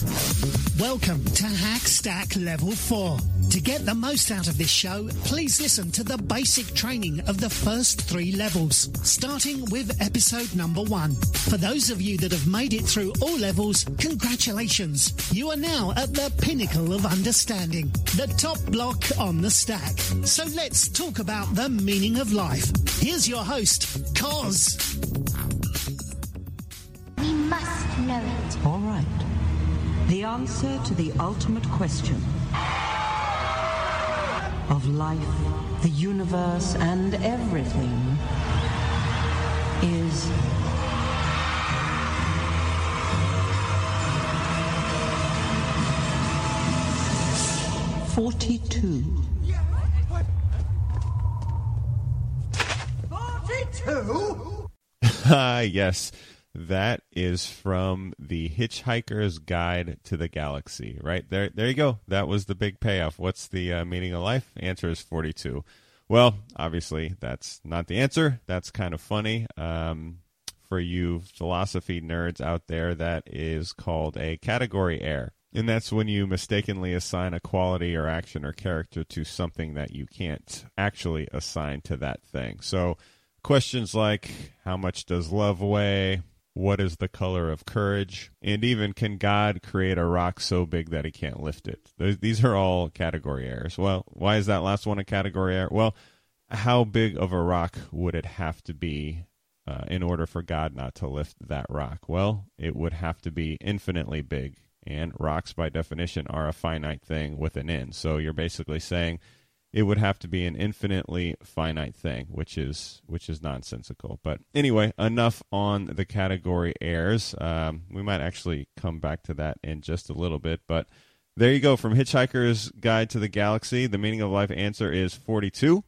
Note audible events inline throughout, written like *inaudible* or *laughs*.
Welcome to Hack Stack Level 4. To get the most out of this show, please listen to the basic training of the first three levels, starting with episode number one. For those of you that have made it through all levels, congratulations. You are now at the pinnacle of understanding, the top block on the stack. So let's talk about the meaning of life. Here's your host, Koz. We must know it. All right. The answer to the ultimate question of life, the universe, and everything is forty-two. Forty-two. Ah, *laughs* yes. That is from the Hitchhiker's Guide to the Galaxy. Right there, there you go. That was the big payoff. What's the uh, meaning of life? Answer is forty-two. Well, obviously, that's not the answer. That's kind of funny. Um, for you philosophy nerds out there, that is called a category error. And that's when you mistakenly assign a quality or action or character to something that you can't actually assign to that thing. So, questions like how much does love weigh? What is the color of courage? And even can God create a rock so big that he can't lift it? These are all category errors. Well, why is that last one a category error? Well, how big of a rock would it have to be uh, in order for God not to lift that rock? Well, it would have to be infinitely big. And rocks, by definition, are a finite thing with an end. So you're basically saying it would have to be an infinitely finite thing, which is which is nonsensical. But anyway, enough on the category errors. Um, we might actually come back to that in just a little bit, but there you go. From Hitchhiker's Guide to the Galaxy, the meaning of life answer is 42.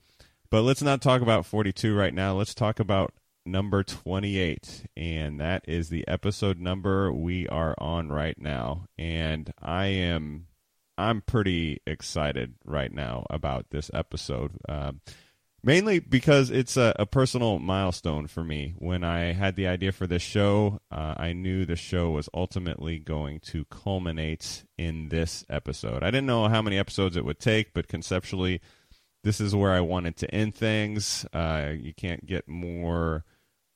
But let's not talk about 42 right now. Let's talk about number 28. And that is the episode number we are on right now. And I am I'm pretty excited right now about this episode. Um, mainly because it's a, a personal milestone for me. When I had the idea for this show, uh, I knew the show was ultimately going to culminate in this episode. I didn't know how many episodes it would take, but conceptually, this is where I wanted to end things. Uh, you can't get more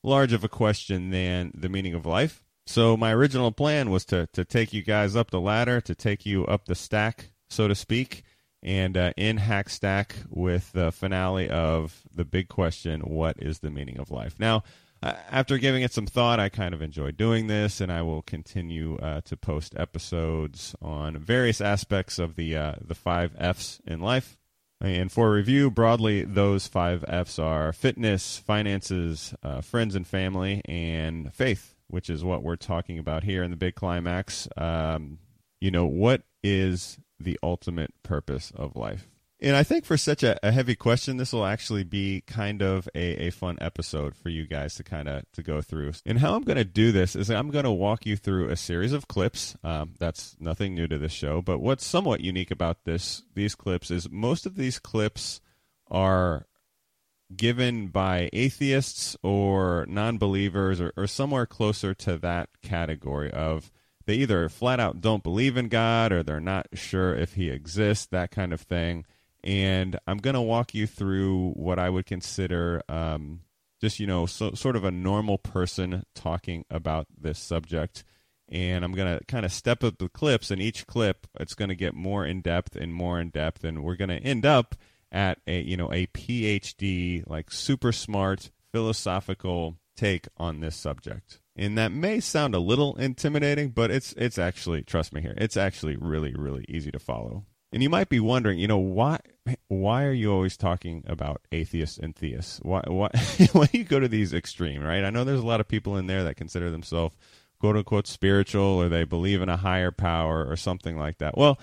large of a question than the meaning of life. So my original plan was to to take you guys up the ladder, to take you up the stack, so to speak, and uh, in hack stack with the finale of the big question: What is the meaning of life? Now, after giving it some thought, I kind of enjoy doing this, and I will continue uh, to post episodes on various aspects of the uh, the five Fs in life. And for review, broadly, those five F's are fitness, finances, uh, friends and family, and faith, which is what we're talking about here in the big climax. Um, you know, what is the ultimate purpose of life? And I think for such a, a heavy question, this will actually be kind of a, a fun episode for you guys to kind of to go through. And how I'm going to do this is I'm going to walk you through a series of clips. Um, that's nothing new to this show, but what's somewhat unique about this these clips is most of these clips are given by atheists or non-believers or, or somewhere closer to that category of they either flat out don't believe in God or they're not sure if he exists, that kind of thing. And I'm going to walk you through what I would consider um, just, you know, so, sort of a normal person talking about this subject. And I'm going to kind of step up the clips, and each clip, it's going to get more in depth and more in depth. And we're going to end up at a, you know, a PhD, like super smart philosophical take on this subject. And that may sound a little intimidating, but it's it's actually trust me here, it's actually really really easy to follow. And you might be wondering, you know, why why are you always talking about atheists and theists? Why why *laughs* why do you go to these extreme, right? I know there's a lot of people in there that consider themselves quote unquote spiritual or they believe in a higher power or something like that. Well, well,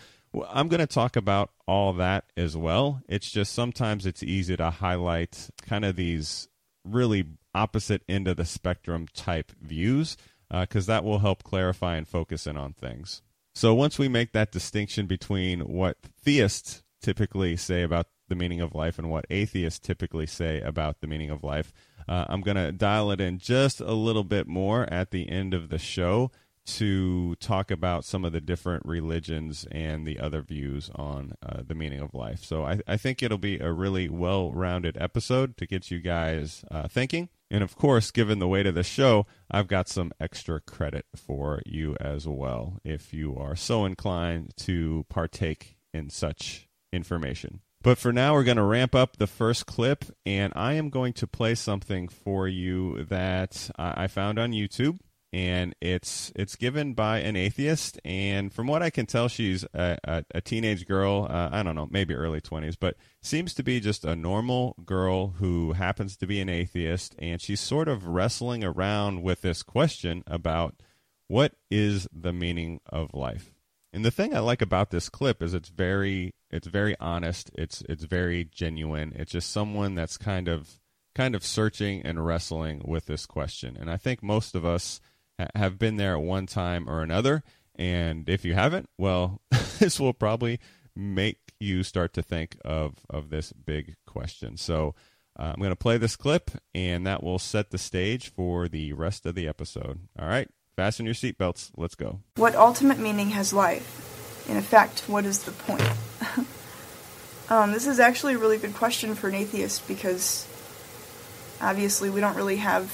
I'm going to talk about all that as well. It's just sometimes it's easy to highlight kind of these really opposite end of the spectrum type views because that will help clarify and focus in on things. So once we make that distinction between what theists typically say about the meaning of life and what atheists typically say about the meaning of life, uh, I'm going to dial it in just a little bit more at the end of the show to talk about some of the different religions and the other views on uh, the meaning of life. So I, I, think it'll be a really well rounded episode to get you guys uh, thinking. And of course, given the weight of the show, I've got some extra credit for you as well if you are so inclined to partake in such information. But for now, we're going to ramp up the first clip, and I am going to play something for you that I found on YouTube and it's it's given by an atheist. And from what I can tell, she's a, a, a teenage girl. Uh, I don't know, maybe early twenties, but seems to be just a normal girl who happens to be an atheist, and she's sort of wrestling around with this question about what is the meaning of life. And the thing I like about this clip is it's very it's very honest. It's it's very genuine. It's just someone that's kind of kind of searching and wrestling with this question. And I think most of us have been there at one time or another. And if you haven't, well, *laughs* this will probably make you start to think of, of this big question. So uh, I'm going to play this clip, and that will set the stage for the rest of the episode. All right, fasten your seatbelts. Let's go. What ultimate meaning has life? In effect, what is the point? *laughs* um, this is actually a really good question for an atheist because obviously we don't really have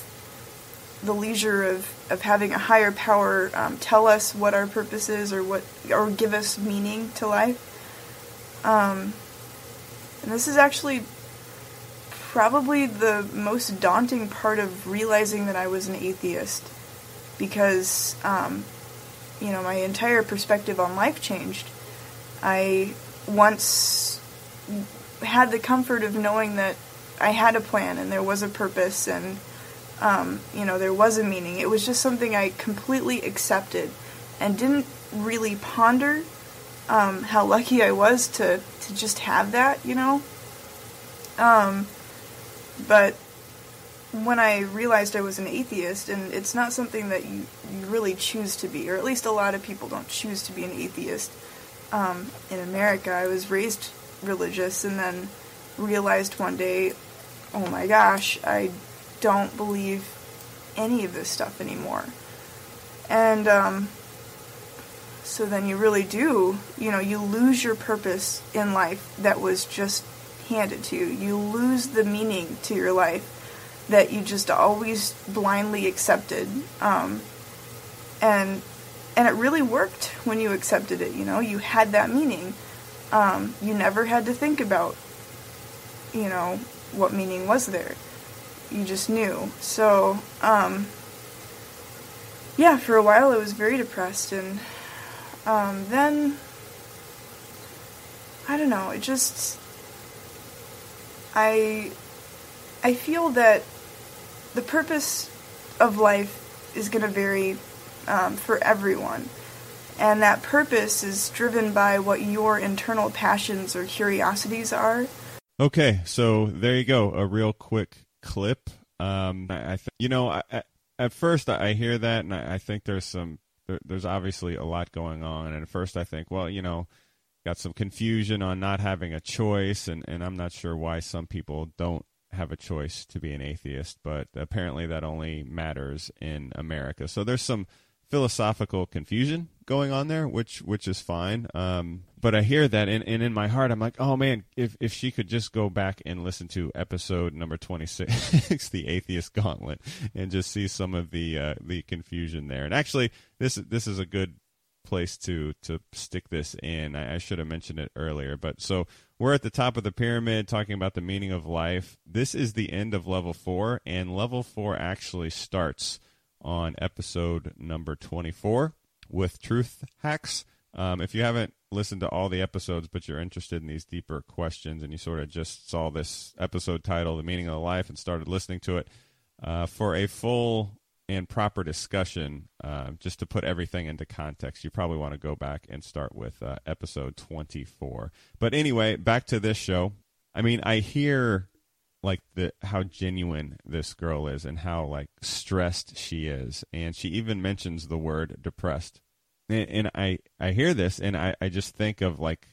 the leisure of, of having a higher power um, tell us what our purpose is or what or give us meaning to life. Um, and this is actually probably the most daunting part of realizing that I was an atheist because um, you know my entire perspective on life changed. I once had the comfort of knowing that I had a plan and there was a purpose and um, you know, there was a meaning. It was just something I completely accepted and didn't really ponder um, how lucky I was to, to just have that, you know? Um, but when I realized I was an atheist, and it's not something that you, you really choose to be, or at least a lot of people don't choose to be an atheist. Um, in America, I was raised religious and then realized one day, oh my gosh, I don't believe any of this stuff anymore. And um, so then you really do, you know, you lose your purpose in life that was just handed to you. You lose the meaning to your life that you just always blindly accepted. Um, and and it really worked when you accepted it. You know, you had that meaning. Um, you never had to think about, you know, what meaning was there you just knew. So, um, yeah, for a while I was very depressed, and um, then I don't know. It just I I feel that the purpose of life is going to vary um, for everyone. And that purpose is driven by what your internal passions or curiosities are. Okay, so there you go. A real quick clip. Um, I, I th- you know, I, I, at first I hear that, and I, think there's some, there, there's obviously a lot going on. And at first I think, well, you know, got some confusion on not having a choice, and, and I'm not sure why some people don't have a choice to be an atheist, but apparently that only matters in America. So there's some philosophical confusion going on there, which which is fine. Um, but I hear that, and, and in my heart, I'm like, oh man, if if she could just go back and listen to episode number 26, *laughs* the Atheist Gauntlet, and just see some of the uh, the confusion there. And actually, this this is a good place to to stick this in. I, I should have mentioned it earlier, but so we're at the top of the pyramid talking about the meaning of life. This is the end of level four, and level four actually starts on episode number 24 with Truth Hacks. Um, if you haven't listened to all the episodes, but you're interested in these deeper questions and you sort of just saw this episode title, The Meaning of Life, and started listening to it, uh, for a full and proper discussion, uh, just to put everything into context, you probably want to go back and start with uh, episode 24. But anyway, back to this show. I mean, I hear like the how genuine this girl is and how like stressed she is and she even mentions the word depressed and, and i i hear this and i i just think of like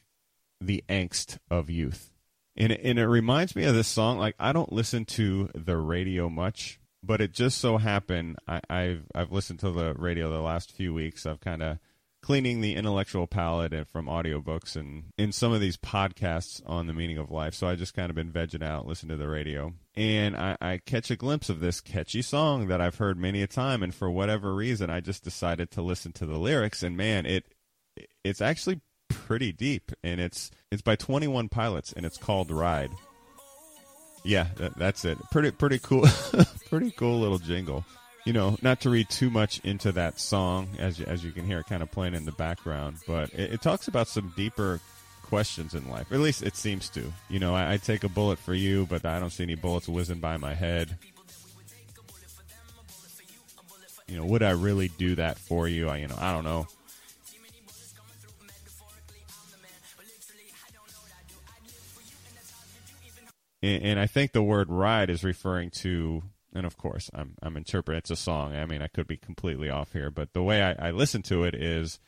the angst of youth and and it reminds me of this song like i don't listen to the radio much but it just so happened I, I've I've listened to the radio the last few weeks. I've kind of cleaning the intellectual palate and from audiobooks and in some of these podcasts on the meaning of life. So I just kind of been vegging out, listening to the radio, and I, I catch a glimpse of this catchy song that I've heard many a time, and for whatever reason, I just decided to listen to the lyrics, and man, it it's actually pretty deep, and it's it's by Twenty One Pilots, and it's called Ride. Yeah, that, that's it. Pretty pretty cool, *laughs* pretty cool little jingle you know, not to read too much into that song, as as you can hear, kind of playing in the background, but it, it talks about some deeper questions in life. At least it seems to. You know, I, I take a bullet for you, but I don't see any bullets whizzing by my head. You know, would I really do that for you? I, you know, I don't know. And, and I think the word ride is referring to and of course I'm I'm interpreting it's a song. I mean I could be completely off here, but the way I, I listen to it is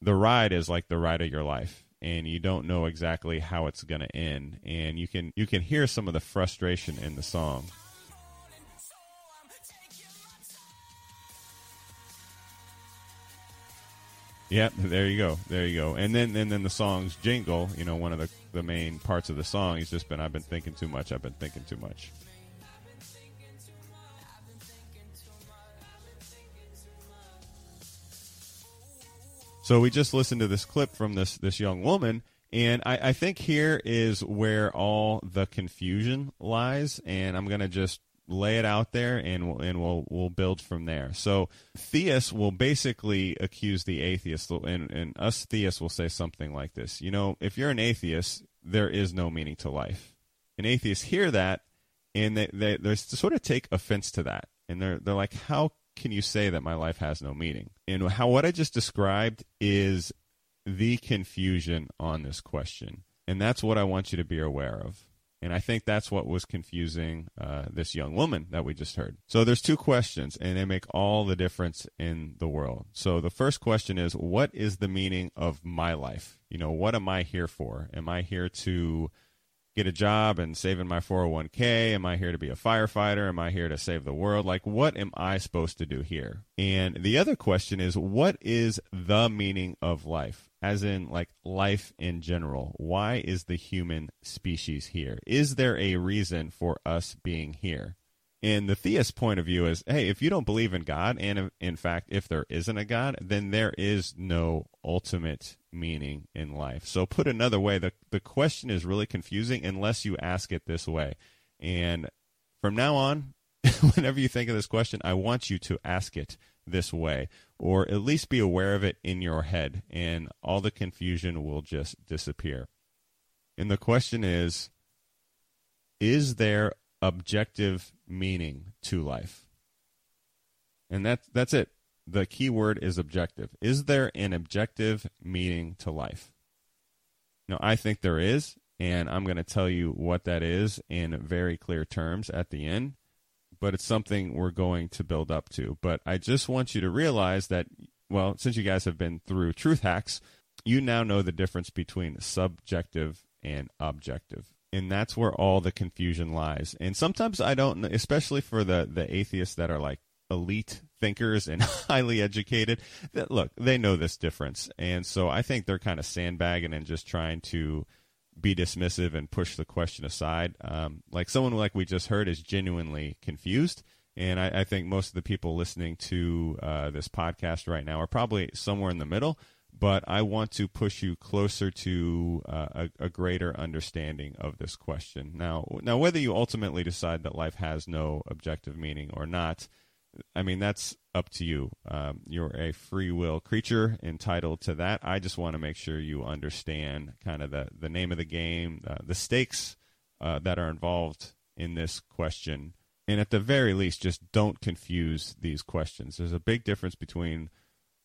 the ride is like the ride of your life and you don't know exactly how it's gonna end. And you can you can hear some of the frustration in the song. Yep, there you go, there you go. And then and then the song's jingle, you know, one of the the main parts of the song. He's just been I've been thinking too much. I've been thinking too much. So we just listened to this clip from this this young woman, and I, I think here is where all the confusion lies. And I'm gonna just lay it out there, and we'll, and we'll we'll build from there. So theists will basically accuse the atheist, and, and us theists will say something like this: You know, if you're an atheist, there is no meaning to life. And atheists hear that, and they they, they sort of take offense to that, and they're they're like, how can you say that my life has no meaning? And how what I just described is the confusion on this question. And that's what I want you to be aware of. And I think that's what was confusing uh, this young woman that we just heard. So there's two questions, and they make all the difference in the world. So the first question is, what is the meaning of my life? You know, what am I here for? Am I here to get a job and saving my 401k? Am I here to be a firefighter? Am I here to save the world? Like, what am I supposed to do here? And the other question is, what is the meaning of life? As in, like, life in general. Why is the human species here? Is there a reason for us being here? And the theist point of view is hey, if you don't believe in God, and in fact, if there isn't a God, then there is no ultimate meaning in life. So, put another way, the, the question is really confusing unless you ask it this way. And from now on, *laughs* whenever you think of this question, I want you to ask it this way, or at least be aware of it in your head, and all the confusion will just disappear. And the question is Is there objective meaning to life. And that's that's it. The key word is objective. Is there an objective meaning to life? Now, I think there is, and I'm going to tell you what that is in very clear terms at the end, but it's something we're going to build up to. But I just want you to realize that, well, since you guys have been through truth hacks, you now know the difference between subjective and objective and that's where all the confusion lies. And sometimes I don't, especially for the the atheists that are like elite thinkers and *laughs* highly educated. That look, they know this difference, and so I think they're kind of sandbagging and just trying to be dismissive and push the question aside. Um, like someone like we just heard is genuinely confused. And I, I think most of the people listening to uh, this podcast right now are probably somewhere in the middle but I want to push you closer to uh, a, a, greater understanding of this question. Now, now, whether you ultimately decide that life has no objective meaning or not, I mean that's up to you. Um, you're a free will creature entitled to that. I just want to make sure you understand kind of the the name of the game, uh, the stakes uh, that are involved in this question, and at the very least, just don't confuse these questions. There's a big difference between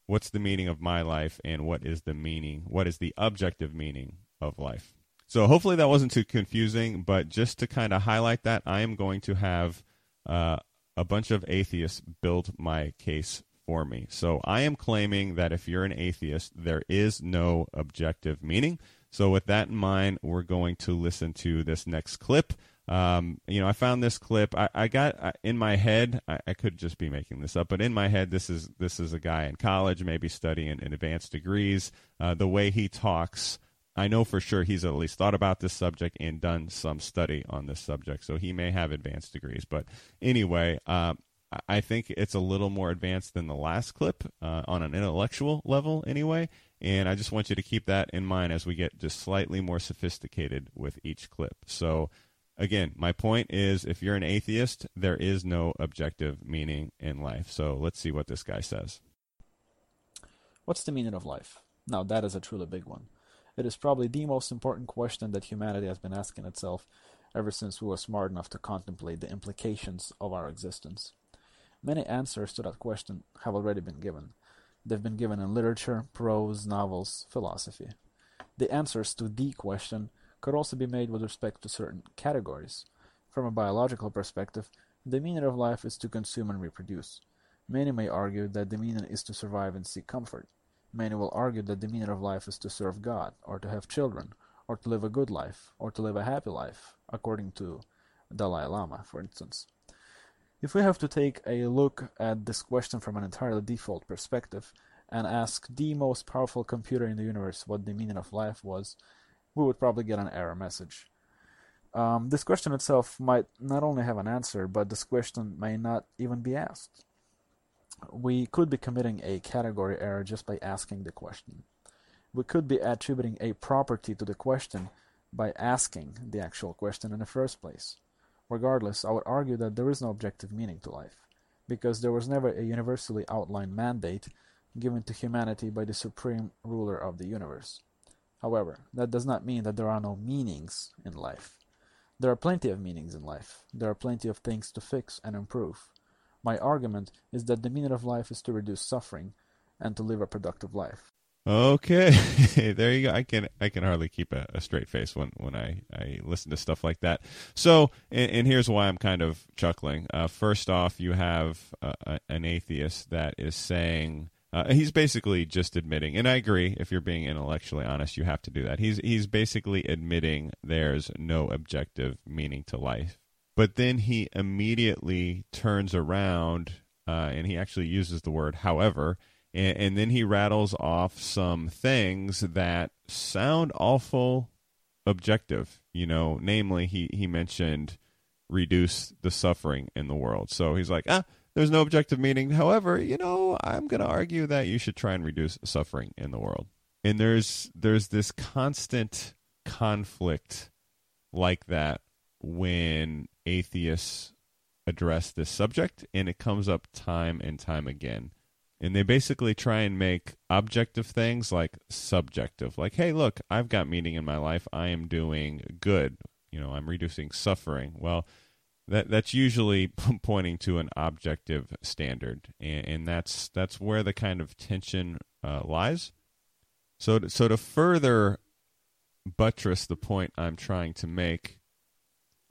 what's the meaning of my life and what is the meaning, what is the objective meaning of life. So hopefully that wasn't too confusing, but just to kind of highlight that, I am going to have uh, a bunch of atheists build my case for me. So I am claiming that if you're an atheist, there is no objective meaning. So with that in mind, we're going to listen to this next clip Um, you know, I found this clip. I, I got in my head. I, I, could just be making this up, but in my head, this is this is a guy in college, maybe studying in advanced degrees. Uh, the way he talks, I know for sure he's at least thought about this subject and done some study on this subject. So he may have advanced degrees. But anyway, uh, I think it's a little more advanced than the last clip uh, on an intellectual level, anyway. And I just want you to keep that in mind as we get just slightly more sophisticated with each clip. So, again, my point is if you're an atheist, there is no objective meaning in life. So let's see what this guy says. What's the meaning of life? Now, that is a truly big one. It is probably the most important question that humanity has been asking itself ever since we were smart enough to contemplate the implications of our existence. Many answers to that question have already been given. They've been given in literature, prose, novels, philosophy. The answers to the question could also be made with respect to certain categories. From a biological perspective, the meaning of life is to consume and reproduce. Many may argue that the meaning is to survive and seek comfort. Many will argue that the meaning of life is to serve God, or to have children, or to live a good life, or to live a happy life, according to Dalai Lama, for instance. If we have to take a look at this question from an entirely default perspective and ask the most powerful computer in the universe what the meaning of life was, we would probably get an error message. Um, this question itself might not only have an answer, but this question may not even be asked. We could be committing a category error just by asking the question. We could be attributing a property to the question by asking the actual question in the first place. Regardless, I would argue that there is no objective meaning to life, because there was never a universally outlined mandate given to humanity by the supreme ruler of the universe. However, that does not mean that there are no meanings in life. There are plenty of meanings in life. There are plenty of things to fix and improve. My argument is that the meaning of life is to reduce suffering and to live a productive life. Okay, *laughs* there you go. I can I can hardly keep a, a, straight face when, when I, I listen to stuff like that. So, and, and here's why I'm kind of chuckling. Uh, first off, you have uh, an atheist that is saying uh, he's basically just admitting, and I agree. If you're being intellectually honest, you have to do that. He's he's basically admitting there's no objective meaning to life, but then he immediately turns around uh, and he actually uses the word "however." and, and then he rattles off some things that sound awful objective. You know, namely, he he mentioned reduce the suffering in the world. So he's like, ah, there's no objective meaning. However, you know, I'm going to argue that you should try and reduce suffering in the world. And there's there's this constant conflict like that when atheists address this subject and it comes up time and time again. And they basically try and make objective things like subjective. Like hey look i've got meaning in my life. I am doing good. You know i'm reducing suffering. Well that that's usually *laughs* pointing to an objective standard and, and that's that's where the kind of tension uh, lies. So to, so to further buttress the point i'm trying to make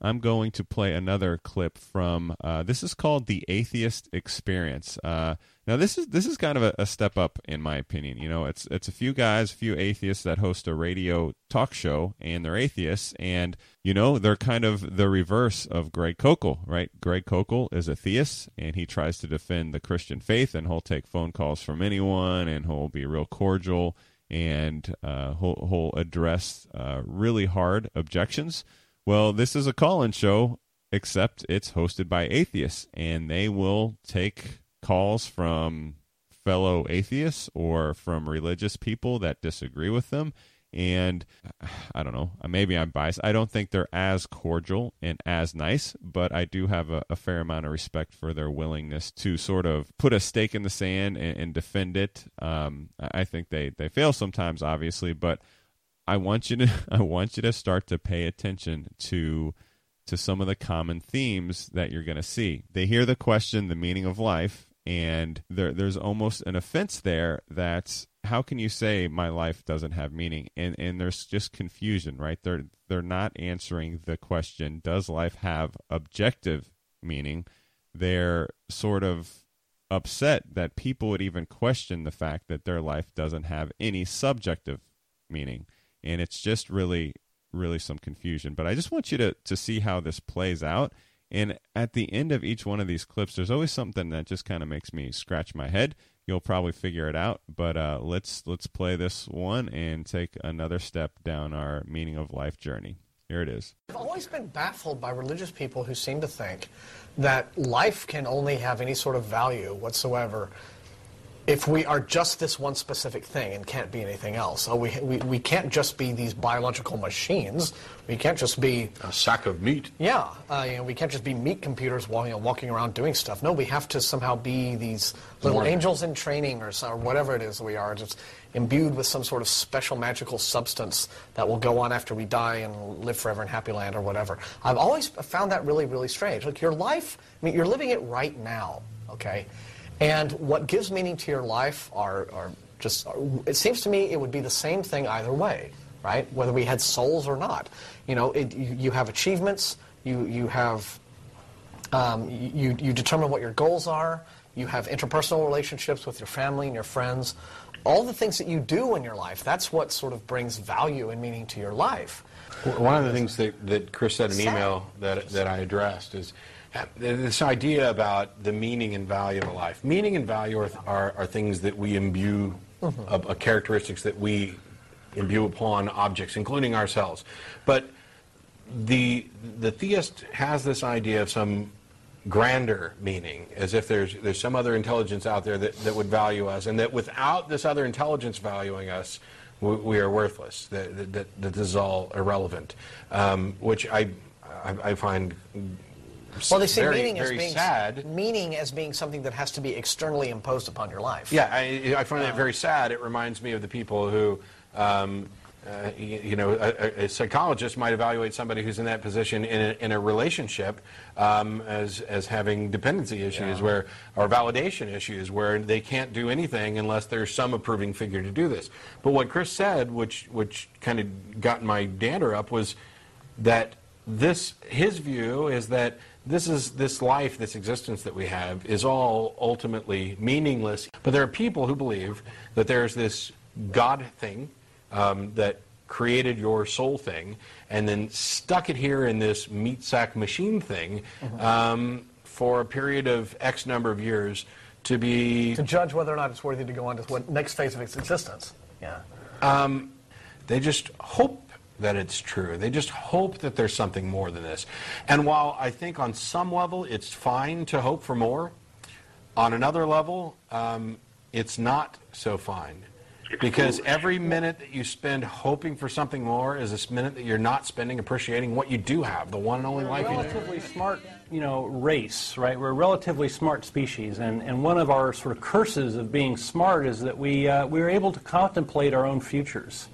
I'm going to play another clip from uh, this is called the Atheist Experience. Uh, now this is this is kind of a, a, step up in my opinion. You know, it's it's a few guys, a few atheists that host a radio talk show, and they're atheists, and you know they're kind of the reverse of Greg Koukl, right? Greg Koukl is a theist, and he tries to defend the Christian faith, and he'll take phone calls from anyone, and he'll be real cordial, and uh, he'll, he'll address uh, really hard objections well, this is a call in show, except it's hosted by atheists, and they will take calls from fellow atheists or from religious people that disagree with them. And *sighs* I don't know, maybe I'm biased. I don't think they're as cordial and as nice, but I do have a, a fair amount of respect for their willingness to sort of put a stake in the sand and, and defend it. Um, I think they, they fail sometimes, obviously, but I want you to *laughs* I want you to start to pay attention to to some of the common themes that you're going to see. They hear the question, the meaning of life, and there, there's almost an offense there that how can you say my life doesn't have meaning? And and there's just confusion, right? They're they're not answering the question, does life have objective meaning? They're sort of upset that people would even question the fact that their life doesn't have any subjective meaning and it's just really really some confusion. But I just want you to to see how this plays out. And at the end of each one of these clips, there's always something that just kind of makes me scratch my head. You'll probably figure it out, but uh, let's let's play this one and take another step down our meaning of life journey. Here it is. I've always been baffled by religious people who seem to think that life can only have any sort of value whatsoever if we are just this one specific thing and can't be anything else. So we, we, we can't just be these biological machines. We can't just be a sack of meat. Yeah, uh, you know, we can't just be meat computers walking, you know, walking around doing stuff. No, we have to somehow be these little More. angels in training or, or whatever it is we are, just imbued with some sort of special magical substance that will go on after we die and live forever in happy land or whatever. I've always found that really, really strange. Look, your life, I mean, you're living it right now, okay? And what gives meaning to your life are, are just, it seems to me it would be the same thing either way, right? Whether we had souls or not. You know, it, you, you have achievements, you, you have, um, you, you determine what your goals are, you have interpersonal relationships with your family and your friends. All the things that you do in your life, that's what sort of brings value and meaning to your life. One of the things that, that Chris said in an email that, that I addressed is this idea about the meaning and value of a life. Meaning and value are, are, are things that we imbue, uh, uh, characteristics that we imbue upon objects, including ourselves. But the, the theist has this idea of some grander meaning, as if there's, there's some other intelligence out there that, that would value us, and that without this other intelligence valuing us, we, we are worthless, that, that, that, that this is all irrelevant, um, which I, I, I find Well, they see very, meaning as being sad. meaning as being something that has to be externally imposed upon your life. Yeah, I, I find that very sad. It reminds me of the people who, um, uh, you, you know, a, a psychologist might evaluate somebody who's in that position in a, in a relationship um, as, as having dependency issues where, or validation issues where they can't do anything unless there's some approving figure to do this. But what Chris said, which, which kind of got my dander up, was that this, his view is that this is this life, this existence that we have, is all ultimately meaningless. But there are people who believe that there's this God thing um, that created your soul thing, and then stuck it here in this meat sack machine thing um, for a period of X number of years to be To judge whether or not it's worthy to go on to what next phase of its existence. Yeah. They just hope that it's true. They just hope that there's something more than this. And while I think on some level it's fine to hope for more, on another level, um, it's not so fine. Because every minute that you spend hoping for something more is this minute that you're not spending appreciating what you do have, the one and only life you have. relatively smart, you know, race, right? We're a relatively smart species, and, and one of our sort of curses of being smart is that we uh, we're able to contemplate our own futures.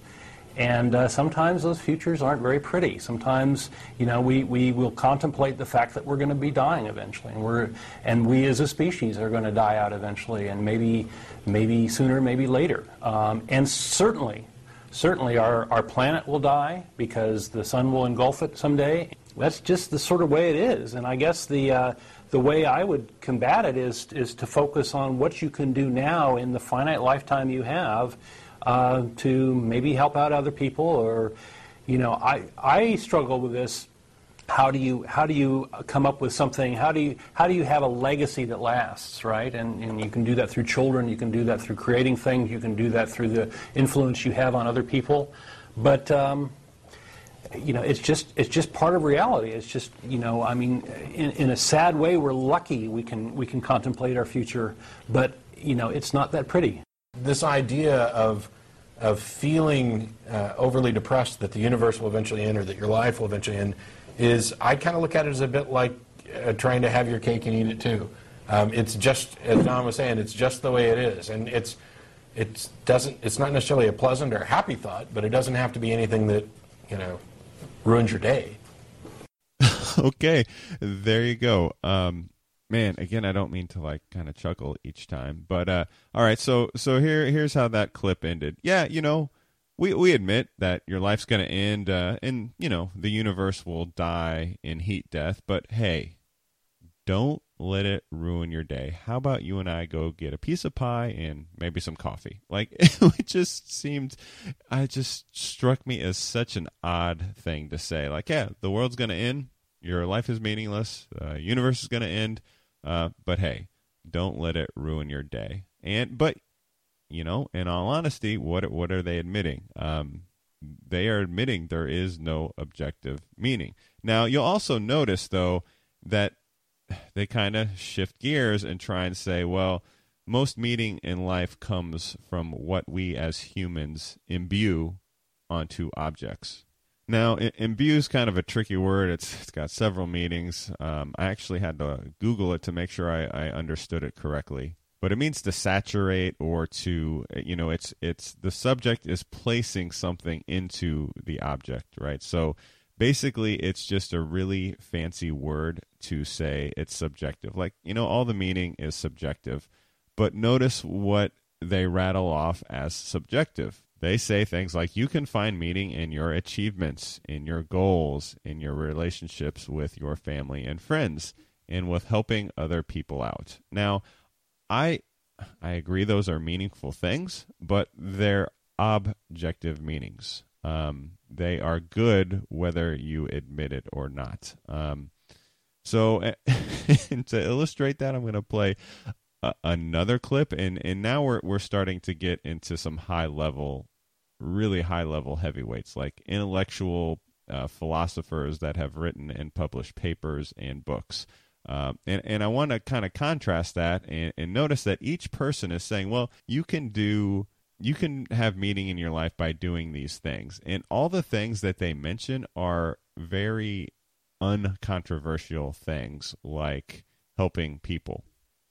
And uh, sometimes those futures aren't very pretty. Sometimes, you know, we, we will contemplate the fact that we're going to be dying eventually, and we're and we as a species are going to die out eventually, and maybe maybe sooner, maybe later. Um, and certainly, certainly our, our planet will die because the sun will engulf it someday. That's just the sort of way it is. And I guess the uh, the way I would combat it is is to focus on what you can do now in the finite lifetime you have uh, to maybe help out other people or you know I I struggle with this. How do you how do you come up with something? How do you how do you have a legacy that lasts right? And, and you can do that through children. You can do that through creating things. You can do that through the influence you have on other people. But um, you know it's just it's just part of reality. It's just you know i mean in, in a sad way we're lucky we can we can contemplate our future. But you know it's not that pretty this idea of of feeling uh, overly depressed that the universe will eventually end or that your life will eventually end is I kind of look at it as a bit like uh, trying to have your cake and eat it too. Um, it's just as Don was saying, it's just the way it is, and it's it doesn't it's not necessarily a pleasant or happy thought, but it doesn't have to be anything that you know ruins your day. *laughs* okay, there you go. Um, man, again, I don't mean to like kind of chuckle each time, but uh, all right. So so here here's how that clip ended. Yeah, you know, we we admit that your life's going to end, uh, and you know the universe will die in heat death. But hey, don't let it ruin your day. How about you and I go get a piece of pie and maybe some coffee? Like *laughs* it just seemed, I just struck me as such an odd thing to say. Like, yeah, the world's going to end. Your life is meaningless. The universe is going to end. Uh, but hey, don't let it ruin your day. And but you know, in all honesty, what what are they admitting? Um, they are admitting there is no objective meaning. Now, you'll also notice though that *sighs* they kind of shift gears and try and say, well, most meaning in life comes from what we as humans imbue onto objects. Now, imbue is kind of a tricky word. It's, it's got several meanings. Um, I actually had to Google it to make sure I, I understood it correctly. But it means to saturate or to, you know, it's it's the subject is placing something into the object, right? So basically, it's just a really fancy word to say it's subjective. Like, you know, all the meaning is subjective. But notice what they rattle off as subjective they say things like you can find meaning in your achievements, in your goals, in your relationships with your family and friends, and with helping other people out. Now, I I agree those are meaningful things, but they're objective meanings. Um, they are good whether you admit it or not. Um, so, *laughs* to illustrate that, I'm going to play another clip, and and now we're we're starting to get into some high level really high level heavyweights, like intellectual uh, philosophers that have written and published papers and books. Uh, and, and I want to kind of contrast that and, and notice that each person is saying, well, you can do, you can have meaning in your life by doing these things. And all the things that they mention are very uncontroversial things like helping people.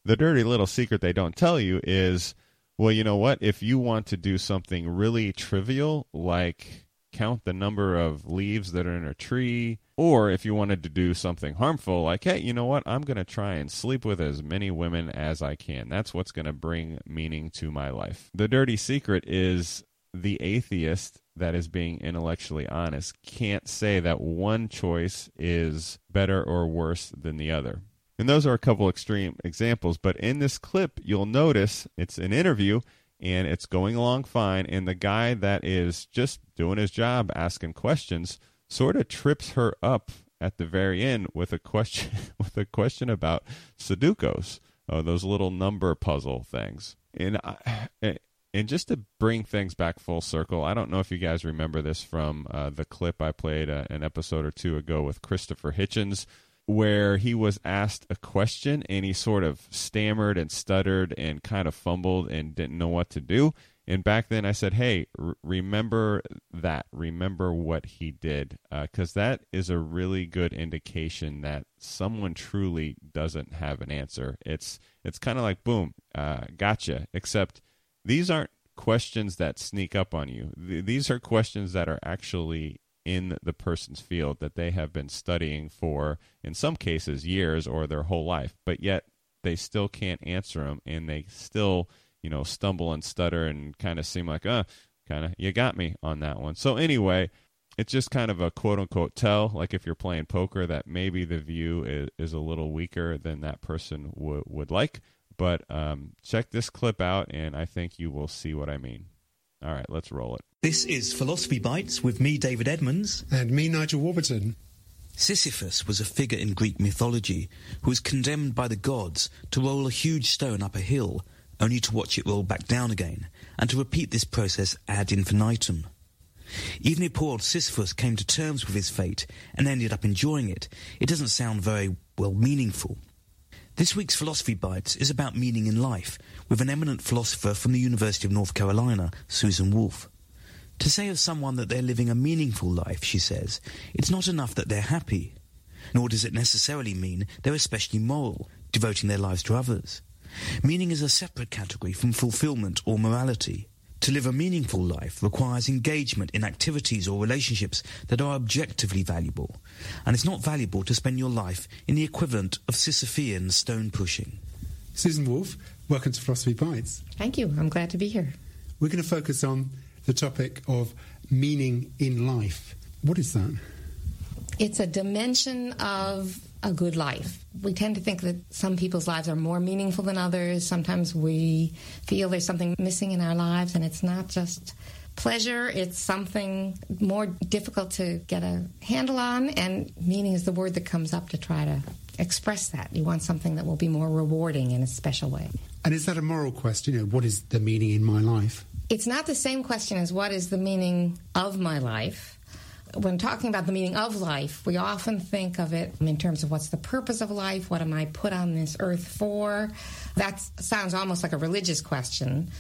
The dirty little secret they don't tell you is well, you know what? If you want to do something really trivial, like count the number of leaves that are in a tree, or if you wanted to do something harmful, like, hey, you know what? I'm going to try and sleep with as many women as I can. That's what's going to bring meaning to my life. The dirty secret is the atheist that is being intellectually honest can't say that one choice is better or worse than the other. And those are a couple extreme examples. But in this clip, you'll notice it's an interview and it's going along fine. And the guy that is just doing his job, asking questions, sort of trips her up at the very end with a question *laughs* with a question about Sudokus, uh, those little number puzzle things. And I, and just to bring things back full circle, I don't know if you guys remember this from uh, the clip I played uh, an episode or two ago with Christopher Hitchens where he was asked a question and he sort of stammered and stuttered and kind of fumbled and didn't know what to do. And back then I said, hey, r- remember that. Remember what he did. Because uh, that is a really good indication that someone truly doesn't have an answer. It's, it's kind of like, boom, uh, gotcha. Except these aren't questions that sneak up on you. Th- these are questions that are actually in the person's field that they have been studying for, in some cases, years or their whole life, but yet they still can't answer them and they still, you know, stumble and stutter and kind of seem like, uh, kind of, you got me on that one. So, anyway, it's just kind of a quote unquote tell, like if you're playing poker, that maybe the view is, is a little weaker than that person w- would like. But um, check this clip out, and I think you will see what I mean. All right, let's roll it. This is Philosophy Bites with me, David Edmonds. And me, Nigel Warburton. Sisyphus was a figure in Greek mythology who was condemned by the gods to roll a huge stone up a hill, only to watch it roll back down again, and to repeat this process ad infinitum. Even if poor old Sisyphus came to terms with his fate and ended up enjoying it, it doesn't sound very, well, meaningful. This week's Philosophy Bites is about meaning in life with an eminent philosopher from the University of North Carolina, Susan Wolf. To say of someone that they're living a meaningful life, she says, it's not enough that they're happy, nor does it necessarily mean they're especially moral, devoting their lives to others. Meaning is a separate category from fulfillment or morality. To live a meaningful life requires engagement in activities or relationships that are objectively valuable, and it's not valuable to spend your life in the equivalent of Sisyphean stone pushing. Susan Wolf, welcome to Philosophy Bites. Thank you. I'm glad to be here. We're going to focus on the topic of meaning in life. What is that? It's a dimension of a good life? We tend to think that some people's lives are more meaningful than others. Sometimes we feel there's something missing in our lives, and it's not just pleasure, it's something more difficult to get a handle on, and meaning is the word that comes up to try to express that. You want something that will be more rewarding in a special way. And is that a moral question? You know, what is the meaning in my life? It's not the same question as what is the meaning of my life. When talking about the meaning of life, we often think of it in terms of what's the purpose of life? What am I put on this earth for? That sounds almost like a religious question.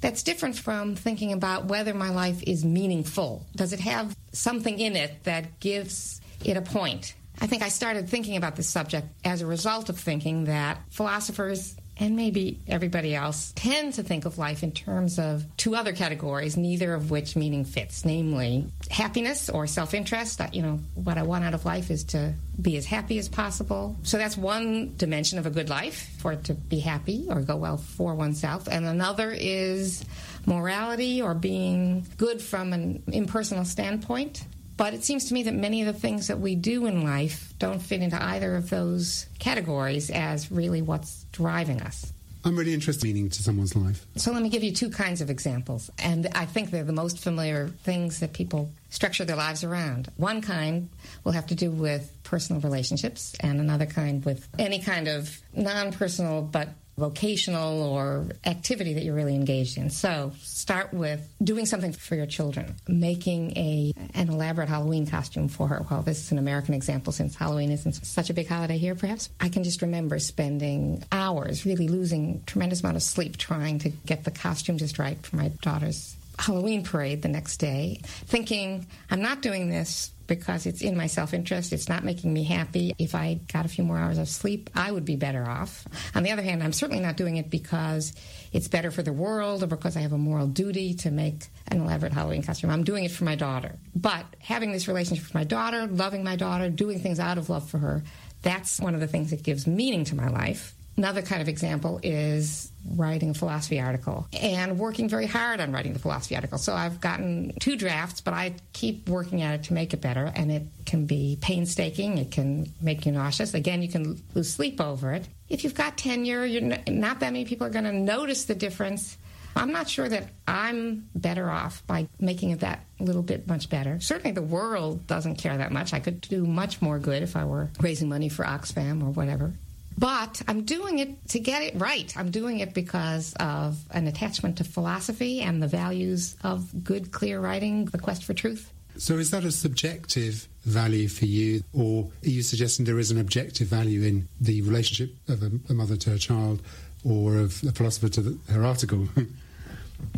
That's different from thinking about whether my life is meaningful. Does it have something in it that gives it a point? I think I started thinking about this subject as a result of thinking that philosophers and maybe everybody else tend to think of life in terms of two other categories, neither of which meaning fits, namely happiness or self interest. You know, what I want out of life is to be as happy as possible. So that's one dimension of a good life, for it to be happy or go well for oneself. And another is morality or being good from an impersonal standpoint. But it seems to me that many of the things that we do in life don't fit into either of those categories as really what's driving us. I'm really interested in meaning to someone's life. So let me give you two kinds of examples. And I think they're the most familiar things that people structure their lives around. One kind will have to do with personal relationships, and another kind with any kind of non personal but vocational or activity that you're really engaged in. So start with doing something for your children, making a an elaborate Halloween costume for her. Well, this is an American example since Halloween isn't such a big holiday here, perhaps. I can just remember spending hours, really losing tremendous amount of sleep trying to get the costume just right for my daughter's Halloween parade the next day, thinking, I'm not doing this because it's in my self interest. It's not making me happy. If I got a few more hours of sleep, I would be better off. On the other hand, I'm certainly not doing it because it's better for the world or because I have a moral duty to make an elaborate Halloween costume. I'm doing it for my daughter. But having this relationship with my daughter, loving my daughter, doing things out of love for her, that's one of the things that gives meaning to my life. Another kind of example is writing a philosophy article and working very hard on writing the philosophy article. So I've gotten two drafts, but I keep working at it to make it better. And it can be painstaking, it can make you nauseous. Again, you can lose sleep over it. If you've got tenure, you're not that many people are going to notice the difference. I'm not sure that I'm better off by making it that little bit much better. Certainly, the world doesn't care that much. I could do much more good if I were raising money for Oxfam or whatever. But I'm doing it to get it right. I'm doing it because of an attachment to philosophy and the values of good, clear writing, the quest for truth. So, is that a subjective value for you, or are you suggesting there is an objective value in the relationship of a, a mother to her child, or of a philosopher to the, her article? *laughs*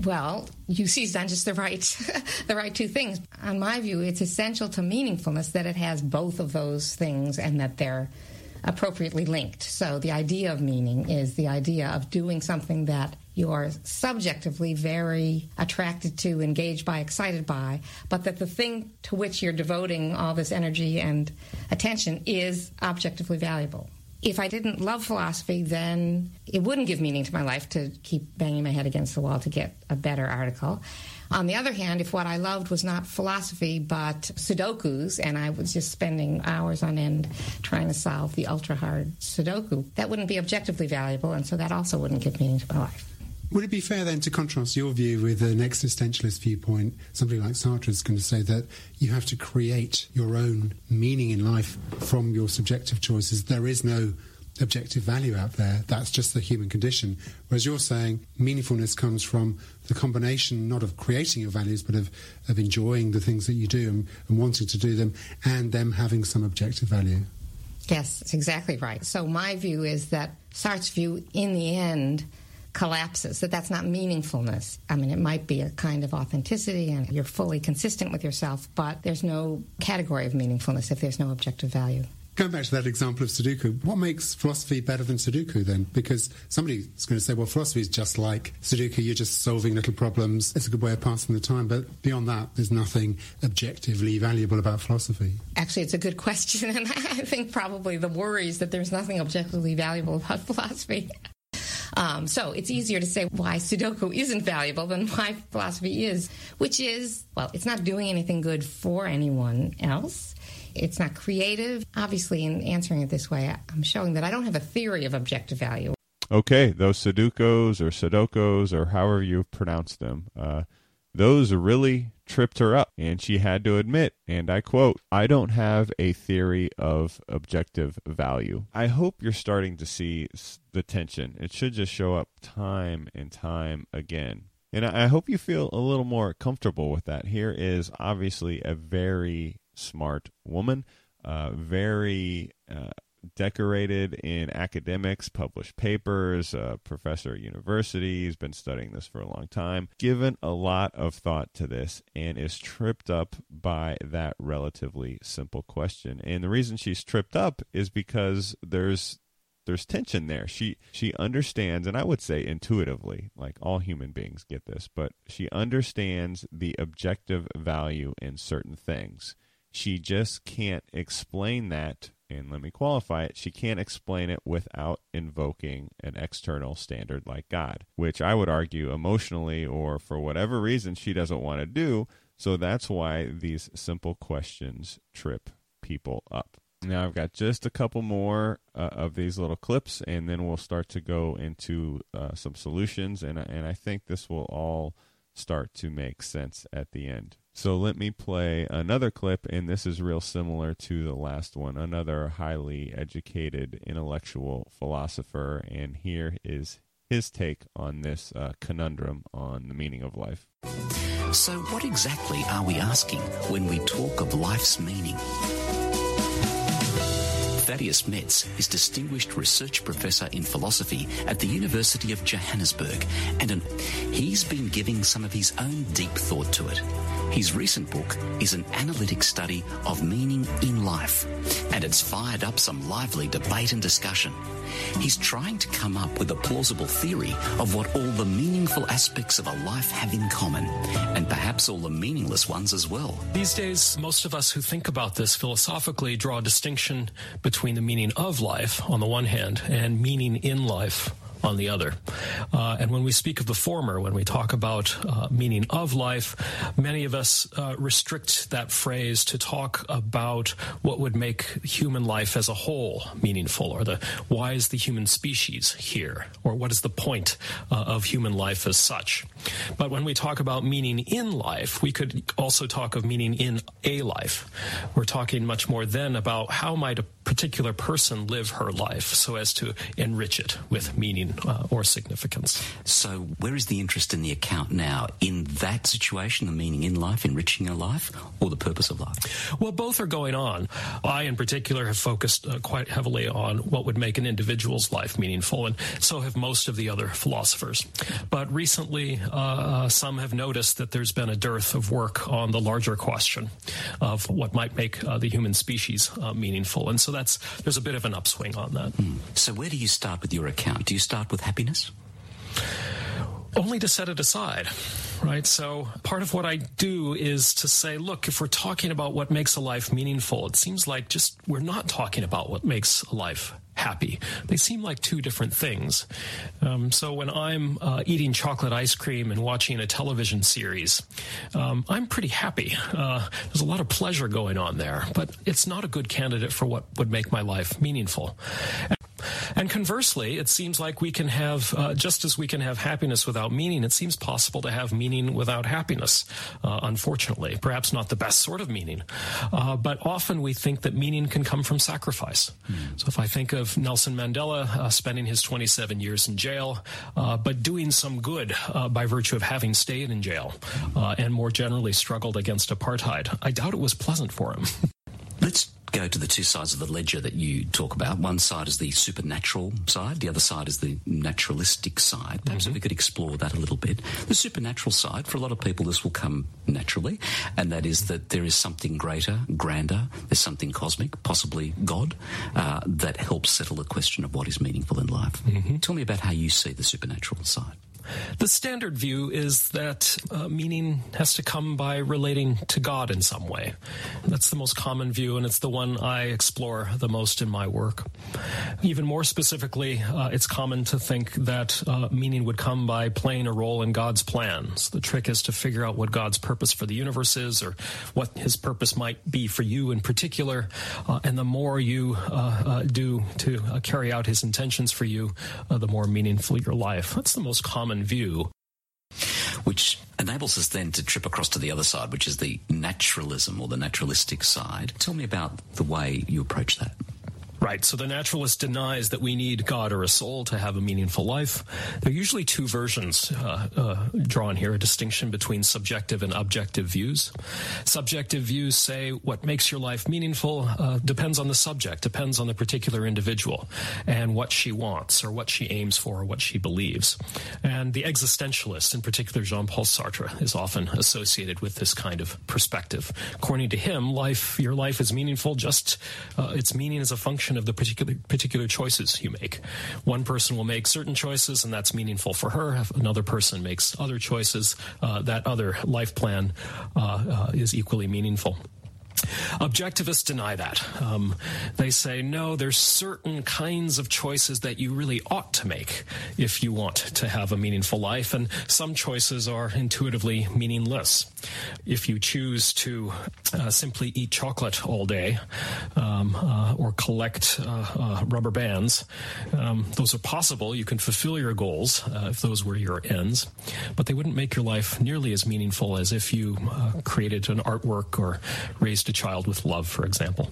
Well, you seized on just the right, *laughs* the right two things. On my view, it's essential to meaningfulness that it has both of those things and that they're appropriately linked. So the idea of meaning is the idea of doing something that you are subjectively very attracted to, engaged by, excited by, but that the thing to which you're devoting all this energy and attention is objectively valuable. If I didn't love philosophy, then it wouldn't give meaning to my life to keep banging my head against the wall to get a better article. On the other hand, if what I loved was not philosophy but Sudokus, and I was just spending hours on end trying to solve the ultra hard Sudoku, that wouldn't be objectively valuable, and so that also wouldn't give meaning to my life. Would it be fair then to contrast your view with an existentialist viewpoint? Somebody like Sartre is going to say that you have to create your own meaning in life from your subjective choices. There is no objective value out there. That's just the human condition. Whereas you're saying meaningfulness comes from the combination not of creating your values, but of, of enjoying the things that you do and, and wanting to do them and them having some objective value. Yes, that's exactly right. So my view is that Sartre's view, in the end, collapses, that that's not meaningfulness. I mean, it might be a kind of authenticity and you're fully consistent with yourself, but there's no category of meaningfulness if there's no objective value. Going back to that example of Sudoku, what makes philosophy better than Sudoku then? Because somebody's going to say, well, philosophy is just like Sudoku, you're just solving little problems. It's a good way of passing the time. But beyond that, there's nothing objectively valuable about philosophy. Actually, it's a good question. *laughs* And I think probably the worry is that there's nothing objectively valuable about *laughs* philosophy. Um, so it's easier to say why Sudoku isn't valuable than why philosophy is, which is, well, it's not doing anything good for anyone else. It's not creative. Obviously, in answering it this way, I'm showing that I don't have a theory of objective value. Okay, those Sudokus or Sudokos or however you pronounce them, uh, those really tripped her up, and she had to admit, and I quote, I don't have a theory of objective value. I hope you're starting to see the tension. It should just show up time and time again. And I hope you feel a little more comfortable with that. Here is obviously a very smart woman, uh, very uh, decorated in academics, published papers, a professor at university. He's been studying this for a long time, given a lot of thought to this, and is tripped up by that relatively simple question. And the reason she's tripped up is because there's there's tension there. She she understands, and I would say intuitively, like all human beings get this, but she understands the objective value in certain things. She just can't explain that and let me qualify it, she can't explain it without invoking an external standard like God, which I would argue emotionally or for whatever reason she doesn't want to do. So that's why these simple questions trip people up. Now I've got just a couple more uh, of these little clips, and then we'll start to go into uh, some solutions, and and I think this will all start to make sense at the end. So let me play another clip, and this is real similar to the last one. Another highly educated intellectual philosopher, and here is his take on this uh, conundrum on the meaning of life. So, what exactly are we asking when we talk of life's meaning? Thaddeus Metz is Distinguished Research Professor in Philosophy at the University of Johannesburg, and an, he's been giving some of his own deep thought to it. His recent book is an analytic study of meaning in life, and it's fired up some lively debate and discussion. He's trying to come up with a plausible theory of what all the meaningful aspects of a life have in common, and perhaps all the meaningless ones as well. These days, most of us who think about this philosophically draw a distinction between the meaning of life on the one hand and meaning in life on the other. Uh, and when we speak of the former, when we talk about uh, meaning of life, many of us uh, restrict that phrase to talk about what would make human life as a whole meaningful, or the why is the human species here, or what is the point uh, of human life as such. But when we talk about meaning in life, we could also talk of meaning in a life. We're talking much more then about how might a particular person live her life so as to enrich it with meaning uh, or significance. So, where is the interest in the account now? In that situation, the meaning in life, enriching a life, or the purpose of life? Well, both are going on. I, in particular, have focused uh, quite heavily on what would make an individual's life meaningful, and so have most of the other philosophers. But recently, uh, some have noticed that there's been a dearth of work on the larger question of what might make uh, the human species uh, meaningful, and so that's there's a bit of an upswing on that. Mm. So where do you start with your account? Do you start with happiness? Only to set it aside right? So part of what I do is to say, look, if we're talking about what makes a life meaningful, it seems like just we're not talking about what makes a life happy. They seem like two different things. Um, so when I'm uh, eating chocolate ice cream and watching a television series, um, I'm pretty happy. Uh, there's a lot of pleasure going on there, but it's not a good candidate for what would make my life meaningful. And conversely, it seems like we can have, uh, just as we can have happiness without meaning, it seems possible to have meaning without happiness, uh, unfortunately. Perhaps not the best sort of meaning. Uh, but often we think that meaning can come from sacrifice. Mm. So if I think of Nelson Mandela uh, spending his 27 years in jail, uh, but doing some good uh, by virtue of having stayed in jail, and more generally struggled against apartheid, I doubt it was pleasant for him. Let's go to the two sides of the ledger that you talk about. One side is the supernatural side, the other side is the naturalistic side. Perhaps mm-hmm. if we could explore that a little bit. The supernatural side, for a lot of people, this will come naturally, and that is that there is something greater, grander, there's something cosmic, possibly God, uh, that helps settle the question of what is meaningful in life. Mm-hmm. Tell me about how you see the supernatural side. The standard view is that uh, meaning has to come by relating to God in some way. That's the most common view, and it's the one I explore the most in my work. Even more specifically, uh, it's common to think that uh, meaning would come by playing a role in God's plans. The trick is to figure out what God's purpose for the universe is, or what His purpose might be for you in particular. Uh, and the more you uh, uh, do to carry out His intentions for you, the more meaningful your life. That's the most common view. Which enables us then to trip across to the other side, which is the naturalism or the naturalistic side. Tell me about the way you approach that. Right. So the naturalist denies that we need God or a soul to have a meaningful life. There are usually two versions uh, uh, drawn here a distinction between subjective and objective views. Subjective views say what makes your life meaningful uh, depends on the subject, depends on the particular individual and what she wants or what she aims for or what she believes. And the existentialist, in particular Jean Paul Sartre, is often associated with this kind of perspective. According to him, life, your life is meaningful just, uh, its meaning is a function function of the particular particular choices you make. One person will make certain choices, and that's meaningful for her. If another person makes other choices, uh, that other life plan uh, uh, is equally meaningful. Objectivists deny that. Um, they say, no, there's certain kinds of choices that you really ought to make if you want to have a meaningful life, and some choices are intuitively meaningless. If you choose to uh, simply eat chocolate all day um, uh, or collect uh, uh rubber bands, um, those are possible. You can fulfill your goals uh, if those were your ends, but they wouldn't make your life nearly as meaningful as if you uh, created an artwork or raised a child with love, for example.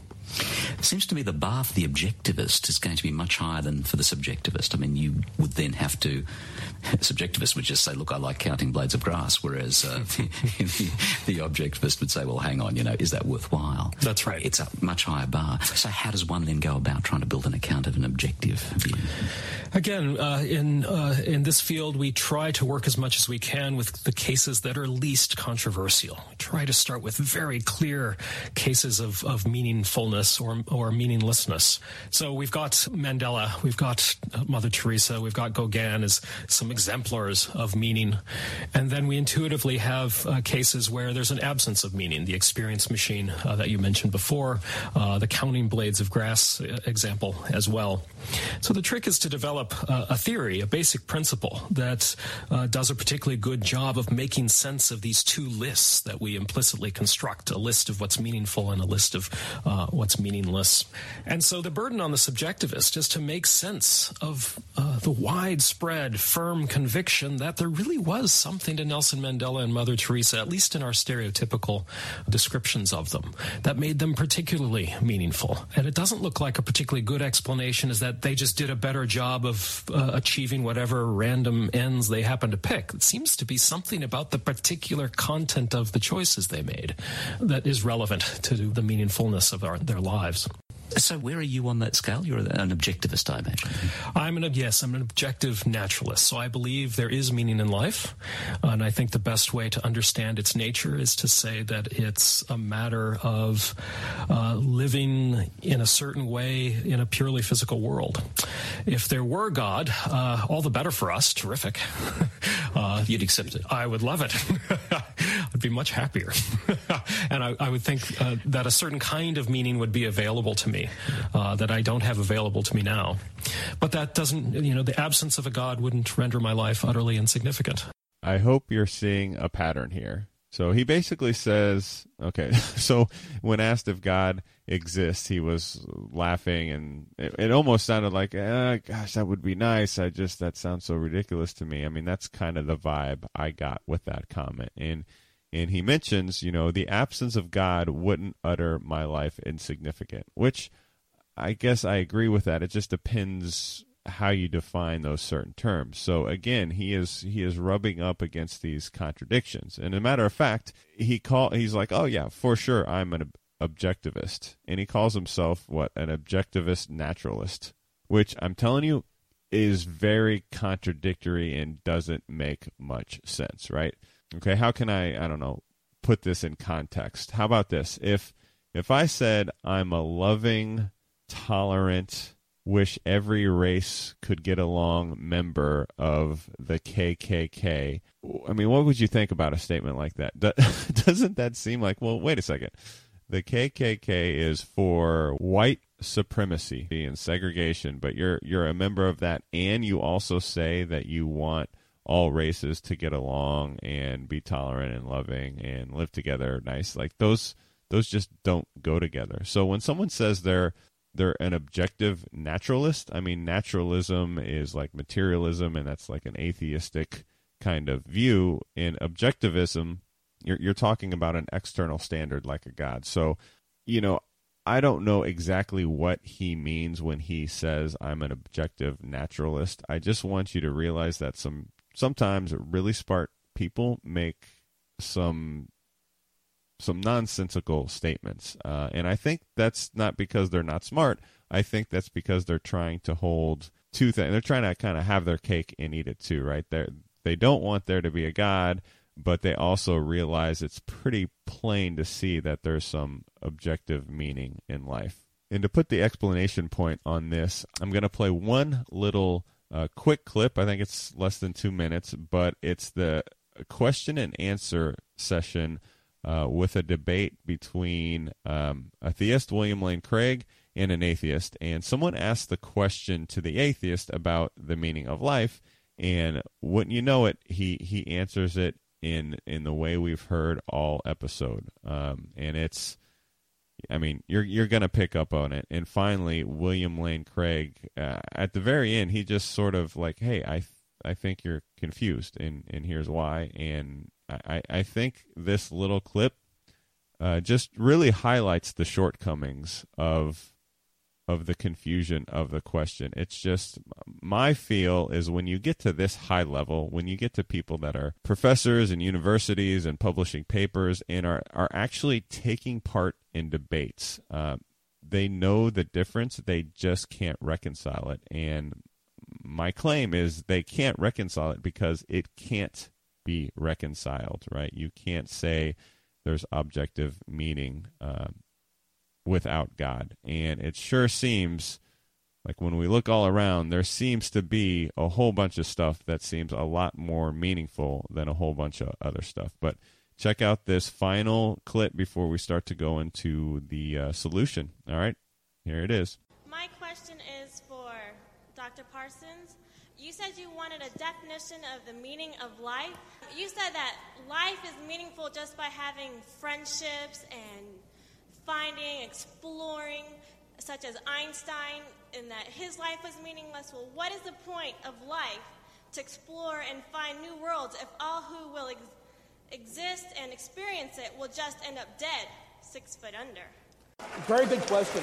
It seems to me the bar for the objectivist is going to be much higher than for the subjectivist. I mean, you would then have to, *laughs* subjectivist would just say, look, I like counting blades of grass, whereas uh, the, *laughs* the, the, objectivist would say, well, hang on, you know, is that worthwhile? That's right. It's a much higher bar. So how does one then go about trying to build an account of an objective view? Again, uh, in uh, in this field, we try to work as much as we can with the cases that are least controversial. We try to start with very clear cases of, of meaningfulness or or meaninglessness. So we've got Mandela, we've got Mother Teresa, we've got Gauguin as some exemplars of meaning, and then we intuitively have uh, cases where there's an absence of meaning. The experience machine uh, that you mentioned before, uh, the counting blades of grass uh, example as well. So the trick is to develop uh, a theory, a basic principle that uh, does a particularly good job of making sense of these two lists that we implicitly construct a list of what's meaningful and a list of uh, what's meaningless. And so the burden on the subjectivist is to make sense of uh, the widespread, firm conviction that there really was something to Nelson Mandela and Mother Teresa, at least in our stereotypical descriptions of them, that made them particularly meaningful. And it doesn't look like a particularly good explanation is that they just did a better job of uh, achieving whatever random ends they happen to pick. It seems to be something about the particular content of the choices they made that is relevant to the meaningfulness of our, their lives. So, where are you on that scale? You're an objectivist, I imagine. I'm an yes, I'm an objective naturalist. So I believe there is meaning in life, and I think the best way to understand its nature is to say that it's a matter of uh, living in a certain way in a purely physical world. If there were God, uh, all the better for us. Terrific. *laughs* Uh, You'd accept it. I would love it. *laughs* I'd be much happier, *laughs* and I, I would think uh, that a certain kind of meaning would be available to me uh, that I don't have available to me now. But that doesn't, you know, the absence of a God wouldn't render my life utterly insignificant. I hope you're seeing a pattern here. So he basically says, okay, *laughs* so when asked if God exists, he was laughing and it, it almost sounded like, eh, gosh, that would be nice. I just, that sounds so ridiculous to me. I mean, that's kind of the vibe I got with that comment. And and he mentions, you know, the absence of God wouldn't utter my life insignificant, which I guess I agree with that. It just depends how you define those certain terms. So again, he is he is rubbing up against these contradictions. And a matter of fact, he call he's like, "Oh yeah, for sure I'm an objectivist." And he calls himself what? An objectivist naturalist, which I'm telling you is very contradictory and doesn't make much sense, right? Okay, how can I I don't know put this in context? How about this? If if I said I'm a loving, tolerant, wish every race could get along member of the KKK. I mean, what would you think about a statement like that? *laughs* Doesn't that seem like, well, wait a second. The KKK is for white supremacy and segregation, but you're you're a member of that and you also say that you want all races to get along and be tolerant and loving and live together nice. Like those those just don't go together. So when someone says they're they're an objective naturalist, I mean naturalism is like materialism and that's like an atheistic kind of view. In objectivism, you're you're talking about an external standard like a god. So, you know, I don't know exactly what he means when he says I'm an objective naturalist. I just want you to realize that some sometimes really smart people make some some nonsensical statements, uh, and I think that's not because they're not smart. I think that's because they're trying to hold two things. They're trying to kind of have their cake and eat it too, right? They they don't want there to be a God, but they also realize it's pretty plain to see that there's some objective meaning in life. And to put the explanation point on this, I'm going to play one little uh, quick clip. I think it's less than two minutes, but it's the question and answer session uh, with a debate between um, a theist, William Lane Craig, and an atheist. And someone asked the question to the atheist about the meaning of life, and wouldn't you know it, he he answers it in in the way we've heard all episode, um, and it's. I mean, you're you're gonna pick up on it. And finally, William Lane Craig, uh, at the very end, he just sort of like, "Hey, I th- I think you're confused, and and here's why." And I I think this little clip uh, just really highlights the shortcomings of of the confusion of the question. It's just my feel is when you get to this high level, when you get to people that are professors and universities and publishing papers and are, are actually taking part in debates, uh, they know the difference. They just can't reconcile it. And my claim is they can't reconcile it because it can't be reconciled, right? You can't say there's objective meaning. Uh, without God. And it sure seems like when we look all around, there seems to be a whole bunch of stuff that seems a lot more meaningful than a whole bunch of other stuff. But check out this final clip before we start to go into the uh, solution. All right, here it is. My question is for Dr. Parsons. You said you wanted a definition of the meaning of life. You said that life is meaningful just by having friendships and finding, exploring, such as Einstein, in that his life was meaningless. Well, what is the point of life to explore and find new worlds if all who will ex- exist and experience it will just end up dead, six foot under? Very good question.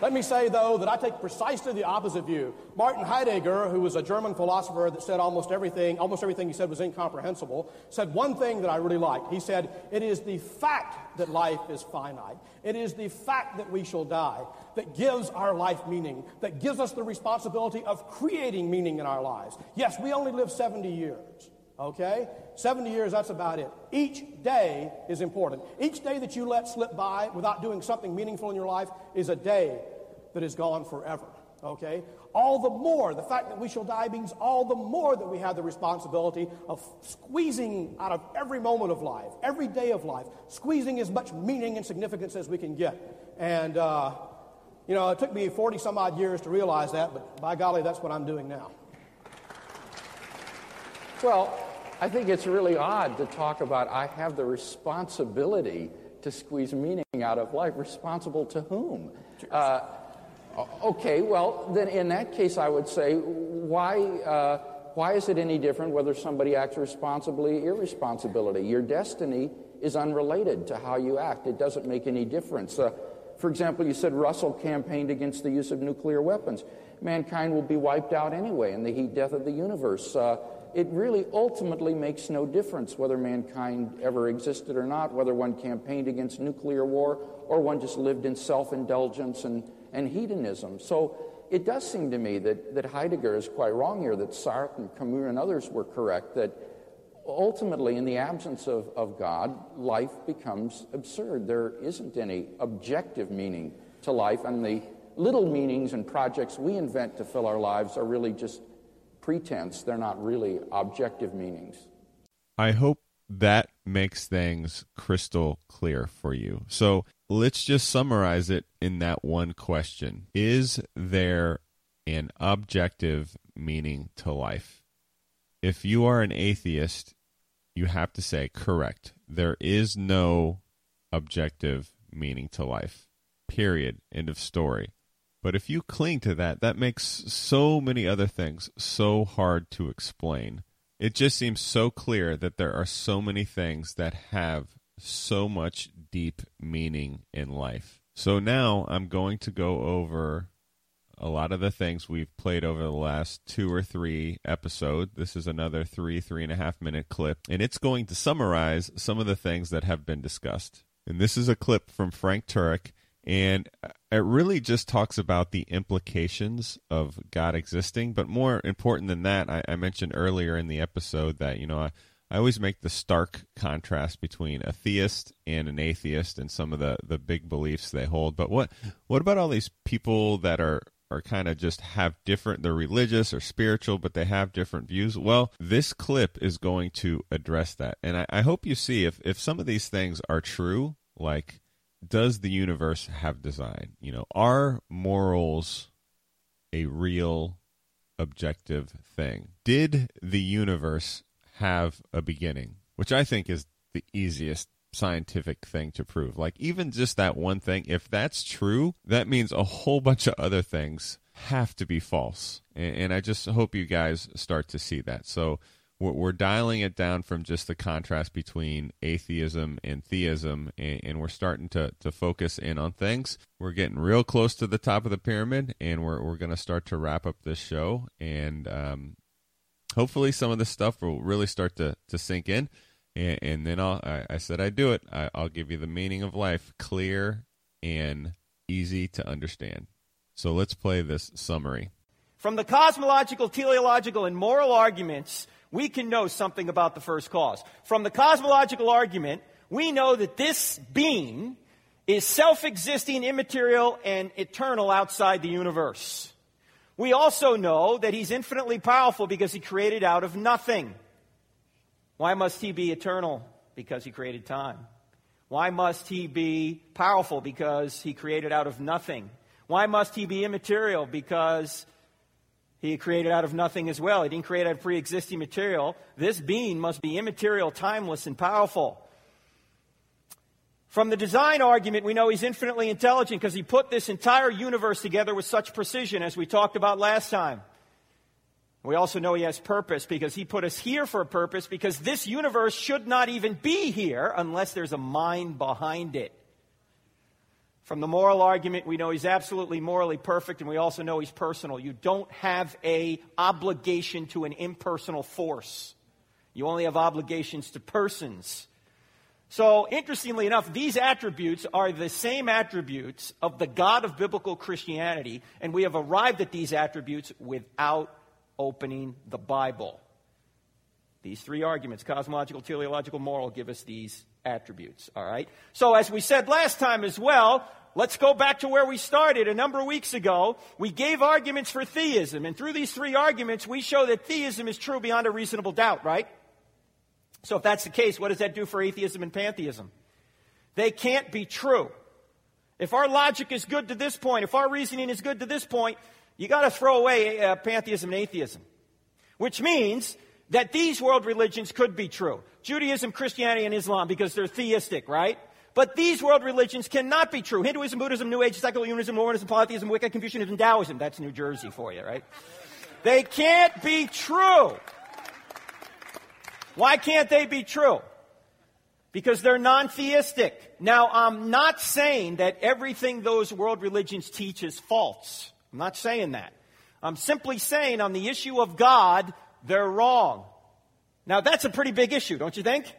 Let me say, though, that I take precisely the opposite view. Martin Heidegger, who was a German philosopher that said almost everything, almost everything he said was incomprehensible, said one thing that I really liked. He said, It is the fact that life is finite, it is the fact that we shall die that gives our life meaning, that gives us the responsibility of creating meaning in our lives. Yes, we only live 70 years. Okay? 70 years, that's about it. Each day is important. Each day that you let slip by without doing something meaningful in your life is a day that is gone forever. Okay? All the more, the fact that we shall die means all the more that we have the responsibility of squeezing out of every moment of life, every day of life, squeezing as much meaning and significance as we can get. And, uh, you know, it took me 40 some odd years to realize that, but by golly, that's what I'm doing now. Well, I think it's really odd to talk about I have the responsibility to squeeze meaning out of life. Responsible to whom? Uh, okay, well, then in that case, I would say, why, uh, why is it any different whether somebody acts responsibly or irresponsibility? Your destiny is unrelated to how you act, it doesn't make any difference. Uh, for example, you said Russell campaigned against the use of nuclear weapons. Mankind will be wiped out anyway in the heat death of the universe. Uh, it really ultimately makes no difference whether mankind ever existed or not, whether one campaigned against nuclear war or one just lived in self indulgence and, and hedonism. So it does seem to me that, that Heidegger is quite wrong here, that Sartre and Camus and others were correct, that ultimately, in the absence of, of God, life becomes absurd. There isn't any objective meaning to life, and the little meanings and projects we invent to fill our lives are really just pretense. They're not really objective meanings. I hope that makes things crystal clear for you. So let's just summarize it in that one question Is there an objective meaning to life? If you are an atheist, you have to say, correct. There is no objective meaning to life. Period. End of story. But if you cling to that, that makes so many other things so hard to explain. It just seems so clear that there are so many things that have so much deep meaning in life. So now I'm going to go over a lot of the things we've played over the last two or three episodes. This is another three, three and a half minute clip, and it's going to summarize some of the things that have been discussed. And this is a clip from Frank Turek, and uh, it really just talks about the implications of God existing. But more important than that, I, I mentioned earlier in the episode that, you know, I, I always make the stark contrast between a theist and an atheist and some of the, the big beliefs they hold. But what what about all these people that are are kind of just have different they're religious or spiritual but they have different views well this clip is going to address that and i, I hope you see if, if some of these things are true like does the universe have design you know are morals a real objective thing did the universe have a beginning which i think is the easiest scientific thing to prove. Like even just that one thing, if that's true, that means a whole bunch of other things have to be false. And, and I just hope you guys start to see that. So we're, dialing it down from just the contrast between atheism and theism, and, and, we're starting to, to focus in on things. We're getting real close to the top of the pyramid, and we're, we're going to start to wrap up this show. And um, hopefully, some of this stuff will really start to, to sink in and, and then I'll, I, I, said I'd do it. I, I'll give you the meaning of life, clear and easy to understand. So let's play this summary. From the cosmological, teleological, and moral arguments, we can know something about the first cause. From the cosmological argument, we know that this being is self existing, immaterial, and eternal outside the universe. We also know that he's infinitely powerful because he created out of nothing. Why must he be eternal? Because he created time. Why must he be powerful? Because he created out of nothing. Why must he be immaterial? Because he created out of nothing as well. He didn't create out of pre existing material. This being must be immaterial, timeless, and powerful. From the design argument, we know he's infinitely intelligent because he put this entire universe together with such precision, as we talked about last time. We also know he has purpose because he put us here for a purpose because this universe should not even be here unless there's a mind behind it. From the moral argument, we know he's absolutely morally perfect and we also know he's personal. You don't have a obligation to an impersonal force. You only have obligations to persons. So, interestingly enough, these attributes are the same attributes of the God of biblical Christianity, and we have arrived at these attributes without opening the Bible. These three arguments cosmological, teleological, moral give us these attributes. All right? So, as we said last time as well, let's go back to where we started a number of weeks ago. We gave arguments for theism, and through these three arguments, we show that theism is true beyond a reasonable doubt, right? So, if that's the case, what does that do for atheism and pantheism? They can't be true. If our logic is good to this point, if our reasoning is good to this point, you got to throw away uh, pantheism and atheism, which means that these world religions could be true Judaism, Christianity, and Islam because they're theistic, right? But these world religions cannot be true. Hinduism, Buddhism, New Age, secular humanism, Mormonism, polytheism, Wicca, Confucianism, Taoism. That's New Jersey for you, right? They can't be true. Why can't they be true? Because they're non theistic. Now, I'm not saying that everything those world religions teach is false. I'm not saying that. I'm simply saying on the issue of God, they're wrong. Now, that's a pretty big issue, don't you think?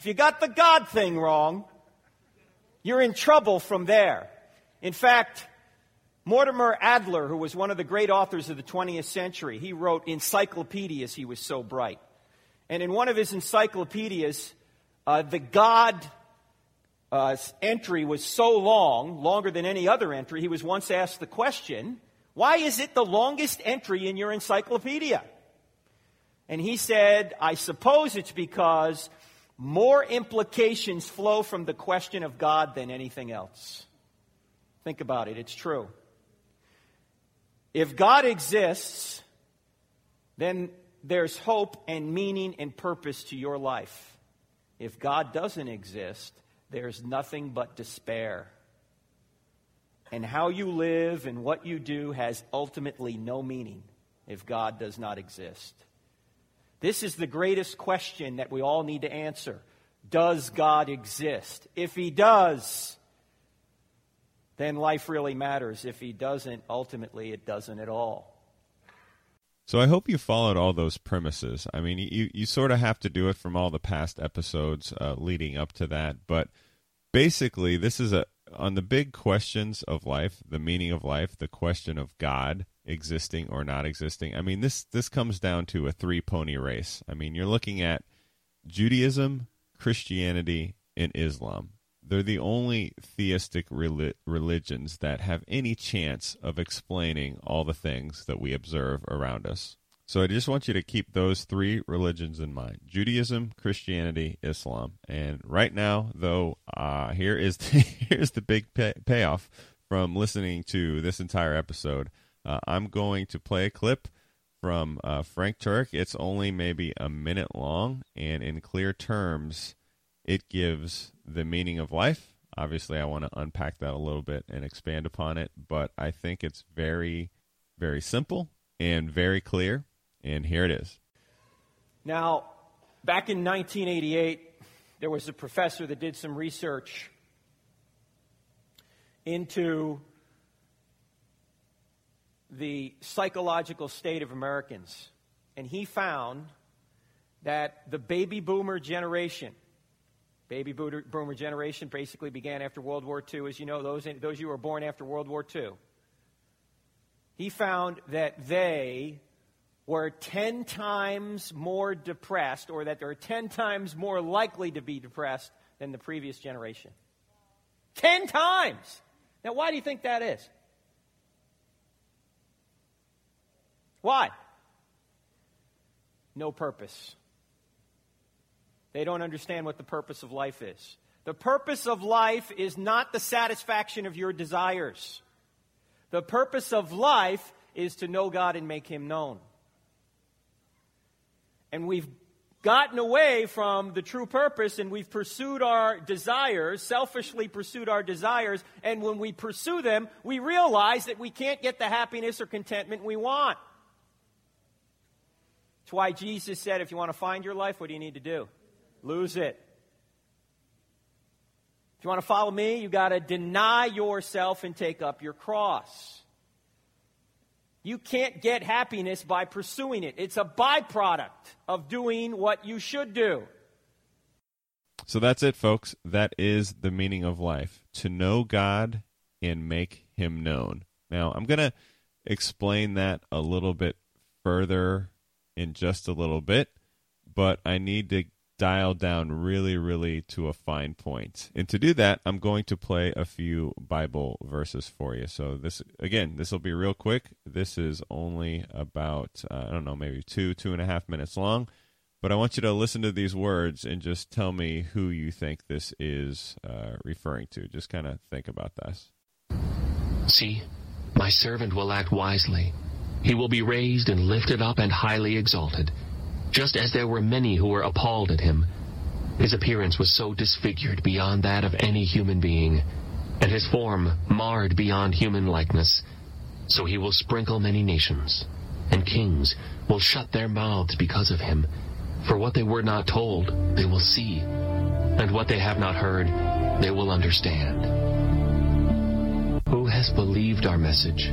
If you got the God thing wrong, you're in trouble from there. In fact, Mortimer Adler, who was one of the great authors of the 20th century, he wrote encyclopedias, he was so bright. And in one of his encyclopedias, uh, the God uh, entry was so long, longer than any other entry, he was once asked the question, Why is it the longest entry in your encyclopedia? And he said, I suppose it's because more implications flow from the question of God than anything else. Think about it, it's true. If God exists, then there's hope and meaning and purpose to your life. If God doesn't exist, there's nothing but despair. And how you live and what you do has ultimately no meaning if God does not exist. This is the greatest question that we all need to answer. Does God exist? If He does, then life really matters. If He doesn't, ultimately it doesn't at all. So I hope you followed all those premises. I mean, you, you sort of have to do it from all the past episodes uh, leading up to that, but basically, this is a on the big questions of life, the meaning of life, the question of God existing or not existing. I mean, this this comes down to a three pony race. I mean, you're looking at Judaism, Christianity, and Islam. They're the only theistic religions that have any chance of explaining all the things that we observe around us. So I just want you to keep those three religions in mind Judaism, Christianity, Islam. And right now, though, uh, here is the, *laughs* here's the big pay- payoff from listening to this entire episode. Uh, I'm going to play a clip from uh, Frank Turek. It's only maybe a minute long, and in clear terms, it gives the meaning of life. Obviously, I want to unpack that a little bit and expand upon it, but I think it's very, very simple and very clear. And here it is. Now, back in 1988, there was a professor that did some research into the psychological state of Americans. And he found that the baby boomer generation, baby boomer generation basically began after World War II, as you know, those, those you who were born after World War II. He found that they were 10 times more depressed, or that they're 10 times more likely to be depressed than the previous generation. 10 times! Now, why do you think that is? Why? No purpose. They don't understand what the purpose of life is. The purpose of life is not the satisfaction of your desires. The purpose of life is to know God and make Him known. And we've gotten away from the true purpose and we've pursued our desires, selfishly pursued our desires, and when we pursue them, we realize that we can't get the happiness or contentment we want. Why Jesus said, if you want to find your life, what do you need to do? Lose it. If you want to follow me, you got to deny yourself and take up your cross. You can't get happiness by pursuing it. It's a byproduct of doing what you should do. So that's it, folks. That is the meaning of life to know God and make Him known. Now, I'm going to explain that a little bit further in just a little bit, but I need to dial down really, really to a fine point. And to do that, I'm going to play a few Bible verses for you. So this, again, this will be real quick. This is only about uh, I don't know, maybe two, two and a half minutes long. But I want you to listen to these words and just tell me who you think this is uh, referring to. Just kind of think about this. See, my servant will act wisely. He will be raised and lifted up and highly exalted, just as there were many who were appalled at him. His appearance was so disfigured beyond that of any human being, and his form marred beyond human likeness. So he will sprinkle many nations, and kings will shut their mouths because of him. For what they were not told, they will see, and what they have not heard, they will understand. Who has believed our message?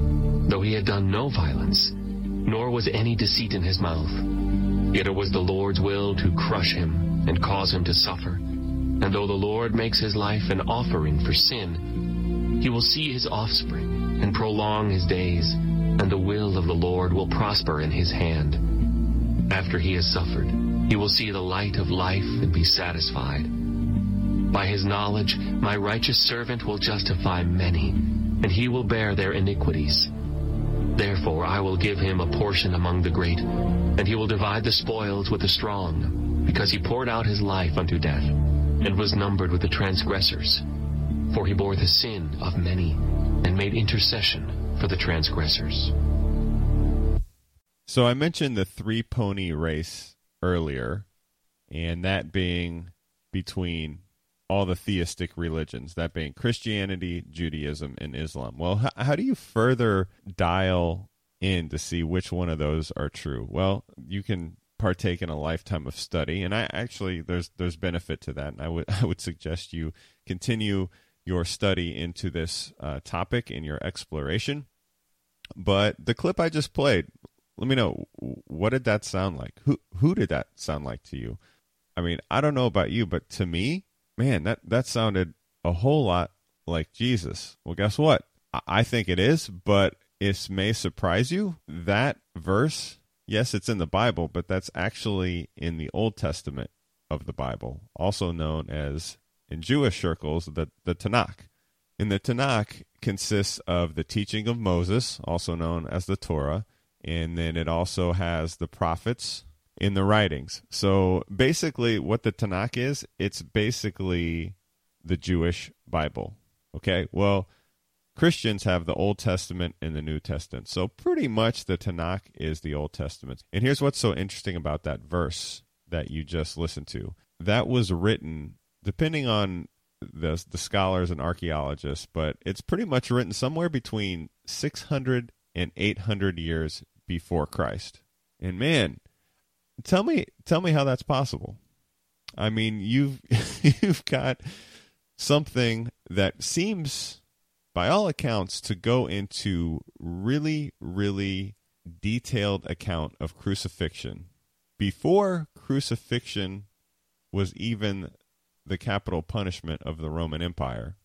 though he had done no violence, nor was any deceit in his mouth. Yet it was the Lord's will to crush him and cause him to suffer. And though the Lord makes his life an offering for sin, he will see his offspring and prolong his days, and the will of the Lord will prosper in his hand. After he has suffered, he will see the light of life and be satisfied. By his knowledge, my righteous servant will justify many, and he will bear their iniquities. Therefore I will give him a portion among the great, and he will divide the spoils with the strong, because he poured out his life unto death, and was numbered with the transgressors. For he bore the sin of many, and made intercession for the transgressors. So I mentioned the three pony race earlier, and that being between all the theistic religions, that being Christianity, Judaism, and Islam. Well, h- how do you further dial in to see which one of those are true? Well, you can partake in a lifetime of study, and I actually there's there's benefit to that, and I would *laughs* I would suggest you continue your study into this uh, topic in your exploration. But the clip I just played, let me know what did that sound like? Who who did that sound like to you? I mean, I don't know about you, but to me, man, that that sounded a whole lot like Jesus. Well, guess what? I think it is, but it may surprise you. That verse, yes, it's in the Bible, but that's actually in the Old Testament of the Bible, also known as in Jewish circles the the Tanakh. In the Tanakh consists of the teaching of Moses, also known as the Torah, and then it also has the prophets in the writings. So basically, what the Tanakh is, it's basically the Jewish Bible. Okay, well, Christians have the Old Testament and the New Testament. So pretty much the Tanakh is the Old Testament. And here's what's so interesting about that verse that you just listened to. That was written, depending on the the scholars and archaeologists, but it's pretty much written somewhere between 600 and 800 years before Christ. And man, tell me tell me how that's possible. I mean, you've *laughs* you've got something that seems by all accounts to go into really really detailed account of crucifixion before crucifixion was even the capital punishment of the Roman Empire.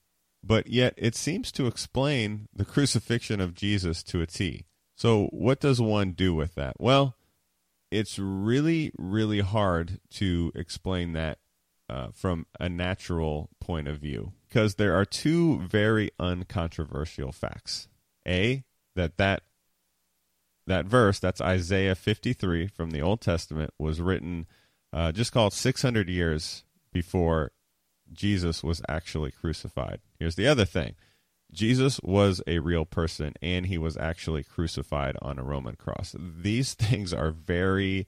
But yet it seems to explain the crucifixion of Jesus to a T. So, what does one do with that? Well, it's really, really hard to explain that uh, from a natural point of view because there are two very uncontroversial facts. A, that that that verse, that's Isaiah 53 from the Old Testament, was written uh, just called 600 years before Jesus was actually crucified. Here's the other thing Jesus was a real person and he was actually crucified on a Roman cross. These *laughs* things are very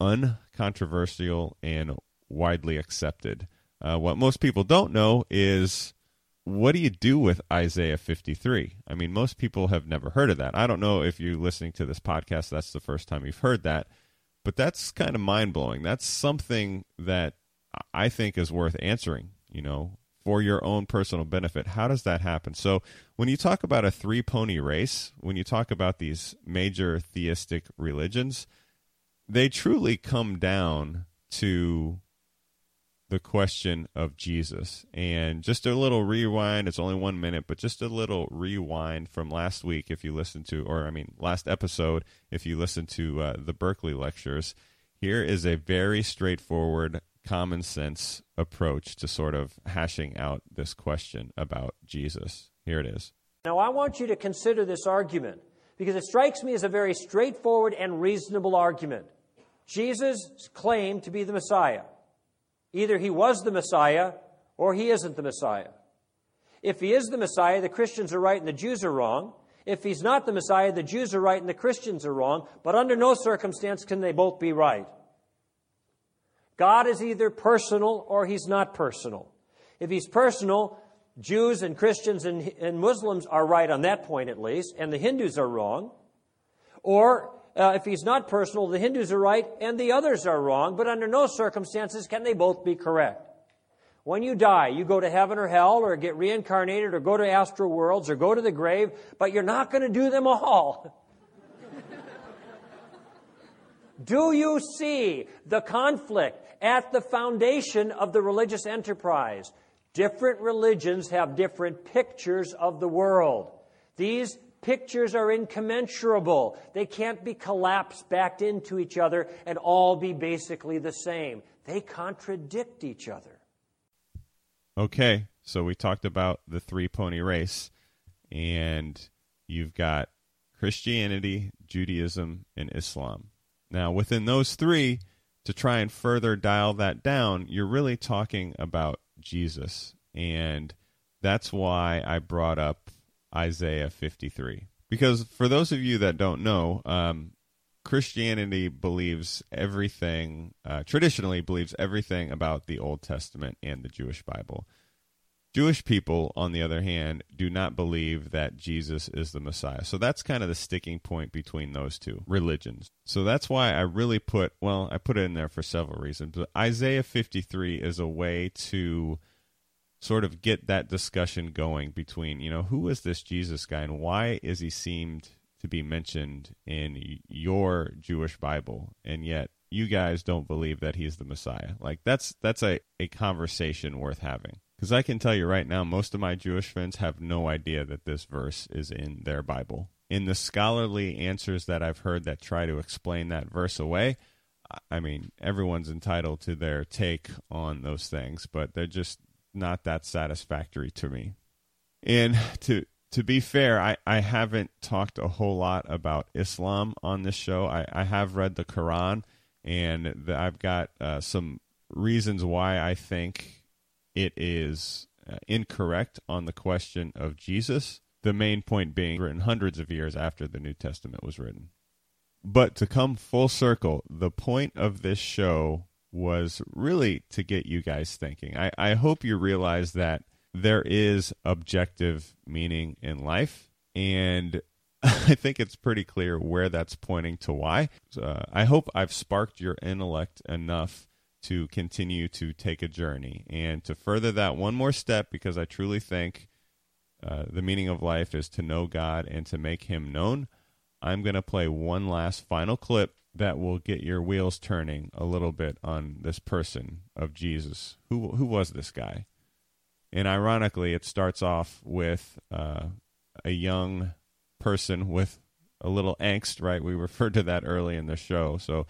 uncontroversial and widely accepted. Uh, what most people don't know is what do you do with Isaiah 53? I mean, most people have never heard of that. I don't know if you're listening to this podcast, that's the first time you've heard that, but that's kind of mind blowing. That's something that I think is worth answering, you know, for your own personal benefit. How does that happen? So, when you talk about a three pony race, when you talk about these major theistic religions, they truly come down to the question of Jesus. And just a little rewind, it's only one minute, but just a little rewind from last week, if you listen to, or I mean, last episode, if you listen to uh, the Berkeley lectures. Here is a very straightforward, common sense approach to sort of hashing out this question about Jesus. Here it is. Now, I want you to consider this argument because it strikes me as a very straightforward and reasonable argument. Jesus claimed to be the Messiah. Either he was the Messiah or he isn't the Messiah. If he is the Messiah, the Christians are right and the Jews are wrong. If he's not the Messiah, the Jews are right and the Christians are wrong. But under no circumstance can they both be right. God is either personal or he's not personal. If he's personal, Jews and Christians and, and Muslims are right on that point at least, and the Hindus are wrong. Or uh, if he's not personal, the Hindus are right and the others are wrong, but under no circumstances can they both be correct. When you die, you go to heaven or hell or get reincarnated or go to astral worlds or go to the grave, but you're not going to do them all. *laughs* do you see the conflict at the foundation of the religious enterprise? Different religions have different pictures of the world. These Pictures are incommensurable. They can't be collapsed back into each other and all be basically the same. They contradict each other. Okay, so we talked about the three pony race, and you've got Christianity, Judaism, and Islam. Now, within those three, to try and further dial that down, you're really talking about Jesus. And that's why I brought up Isaiah 53. Because for those of you that don't know, um, Christianity believes everything, uh, traditionally believes everything about the Old Testament and the Jewish Bible. Jewish people, on the other hand, do not believe that Jesus is the Messiah. So that's kind of the sticking point between those two religions. So that's why I really put, well, I put it in there for several reasons. But Isaiah 53 is a way to sort of get that discussion going between, you know, who is this Jesus guy and why is he seemed to be mentioned in your Jewish Bible and yet you guys don't believe that he's the Messiah. Like that's that's a, a conversation worth having. Because I can tell you right now, most of my Jewish friends have no idea that this verse is in their Bible. In the scholarly answers that I've heard that try to explain that verse away, I mean, everyone's entitled to their take on those things, but they're just not that satisfactory to me. And to to be fair, I, I haven't talked a whole lot about Islam on this show. I, I have read the Quran, and the, I've got uh, some reasons why I think it is uh, incorrect on the question of Jesus. The main point being written hundreds of years after the New Testament was written. But to come full circle, the point of this show was really to get you guys thinking. I, I hope you realize that there is objective meaning in life, and *laughs* I think it's pretty clear where that's pointing to why. Uh, I hope I've sparked your intellect enough to continue to take a journey and to further that one more step because I truly think uh, the meaning of life is to know God and to make Him known. I'm going to play one last final clip that will get your wheels turning a little bit on this person of Jesus. Who who was this guy? And ironically, it starts off with uh, a young person with a little angst. Right, we referred to that early in the show. So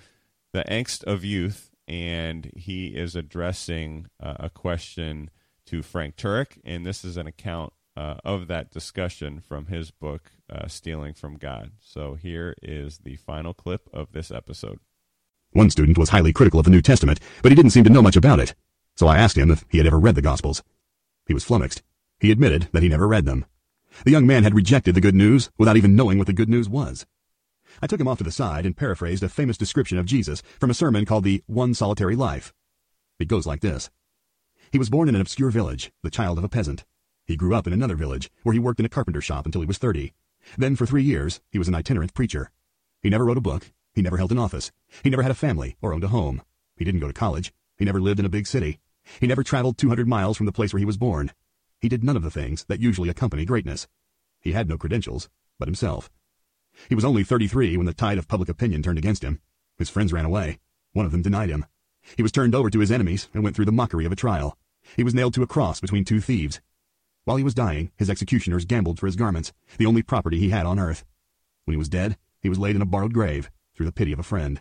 the angst of youth, and he is addressing uh, a question to Frank Turek, and this is an account uh, of that discussion from his book, uh, Stealing from God. So here is the final clip of this episode. One student was highly critical of the New Testament, but he didn't seem to know much about it. So I asked him if he had ever read the Gospels. He was flummoxed. He admitted that he never read them. The young man had rejected the good news without even knowing what the good news was. I took him off to the side and paraphrased a famous description of Jesus from a sermon called The One Solitary Life. It goes like this. He was born in an obscure village, the child of a peasant. He grew up in another village, where he worked in a carpenter shop until he was 30. Then for three years, he was an itinerant preacher. He never wrote a book. He never held an office. He never had a family or owned a home. He didn't go to college. He never lived in a big city. He never traveled 200 miles from the place where he was born. He did none of the things that usually accompany greatness. He had no credentials, but himself. He was only 33 when the tide of public opinion turned against him. His friends ran away. One of them denied him. He was turned over to his enemies and went through the mockery of a trial. He was nailed to a cross between two thieves. While he was dying, his executioners gambled for his garments, the only property he had on earth. When he was dead, he was laid in a borrowed grave through the pity of a friend.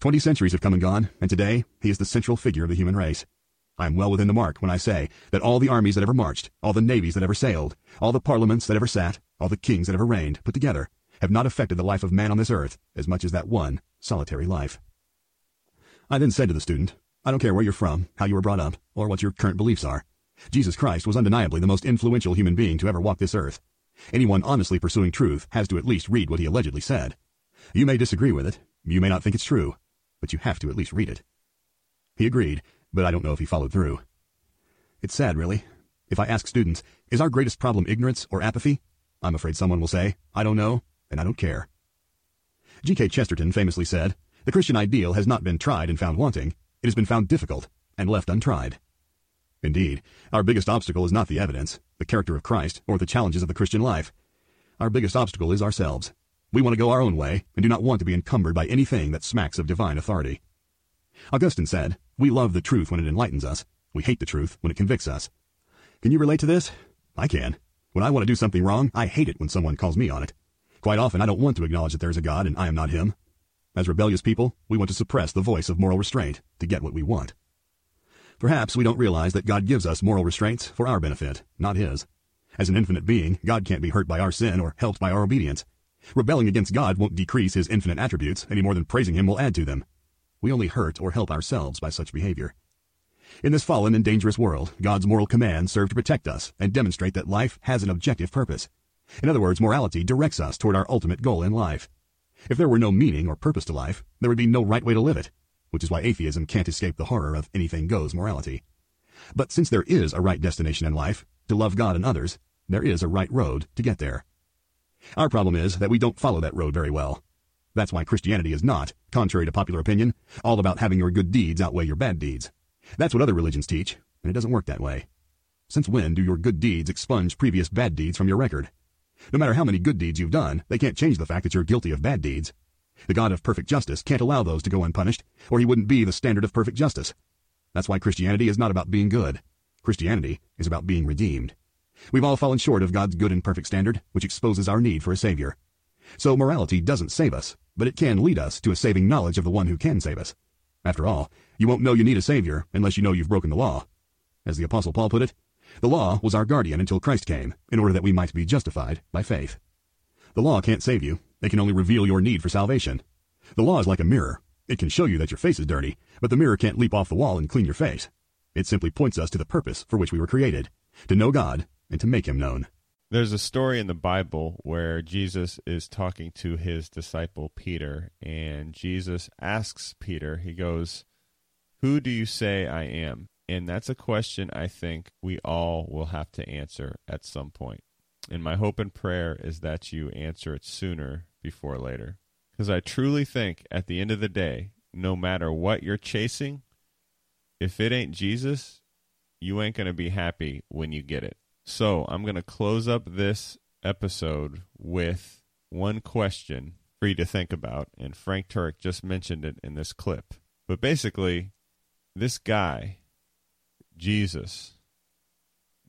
Twenty centuries have come and gone, and today he is the central figure of the human race. I am well within the mark when I say that all the armies that ever marched, all the navies that ever sailed, all the parliaments that ever sat, all the kings that ever reigned, put together, have not affected the life of man on this earth as much as that one solitary life. I then said to the student, I don't care where you're from, how you were brought up, or what your current beliefs are. Jesus Christ was undeniably the most influential human being to ever walk this earth. Anyone honestly pursuing truth has to at least read what he allegedly said. You may disagree with it, you may not think it's true, but you have to at least read it. He agreed, but I don't know if he followed through. It's sad, really. If I ask students, is our greatest problem ignorance or apathy? I'm afraid someone will say, I don't know, and I don't care. G.K. Chesterton famously said, The Christian ideal has not been tried and found wanting, it has been found difficult and left untried. Indeed, our biggest obstacle is not the evidence, the character of Christ, or the challenges of the Christian life. Our biggest obstacle is ourselves. We want to go our own way and do not want to be encumbered by anything that smacks of divine authority. Augustine said, We love the truth when it enlightens us. We hate the truth when it convicts us. Can you relate to this? I can. When I want to do something wrong, I hate it when someone calls me on it. Quite often, I don't want to acknowledge that there is a God and I am not him. As rebellious people, we want to suppress the voice of moral restraint to get what we want. Perhaps we don't realize that God gives us moral restraints for our benefit, not his. As an infinite being, God can't be hurt by our sin or helped by our obedience. Rebelling against God won't decrease his infinite attributes any more than praising him will add to them. We only hurt or help ourselves by such behavior. In this fallen and dangerous world, God's moral commands serve to protect us and demonstrate that life has an objective purpose. In other words, morality directs us toward our ultimate goal in life. If there were no meaning or purpose to life, there would be no right way to live it, which is why atheism can't escape the horror of anything goes morality. But since there is a right destination in life, to love God and others, there is a right road to get there. Our problem is that we don't follow that road very well. That's why Christianity is not, contrary to popular opinion, all about having your good deeds outweigh your bad deeds. That's what other religions teach, and it doesn't work that way. Since when do your good deeds expunge previous bad deeds from your record? No matter how many good deeds you've done, they can't change the fact that you're guilty of bad deeds. The God of perfect justice can't allow those to go unpunished, or he wouldn't be the standard of perfect justice. That's why Christianity is not about being good. Christianity is about being redeemed. We've all fallen short of God's good and perfect standard, which exposes our need for a Savior. So morality doesn't save us, but it can lead us to a saving knowledge of the one who can save us. After all, you won't know you need a Savior unless you know you've broken the law. As the Apostle Paul put it, the law was our guardian until Christ came, in order that we might be justified by faith. The law can't save you. It can only reveal your need for salvation. The law is like a mirror. It can show you that your face is dirty, but the mirror can't leap off the wall and clean your face. It simply points us to the purpose for which we were created, to know God and to make him known. There's a story in the Bible where Jesus is talking to his disciple Peter, and Jesus asks Peter, he goes, Who do you say I am? And that's a question I think we all will have to answer at some point. And my hope and prayer is that you answer it sooner before later. Because I truly think at the end of the day, no matter what you're chasing, if it ain't Jesus, you ain't going to be happy when you get it. So I'm going to close up this episode with one question for you to think about. And Frank Turek just mentioned it in this clip. But basically, this guy Jesus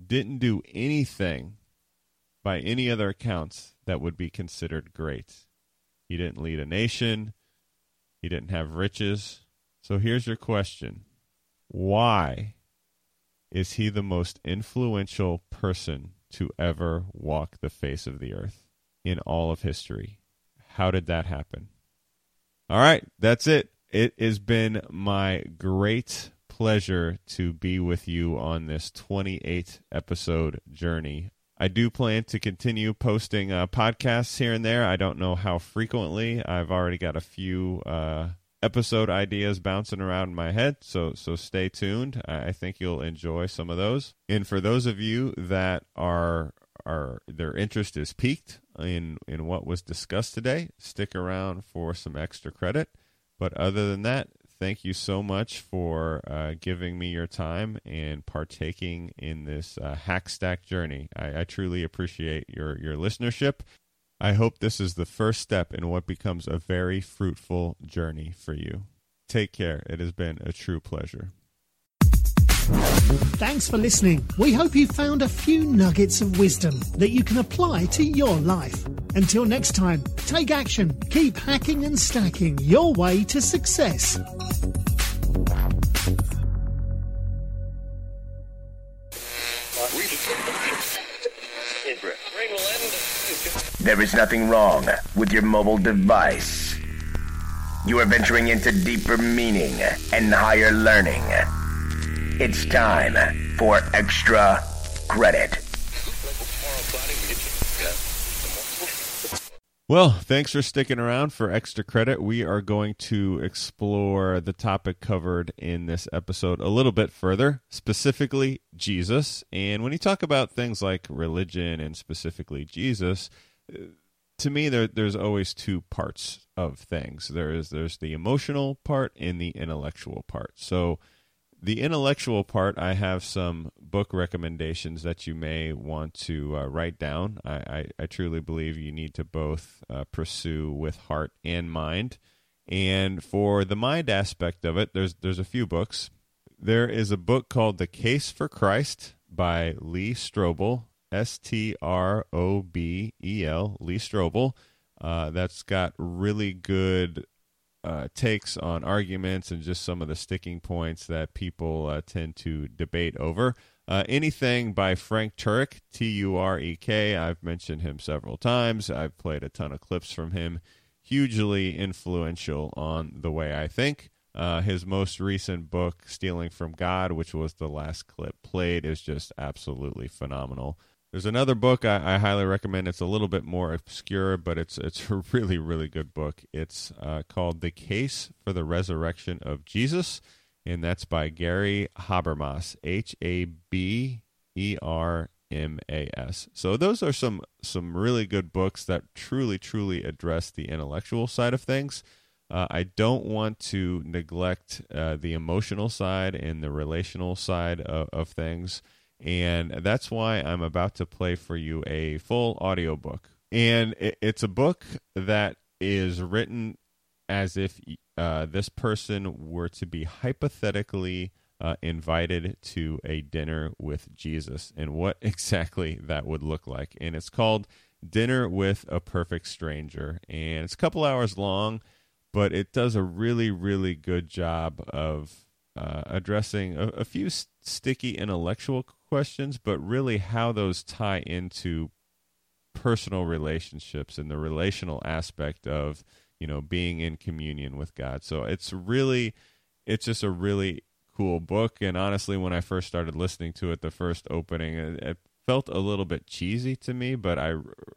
didn't do anything by any other accounts that would be considered great. He didn't lead a nation. He didn't have riches. So here's your question Why is he the most influential person to ever walk the face of the earth in all of history? How did that happen? All right, that's it. It has been my great pleasure to be with you on this 28 episode journey. I do plan to continue posting uh, podcasts here and there. I don't know how frequently. I've already got a few uh, episode ideas bouncing around in my head, so so stay tuned. I, think you'll enjoy some of those. And for those of you that are are their interest is piqued in in what was discussed today, stick around for some extra credit. But other than that, thank you so much for uh, giving me your time and partaking in this uh, hack stack journey. I, I, truly appreciate your, your listenership. I hope this is the first step in what becomes a very fruitful journey for you. Take care. It has been a true pleasure. Thanks for listening. We hope you found a few nuggets of wisdom that you can apply to your life. Until next time, take action, keep hacking and stacking your way to success. There is nothing wrong with your mobile device. You are venturing into deeper meaning and higher learning. It's time for extra credit. Well, thanks for sticking around for extra credit. We are going to explore the topic covered in this episode a little bit further, specifically Jesus. And when you talk about things like religion and specifically Jesus, uh, to me there there's always two parts of things. There is there's the emotional part and the intellectual part. So the intellectual part, I have some book recommendations that you may want to uh, write down. I, I, I, truly believe you need to both uh, pursue with heart and mind. And for the mind aspect of it, there's there's a few books. There is a book called The Case for Christ by Lee Strobel, S T R O B E L, Lee Strobel. Uh, that's got really good uh, takes on arguments and just some of the sticking points that people uh, tend to debate over. Uh, anything by Frank Turek, T U R E K. I've mentioned him several times. I've played a ton of clips from him. Hugely influential on the way I think. Uh, his most recent book, Stealing from God, which was the last clip played, is just absolutely phenomenal. There's another book I, I, highly recommend. It's a little bit more obscure, but it's it's a *laughs* really really good book. It's uh, called "The Case for the Resurrection of Jesus," and that's by Gary Habermas, H A B E R M A S. So those are some some really good books that truly truly address the intellectual side of things. Uh, I don't want to neglect uh, the emotional side and the relational side of, of things. And that's why I'm about to play for you a full audiobook. And it's a book that is written as if uh, this person were to be hypothetically uh, invited to a dinner with Jesus and what *laughs* exactly that would look like. And it's called Dinner with a Perfect Stranger. And it's a couple hours long, but it does a really, really good job of uh, addressing a, a few st- sticky intellectual questions, but really how those tie into personal relationships and the relational aspect of you know being in communion with God. So it's really it's just a really cool book and honestly when I first started listening to it the first opening it, it felt a little bit cheesy to me but I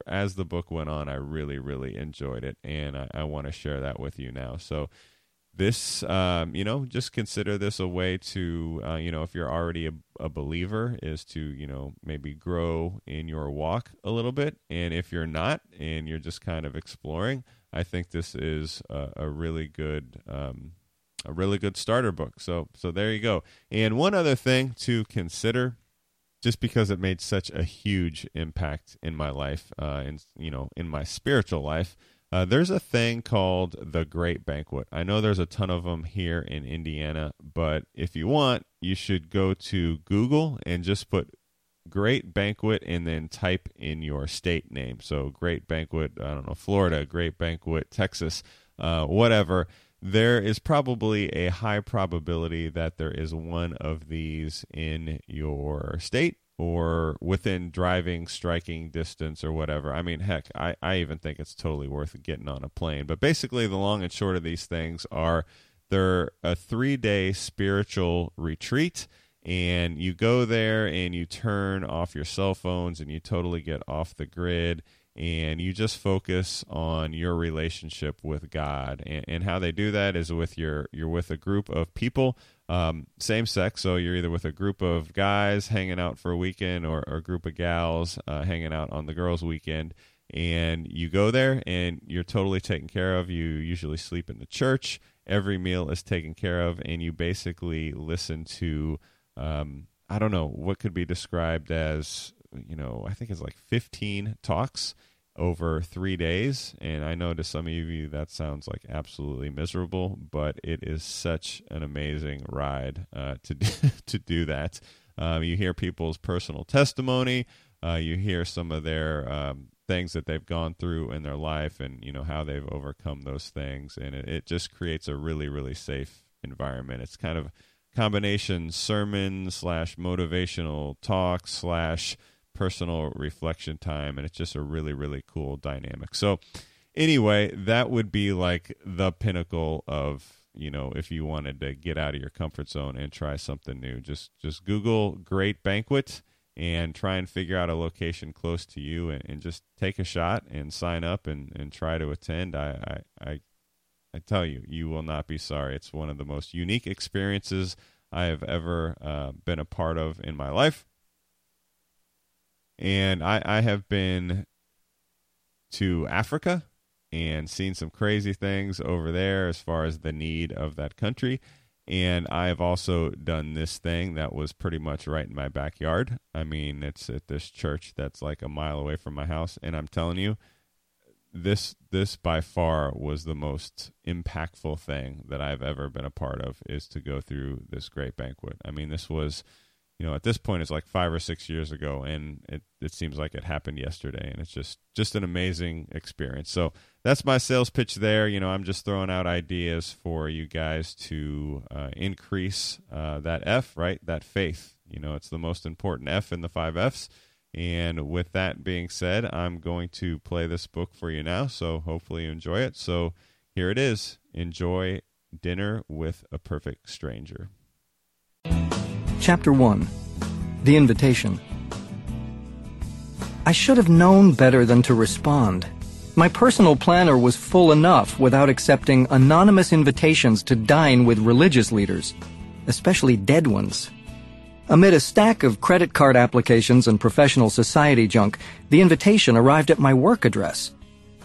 as the book went on I really really enjoyed it and I, I want to share that with you now. So this um, you know just consider this a way to uh, you know if you're already a, a, believer is to you know maybe grow in your walk a little bit. And if you're not and you're just kind of exploring i think this is a, a really good um, a really good starter book. So so there you go. And one other thing to consider just because it made such a huge impact in my life uh, and you know in my spiritual life uh, there's a thing called the Great Banquet. I know there's a ton of them here in Indiana, but if you want, you should go to Google and just put Great Banquet and then type in your state name. So, Great Banquet, I don't know, Florida, Great Banquet, Texas, uh, whatever. There is probably a high probability that there is one of these in your state or within driving striking distance or whatever. I mean, heck, I, I even think it's totally worth getting on a plane. But basically, the long and short of these things are they're a three day spiritual retreat. And you go there and you turn off your cell phones and you totally get off the grid and you just focus on your relationship with God. And, and how they do that is with your you're with a group of people um, same sex. So you're either with a group of guys hanging out for a weekend or, or a group of gals uh, hanging out on the girls' weekend. And you go there and you're totally taken care of. You usually sleep in the church. Every meal is taken care of. And you basically listen to, um, I don't know, what could be described as, you know, I think it's like 15 talks over three days. And I know to some of you that sounds like absolutely miserable, but it is such an amazing ride uh, to do, *laughs* to do that. Um, you hear people's personal testimony. Uh, you hear some of their um, things that they've gone through in their life, and you know how they've overcome those things, and it, it just creates a really, really safe environment. It's kind of combination sermon slash motivational talk slash personal reflection time and it's just a really really cool dynamic. So anyway that would be like the pinnacle of you know if you wanted to get out of your comfort zone and try something new. Just just google great banquet and try and figure out a location close to you and, and just take a shot and sign up and, and try to attend. I, I i i tell you you will not be sorry. It's one of the most unique experiences i have ever uh, been a part of in my life and I, I have been to Africa and seen some crazy things over there as far as the need of that country. And I've also done this thing that was pretty much right in my backyard. I mean, it's at this church that's like a mile away from my house. And I'm telling you, this this by far was the most impactful thing that I've ever been a part of is to go through this great banquet. I mean, this was you know, at this point it's like five or six years ago, and it, it seems like it happened yesterday, and it's just just an amazing experience. So that's my sales pitch there. You know, I'm just throwing out ideas for you guys to uh, increase uh, that F, right? That faith. You know, it's the most important F in the five Fs. And with that being said, I'm going to play this book for you now. So hopefully you enjoy it. So here it is. Enjoy Dinner with a Perfect Stranger. Chapter 1 The Invitation I should have known better than to respond. My personal planner was full enough without accepting anonymous invitations to dine with religious leaders, especially dead ones. Amid a stack of credit card applications and professional society junk, the invitation arrived at my work address.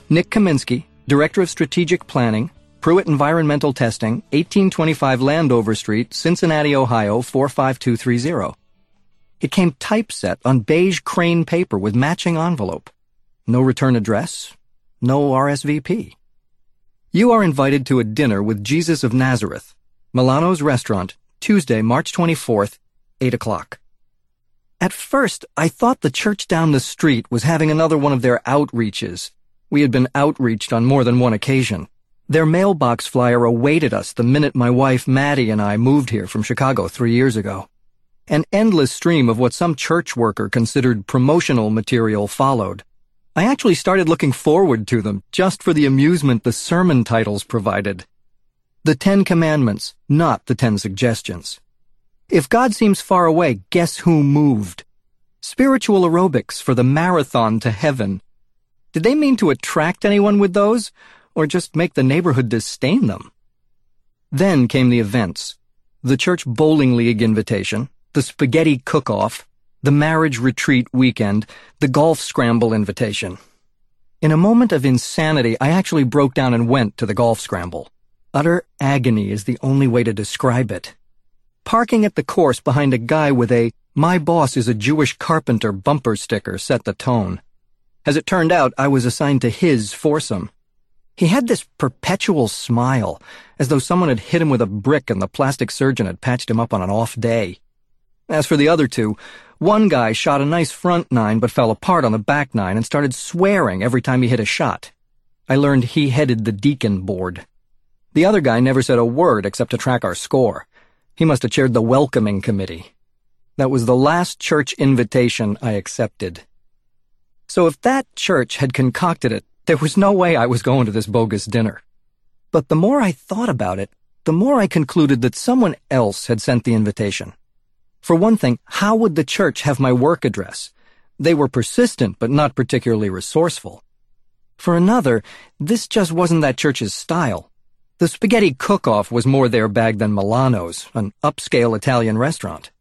Nick Kaminsky, Director of Strategic Planning, Pruitt Environmental Testing, 1825 Landover Street, Cincinnati, Ohio 45230. It came typeset on beige crane paper with matching envelope. No return address, no RSVP. You are invited to a dinner with Jesus of Nazareth, Milano's Restaurant, Tuesday, March 24th, 8 o'clock. At first, I thought the church down the street was having another one of their outreaches. We had been outreached on more than one occasion. Their mailbox flyer awaited us the minute my wife Maddie and I moved here from Chicago three years ago. An endless stream of what some church worker considered promotional material followed. I actually started looking forward to them just for the amusement the sermon titles provided. The Ten Commandments, not the Ten Suggestions. If God seems far away, guess who moved? Spiritual aerobics for the marathon to heaven. Did they mean to attract anyone with those? Or just make the neighborhood disdain them. Then came the events. The church bowling league invitation, the spaghetti cook-off, the marriage retreat weekend, the golf scramble invitation. In a moment of insanity, I actually broke down and went to the golf scramble. Utter agony is the only way to describe it. Parking at the course behind a guy with a My boss is a Jewish carpenter bumper sticker set the tone. As it turned out, I was assigned to his foursome. He had this perpetual smile, as though someone had hit him with a brick and the plastic surgeon had patched him up on an off day. As for the other two, one guy shot a nice front nine but fell apart on the back nine and started swearing every time he hit a shot. I learned he headed the deacon board. The other guy never said a word except to track our score. He must have chaired the welcoming committee. That was the last church invitation I accepted. So if that church had concocted it, there was no way I was going to this bogus dinner. But the more I thought about it, the more I concluded that someone else had sent the invitation. For one thing, how would the church have my work address? They were persistent, but not particularly resourceful. For another, this just wasn't that church's style. The spaghetti cook-off was more their bag than Milano's, an upscale Italian restaurant.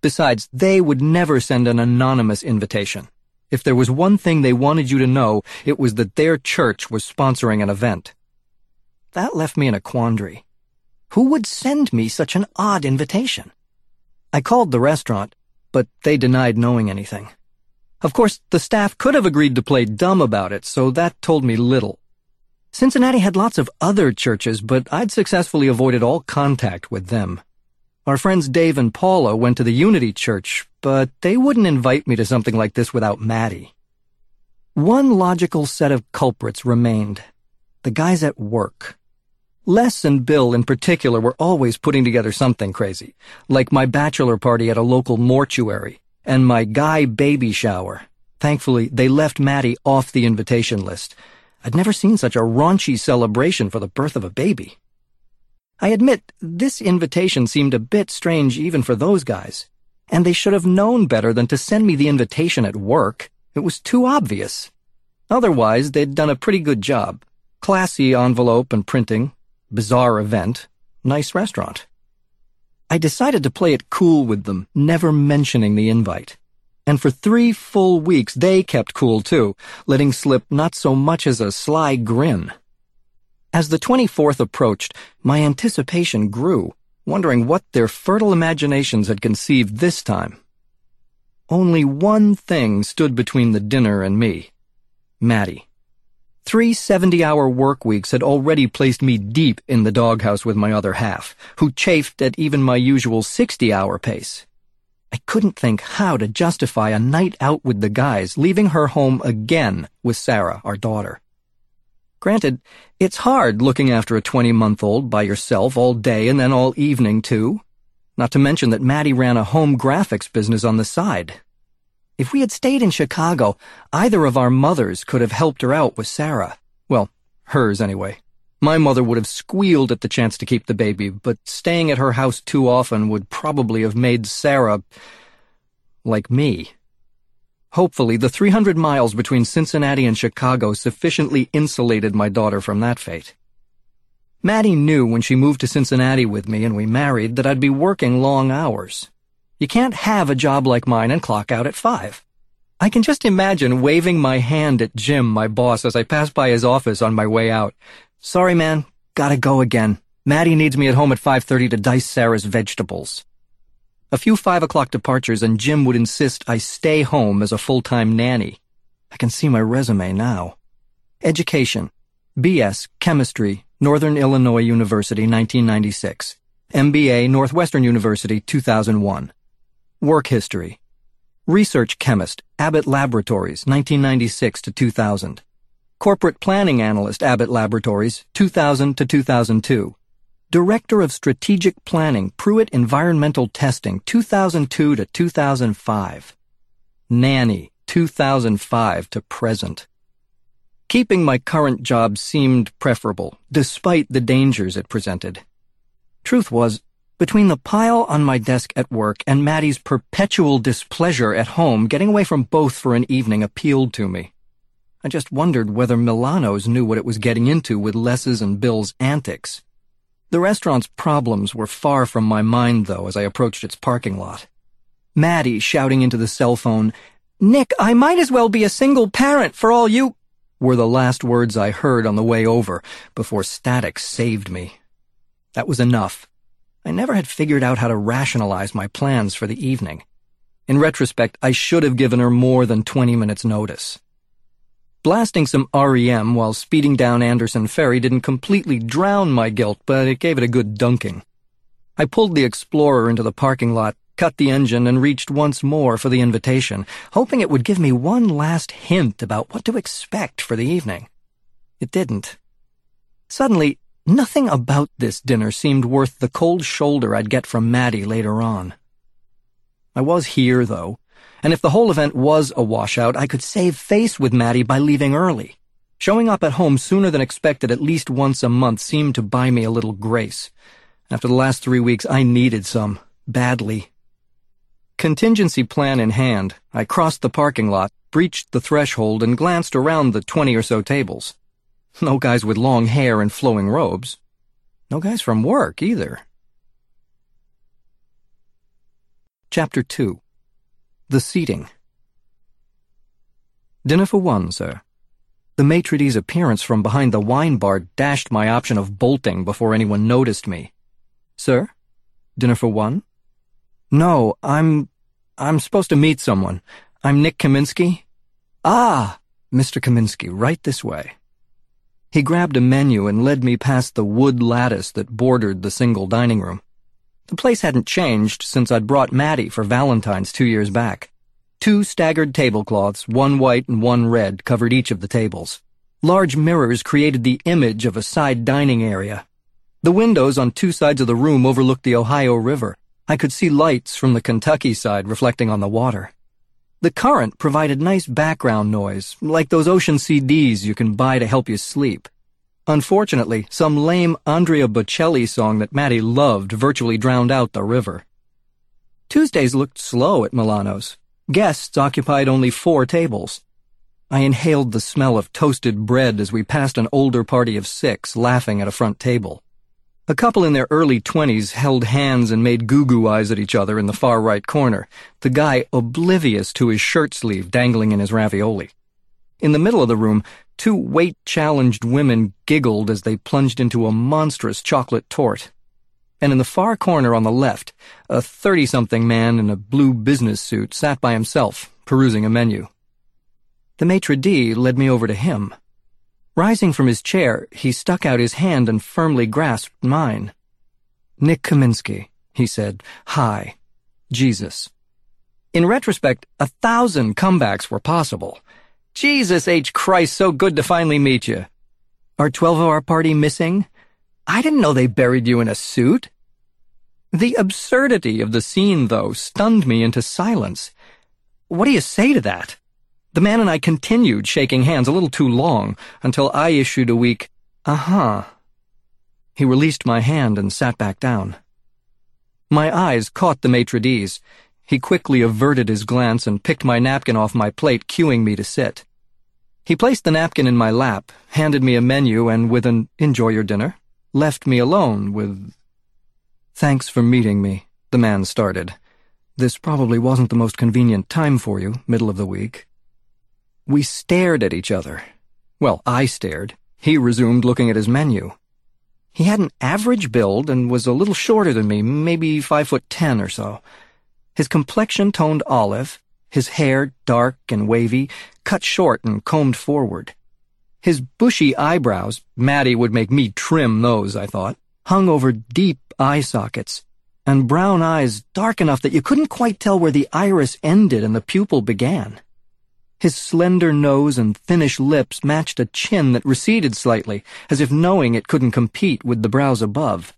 Besides, they would never send an anonymous invitation. If there was one thing they wanted you to know, it was that their church was sponsoring an event. That left me in a quandary. Who would send me such an odd invitation? I called the restaurant, but they denied knowing anything. Of course, the staff could have agreed to play dumb about it, so that told me little. Cincinnati had lots of other churches, but I'd successfully avoided all contact with them. Our friends Dave and Paula went to the Unity Church, but they wouldn't invite me to something like this without Maddie. One logical set of culprits remained. The guys at work. Les and Bill in particular were always putting together something crazy, like my bachelor party at a local mortuary and my guy baby shower. Thankfully, they left Maddie off the invitation list. I'd never seen such a raunchy celebration for the birth of a baby. I admit, this invitation seemed a bit strange even for those guys, and they should have known better than to send me the invitation at work. It was too obvious. Otherwise, they'd done a pretty good job. Classy envelope and printing, bizarre event, nice restaurant. I decided to play it cool with them, never mentioning the invite. And for three full weeks, they kept cool too, letting slip not so much as a sly grin. As the 24th approached, my anticipation grew, wondering what their fertile imaginations had conceived this time. Only one thing stood between the dinner and me. Maddie. Three 70-hour work weeks had already placed me deep in the doghouse with my other half, who chafed at even my usual 60-hour pace. I couldn't think how to justify a night out with the guys, leaving her home again with Sarah, our daughter. Granted, it's hard looking after a 20-month-old by yourself all day and then all evening, too. Not to mention that Maddie ran a home graphics business on the side. If we had stayed in Chicago, either of our mothers could have helped her out with Sarah. Well, hers anyway. My mother would have squealed at the chance to keep the baby, but staying at her house too often would probably have made Sarah like me. Hopefully, the 300 miles between Cincinnati and Chicago sufficiently insulated my daughter from that fate. Maddie knew when she moved to Cincinnati with me and we married that I'd be working long hours. You can't have a job like mine and clock out at five. I can just imagine waving my hand at Jim, my boss, as I pass by his office on my way out. Sorry, man. Gotta go again. Maddie needs me at home at 5.30 to dice Sarah's vegetables. A few five o'clock departures and Jim would insist I stay home as a full-time nanny. I can see my resume now. Education. B.S. Chemistry, Northern Illinois University, 1996. MBA, Northwestern University, 2001. Work history. Research chemist, Abbott Laboratories, 1996 to 2000. Corporate planning analyst, Abbott Laboratories, 2000 to 2002. Director of Strategic Planning, Pruitt Environmental Testing, 2002 to 2005. Nanny, 2005 to present. Keeping my current job seemed preferable, despite the dangers it presented. Truth was, between the pile on my desk at work and Maddie's perpetual displeasure at home, getting away from both for an evening appealed to me. I just wondered whether Milano's knew what it was getting into with Les's and Bill's antics. The restaurant's problems were far from my mind, though, as I approached its parking lot. Maddie shouting into the cell phone, Nick, I might as well be a single parent for all you, were the last words I heard on the way over before static saved me. That was enough. I never had figured out how to rationalize my plans for the evening. In retrospect, I should have given her more than 20 minutes notice. Blasting some REM while speeding down Anderson Ferry didn't completely drown my guilt, but it gave it a good dunking. I pulled the Explorer into the parking lot, cut the engine, and reached once more for the invitation, hoping it would give me one last hint about what to expect for the evening. It didn't. Suddenly, Nothing about this dinner seemed worth the cold shoulder I'd get from Maddie later on. I was here, though, and if the whole event was a washout, I could save face with Maddie by leaving early. Showing up at home sooner than expected at least once a month seemed to buy me a little grace. After the last three weeks, I needed some, badly. Contingency plan in hand, I crossed the parking lot, breached the threshold, and glanced around the twenty or so tables. No guys with long hair and flowing robes. No guys from work, either. Chapter 2 The Seating Dinner for one, sir. The maitre appearance from behind the wine bar dashed my option of bolting before anyone noticed me. Sir? Dinner for one? No, I'm... I'm supposed to meet someone. I'm Nick Kaminsky. Ah, Mr. Kaminsky, right this way. He grabbed a menu and led me past the wood lattice that bordered the single dining room. The place hadn't changed since I'd brought Maddie for Valentine's two years back. Two staggered tablecloths, one white and one red, covered each of the tables. Large mirrors created the image of a side dining area. The windows on two sides of the room overlooked the Ohio River. I could see lights from the Kentucky side reflecting on the water. The current provided nice background noise, like those ocean CDs you can buy to help you sleep. Unfortunately, some lame Andrea Bocelli song that Maddie loved virtually drowned out the river. Tuesdays looked slow at Milano's. Guests occupied only four tables. I inhaled the smell of toasted bread as we passed an older party of six laughing at a front table. A couple in their early twenties held hands and made goo-goo eyes at each other in the far right corner, the guy oblivious to his shirt sleeve dangling in his ravioli. In the middle of the room, Two weight-challenged women giggled as they plunged into a monstrous chocolate torte. And in the far corner on the left, a thirty-something man in a blue business suit sat by himself, perusing a menu. The maitre d' led me over to him. Rising from his chair, he stuck out his hand and firmly grasped mine. Nick Kaminsky, he said. Hi. Jesus. In retrospect, a thousand comebacks were possible. Jesus H. Christ, so good to finally meet you. Are 12 of our party missing? I didn't know they buried you in a suit. The absurdity of the scene, though, stunned me into silence. What do you say to that? The man and I continued shaking hands a little too long until I issued a weak, uh-huh. He released my hand and sat back down. My eyes caught the maitre d's. He quickly averted his glance and picked my napkin off my plate, cueing me to sit. He placed the napkin in my lap, handed me a menu, and with an enjoy your dinner, left me alone with. Thanks for meeting me, the man started. This probably wasn't the most convenient time for you, middle of the week. We stared at each other. Well, I stared. He resumed looking at his menu. He had an average build and was a little shorter than me, maybe five foot ten or so. His complexion toned olive, his hair dark and wavy, cut short and combed forward. His bushy eyebrows, Mattie would make me trim those, I thought, hung over deep eye sockets, and brown eyes dark enough that you couldn't quite tell where the iris ended and the pupil began. His slender nose and thinnish lips matched a chin that receded slightly, as if knowing it couldn't compete with the brows above.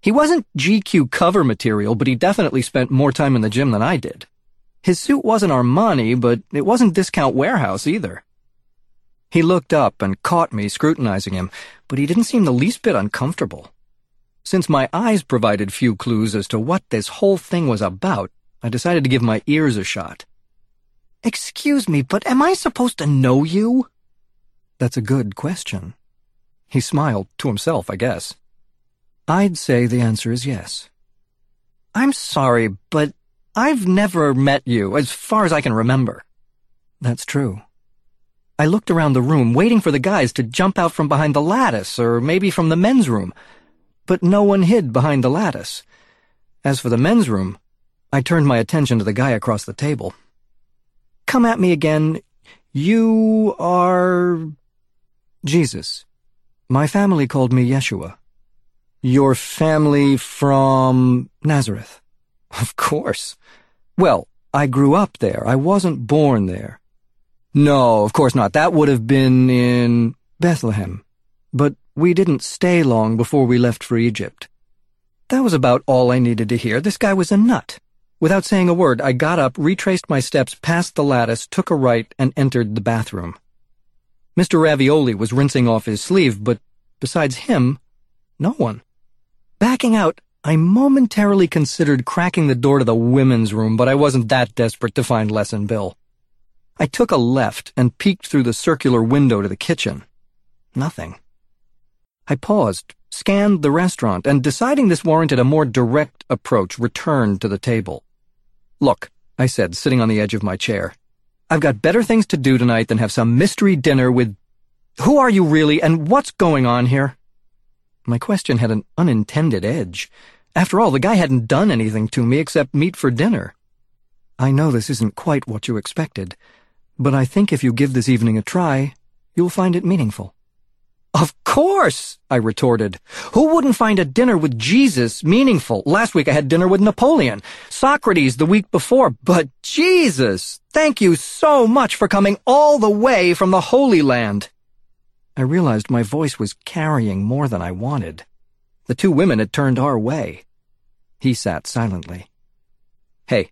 He wasn't GQ cover material, but he definitely spent more time in the gym than I did. His suit wasn't Armani, but it wasn't Discount Warehouse either. He looked up and caught me scrutinizing him, but he didn't seem the least bit uncomfortable. Since my eyes provided few clues as to what this whole thing was about, I decided to give my ears a shot. Excuse me, but am I supposed to know you? That's a good question. He smiled, to himself, I guess. I'd say the answer is yes. I'm sorry, but I've never met you, as far as I can remember. That's true. I looked around the room, waiting for the guys to jump out from behind the lattice, or maybe from the men's room. But no one hid behind the lattice. As for the men's room, I turned my attention to the guy across the table. Come at me again. You are... Jesus. My family called me Yeshua. Your family from Nazareth. *laughs* Of course. Well, I grew up there. I wasn't born there. No, of course not. That would have been in Bethlehem. But we didn't stay long before we left for Egypt. That was about all I needed to hear. This guy was a nut. Without saying a word, I got up, retraced my steps past the lattice, took a right, and entered the bathroom. Mr. Ravioli was rinsing off his sleeve, but besides him, no one. Backing out, I momentarily considered cracking the door to the women's room, but I wasn't that desperate to find Les and Bill. I took a left and peeked through the circular window to the kitchen. Nothing. I paused, scanned the restaurant, and deciding this warranted a more direct approach, returned to the table. Look, I said, sitting on the edge of my chair. I've got better things to do tonight than have some mystery dinner with... Who are you really, and what's going on here? My question had an unintended edge. After all, the guy hadn't done anything to me except meet for dinner. I know this isn't quite what you expected, but I think if you give this evening a try, you'll find it meaningful. Of course, I retorted. Who wouldn't find a dinner with Jesus meaningful? Last week I had dinner with Napoleon, Socrates the week before, but Jesus, thank you so much for coming all the way from the Holy Land. I realized my voice was carrying more than I wanted. The two women had turned our way. He sat silently. Hey,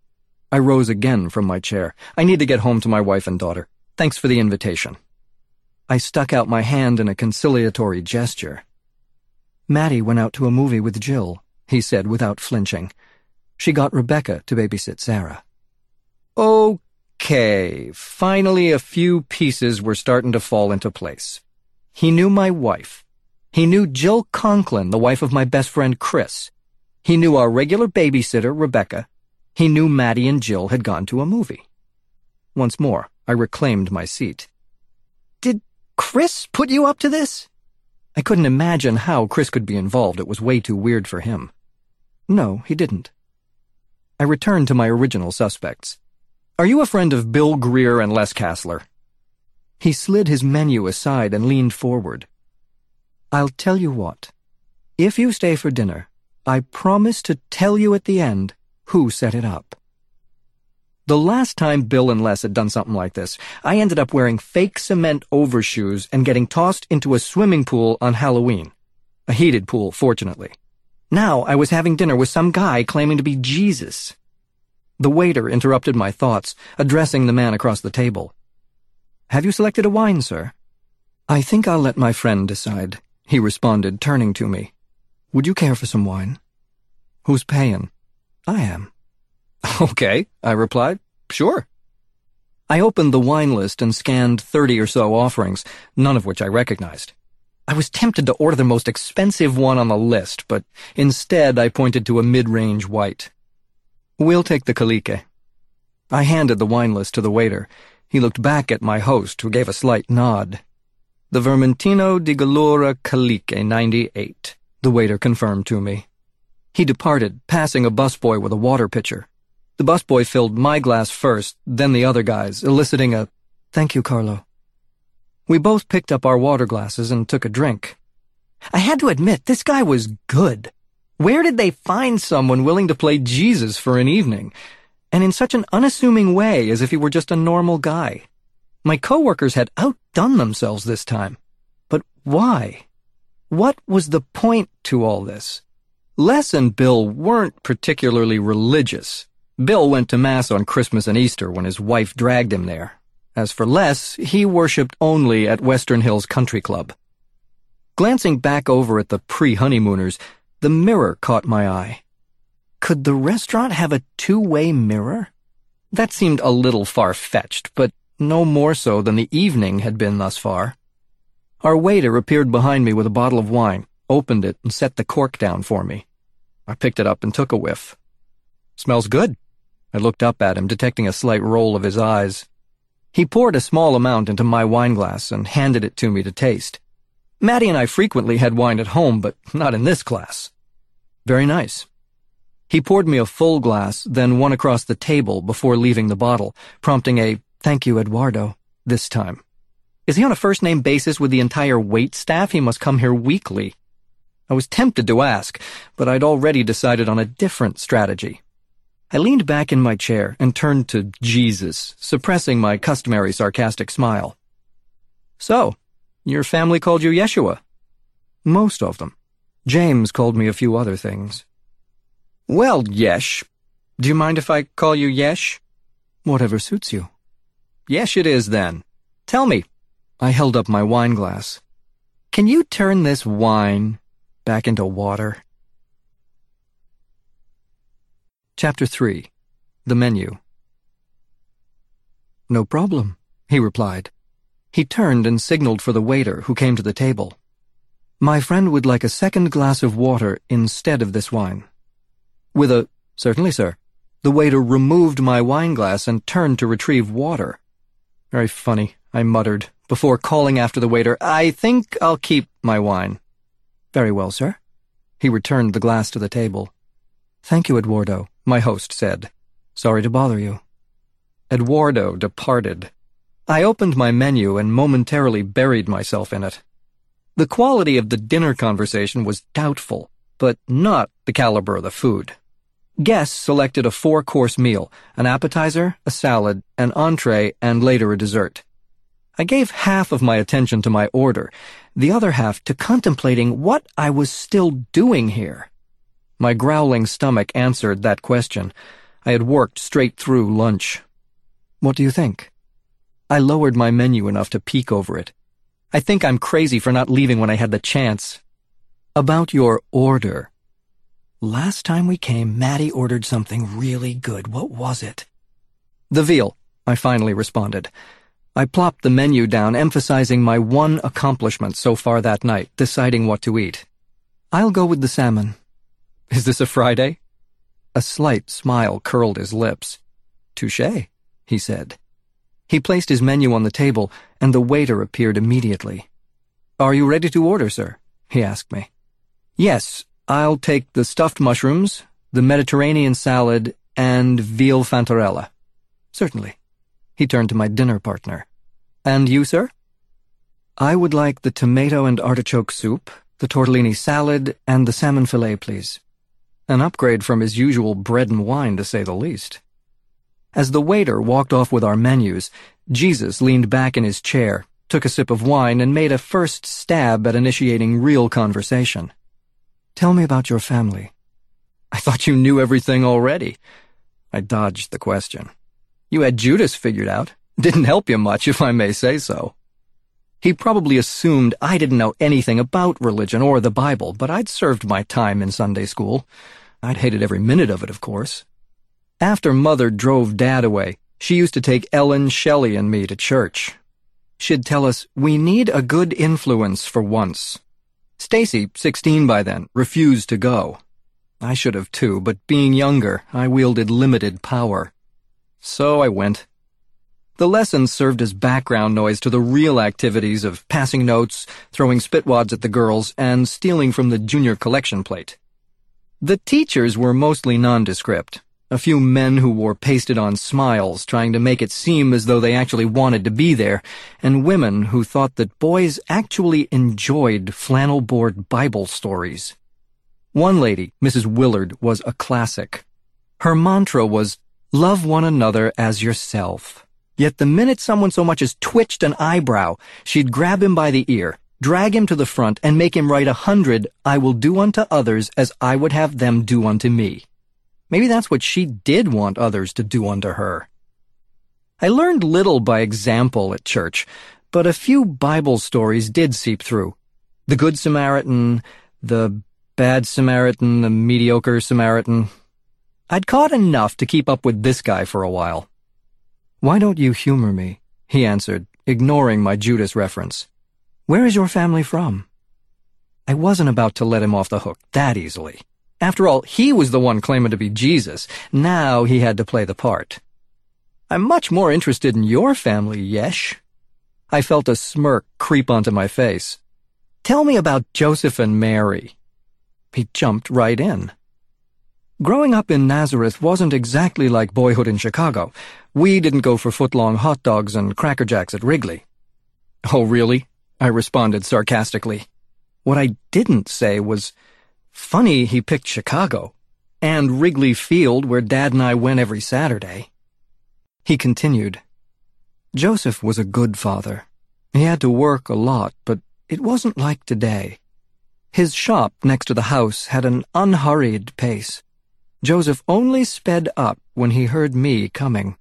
I rose again from my chair. I need to get home to my wife and daughter. Thanks for the invitation. I stuck out my hand in a conciliatory gesture. Mattie went out to a movie with Jill, he said without flinching. She got Rebecca to babysit Sarah. Okay, finally a few pieces were starting to fall into place. He knew my wife. He knew Jill Conklin, the wife of my best friend Chris. He knew our regular babysitter, Rebecca. He knew Mattie and Jill had gone to a movie. Once more, I reclaimed my seat. Did Chris put you up to this? I couldn't imagine how Chris could be involved. It was way too weird for him. No, he didn't. I returned to my original suspects. Are you a friend of Bill Greer and Les Kassler? He slid his menu aside and leaned forward. I'll tell you what. If you stay for dinner, I promise to tell you at the end who set it up. The last time Bill and Les had done something like this, I ended up wearing fake cement overshoes and getting tossed into a swimming pool on Halloween. A heated pool, fortunately. Now I was having dinner with some guy claiming to be Jesus. The waiter interrupted my thoughts, addressing the man across the table. Have you selected a wine, sir? I think I'll let my friend decide, he responded, turning to me. Would you care for some wine? Who's paying? I am. *laughs* Okay, I replied. Sure. I opened the wine list and scanned 30 or so offerings, none of which I recognized. I was tempted to order the most expensive one on the list, but instead I pointed to a mid-range white. We'll take the Kalique. I handed the wine list to the waiter. He looked back at my host, who gave a slight nod. The Vermentino di Gallura Kalique 98 the waiter confirmed to me. He departed, passing a busboy with a water pitcher. The busboy filled my glass first, then the other guy's, eliciting a, Thank you, Carlo. We both picked up our water glasses and took a drink. I had to admit, this guy was good. Where did they find someone willing to play Jesus for an evening? And in such an unassuming way as if he were just a normal guy. My coworkers had outdone themselves this time. But why? What was the point to all this? Les and Bill weren't particularly religious. Bill went to Mass on Christmas and Easter when his wife dragged him there. As for Les, he worshipped only at Western Hills Country Club. Glancing back over at the pre-honeymooners, the mirror caught my eye. Could the restaurant have a two-way mirror? That seemed a little far-fetched, but no more so than the evening had been thus far. Our waiter appeared behind me with a bottle of wine, opened it, and set the cork down for me. I picked it up and took a whiff. Smells good. I looked up at him, detecting a slight roll of his eyes. He poured a small amount into my wineglass and handed it to me to taste. Mattie and I frequently had wine at home, but not in this class. Very nice. He poured me a full glass, then one across the table before leaving the bottle, prompting a, thank you, Eduardo, this time. Is he on a first-name basis with the entire wait staff? He must come here weekly. I was tempted to ask, but I'd already decided on a different strategy. I leaned back in my chair and turned to Jesus, suppressing my customary sarcastic smile. So, your family called you Yeshua? Most of them. James called me a few other things. Well, Yesh. Do you mind if I call you Yesh? Whatever suits you. Yesh it is, then. Tell me, I held up my wine glass. Can you turn this wine back into water? Chapter 3 The Menu No problem, he replied. He turned and signaled for the waiter who came to the table. My friend would like a second glass of water instead of this wine. With a, certainly, sir. The waiter removed my wine glass and turned to retrieve water. Very funny, I muttered, before calling after the waiter, I think I'll keep my wine. Very well, sir. He returned the glass to the table. Thank you, Eduardo, my host said. Sorry to bother you. Eduardo departed. I opened my menu and momentarily buried myself in it. The quality of the dinner conversation was doubtful, but not the caliber of the food. Guests selected a four-course meal, an appetizer, a salad, an entree, and later a dessert. I gave half of my attention to my order, the other half to contemplating what I was still doing here. My growling stomach answered that question. I had worked straight through lunch. What do you think? I lowered my menu enough to peek over it. I think I'm crazy for not leaving when I had the chance. About your order. Last time we came, Mattie ordered something really good. What was it? The veal, I finally responded. I plopped the menu down, emphasizing my one accomplishment so far that night, deciding what to eat. I'll go with the salmon. Is this a Friday? A slight smile curled his lips. Touche, he said. He placed his menu on the table, and the waiter appeared immediately. Are you ready to order, sir? he asked me. Yes, I'll take the stuffed mushrooms, the Mediterranean salad, and veal fantarella. Certainly. He turned to my dinner partner. And you, sir? I would like the tomato and artichoke soup, the tortellini salad, and the salmon fillet, please. An upgrade from his usual bread and wine, to say the least. As the waiter walked off with our menus, Jesus leaned back in his chair, took a sip of wine, and made a first stab at initiating real conversation. Tell me about your family. I thought you knew everything already. I dodged the question. You had Judas figured out. Didn't help you much, if I may say so. He probably assumed I didn't know anything about religion or the Bible, but I'd served my time in Sunday school. I'd hated every minute of it, of course. After Mother drove Dad away, she used to take Ellen, Shelley, and me to church. She'd tell us, we need a good influence for once. Stacy, 16 by then, refused to go. I should have too, but being younger, I wielded limited power. So I went. The lessons served as background noise to the real activities of passing notes, throwing spitwads at the girls, and stealing from the junior collection plate. The teachers were mostly nondescript, a few men who wore pasted-on smiles, trying to make it seem as though they actually wanted to be there, and women who thought that boys actually enjoyed flannel-board Bible stories. One lady, Mrs. Willard, was a classic. Her mantra was, Love one another as yourself. Yet the minute someone so much as twitched an eyebrow, she'd grab him by the ear, drag him to the front, and make him write a hundred, I will do unto others as I would have them do unto me. Maybe that's what she did want others to do unto her. I learned little by example at church, but a few Bible stories did seep through. The Good Samaritan, the Bad Samaritan, the Mediocre Samaritan, I'd caught enough to keep up with this guy for a while. Why don't you humor me? He answered, ignoring my Judas reference. Where is your family from? I wasn't about to let him off the hook that easily. After all, he was the one claiming to be Jesus. Now he had to play the part. I'm much more interested in your family, Yesh. I felt a smirk creep onto my face. Tell me about Joseph and Mary. He jumped right in. Growing up in Nazareth wasn't exactly like boyhood in Chicago. We didn't go for footlong hot dogs and Cracker Jacks at Wrigley. Oh, really? I responded sarcastically. What I didn't say was, funny he picked Chicago, and Wrigley Field where Dad and I went every Saturday. He continued, Joseph was a good father. He had to work a lot, but it wasn't like today. His shop next to the house had an unhurried pace. Joseph only sped up when he heard me coming.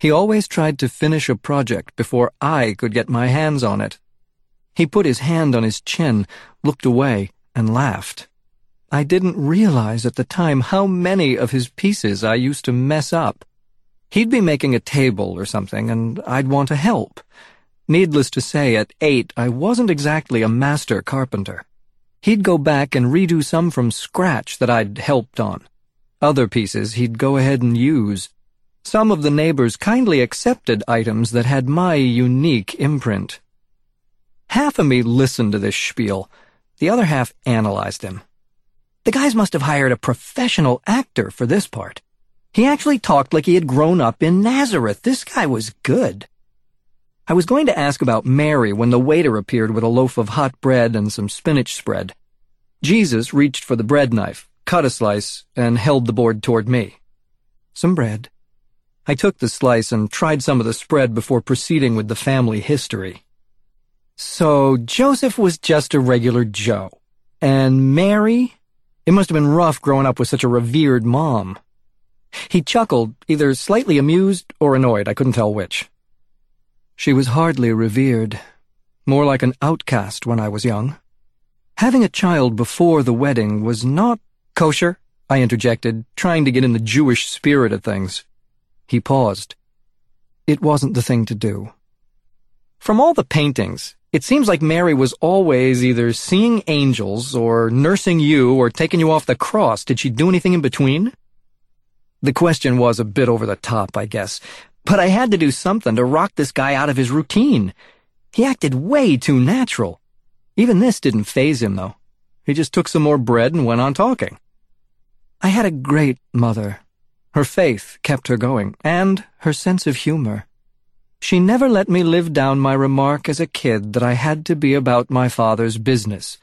He always tried to finish a project before I could get my hands on it. He put his hand on his chin, looked away, and laughed. I didn't realize at the time how many of his pieces I used to mess up. He'd be making a table or something, and I'd want to help. Needless to say, at eight, I wasn't exactly a master carpenter. He'd go back and redo some from scratch that I'd helped on. Other pieces he'd go ahead and use. Some of the neighbors kindly accepted items that had my unique imprint. Half of me listened to this spiel. The other half analyzed him. The guys must have hired a professional actor for this part. He actually talked like he had grown up in Nazareth. This guy was good. I was going to ask about Mary when the waiter appeared with a loaf of hot bread and some spinach spread. Jesus reached for the bread knife, cut a slice, and held the board toward me. Some bread. I took the slice and tried some of the spread before proceeding with the family history. So, Joseph was just a regular Joe. And Mary? It must have been rough growing up with such a revered mom. He chuckled, either slightly amused or annoyed, I couldn't tell which. She was hardly revered, more like an outcast when I was young. Having a child before the wedding was not kosher, I interjected, trying to get in the Jewish spirit of things. He paused. It wasn't the thing to do. From all the paintings, it seems like Mary was always either seeing angels or nursing you or taking you off the cross. Did she do anything in between? The question was a bit over the top, I guess, but I had to do something to rock this guy out of his routine. He acted way too natural. Even this didn't faze him, though. He just took some more bread and went on talking. I had a great mother. Her faith kept her going, and her sense of humor. She never let me live down my remark as a kid that I had to be about my father's business.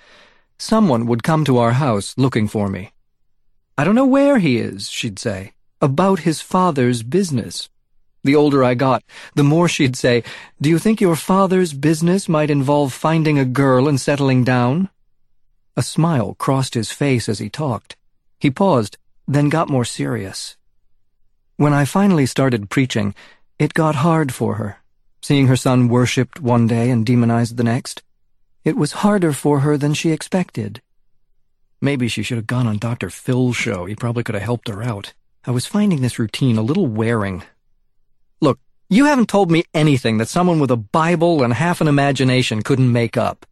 Someone would come to our house looking for me. I don't know where he is, she'd say, about his father's business. The older I got, the more she'd say, Do you think your father's business might involve finding a girl and settling down? A smile crossed his face as he talked. He paused, then got more serious. When I finally started preaching, it got hard for her, seeing her son worshipped one day and demonized the next. It was harder for her than she expected. Maybe she should have gone on Dr. Phil's show. He probably could have helped her out. I was finding this routine a little wearing. Look, you haven't told me anything that someone with a Bible and half an imagination couldn't make up.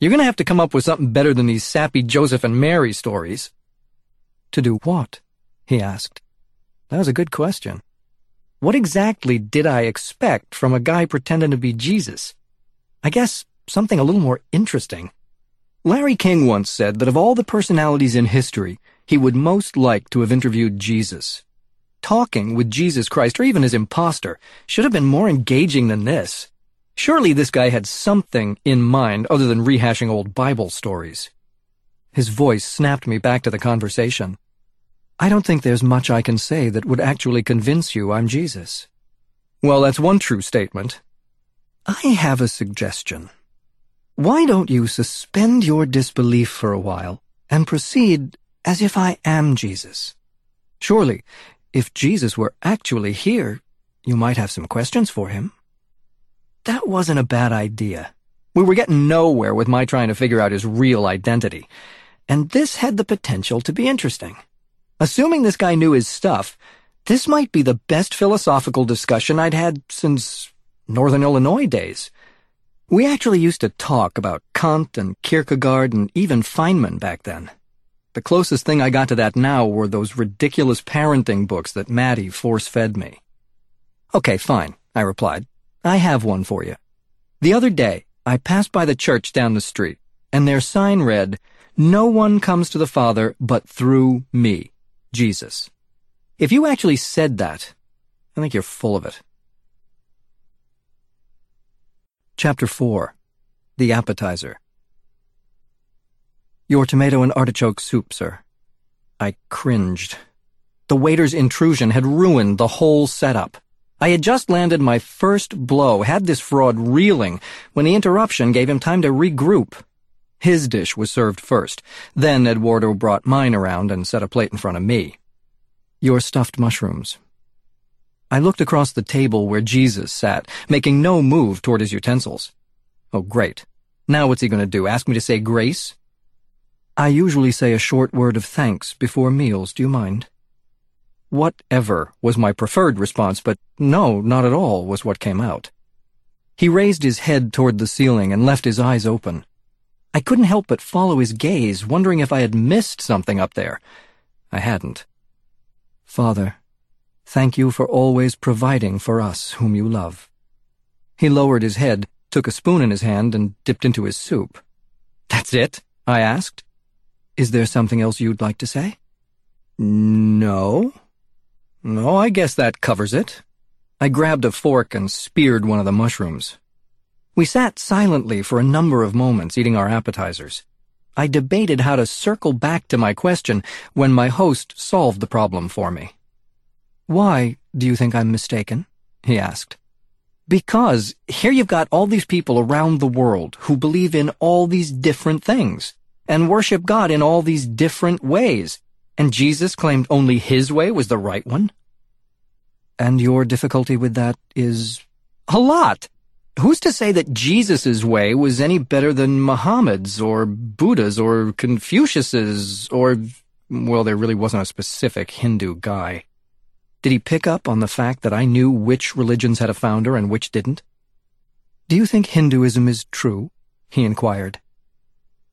You're gonna have to come up with something better than these sappy Joseph and Mary stories. To do what? he asked. That was a good question. What exactly did I expect from a guy pretending to be Jesus? I guess something a little more interesting. Larry King once said that of all the personalities in history, he would most like to have interviewed Jesus. Talking with Jesus Christ, or even his impostor, should have been more engaging than this. Surely this guy had something in mind other than rehashing old Bible stories. His voice snapped me back to the conversation. I don't think there's much I can say that would actually convince you I'm Jesus. Well, that's one true statement. I have a suggestion. Why don't you suspend your disbelief for a while and proceed as if I am Jesus? Surely, if Jesus were actually here, you might have some questions for him. That wasn't a bad idea. We were getting nowhere with my trying to figure out his real identity, and this had the potential to be interesting. Assuming this guy knew his stuff, this might be the best philosophical discussion I'd had since Northern Illinois days. We actually used to talk about Kant and Kierkegaard and even Feynman back then. The closest thing I got to that now were those ridiculous parenting books that Mattie force-fed me. Okay, fine, I replied. I have one for you. The other day, I passed by the church down the street, and their sign read, No one comes to the Father but through me, Jesus. If you actually said that, I think you're full of it. Chapter 4 The Appetizer your tomato and artichoke soup, sir. I cringed. The waiter's intrusion had ruined the whole setup. I had just landed my first blow, had this fraud reeling, when the interruption gave him time to regroup. His dish was served first. Then Eduardo brought mine around and set a plate in front of me. Your stuffed mushrooms. I looked across the table where Jesus sat, making no move toward his utensils. Oh, great. Now what's he going to do, ask me to say grace? I usually say a short word of thanks before meals, do you mind? Whatever was my preferred response, but no, not at all was what came out. He raised his head toward the ceiling and left his eyes open. I couldn't help but follow his gaze, wondering if I had missed something up there. I hadn't. Father, thank you for always providing for us whom you love. He lowered his head, took a spoon in his hand, and dipped into his soup. That's it? I asked. Is there something else you'd like to say? No. No, I guess that covers it. I grabbed a fork and speared one of the mushrooms. We sat silently for a number of moments eating our appetizers. I debated how to circle back to my question when my host solved the problem for me. Why do you think I'm mistaken? he asked. Because here you've got all these people around the world who believe in all these different things and worship God in all these different ways, and Jesus claimed only his way was the right one. And your difficulty with that is a lot. Who's to say that Jesus' way was any better than Muhammad's or Buddha's or Confucius's or, well, there really wasn't a specific Hindu guy. Did he pick up on the fact that I knew which religions had a founder and which didn't? Do you think Hinduism is true? he inquired.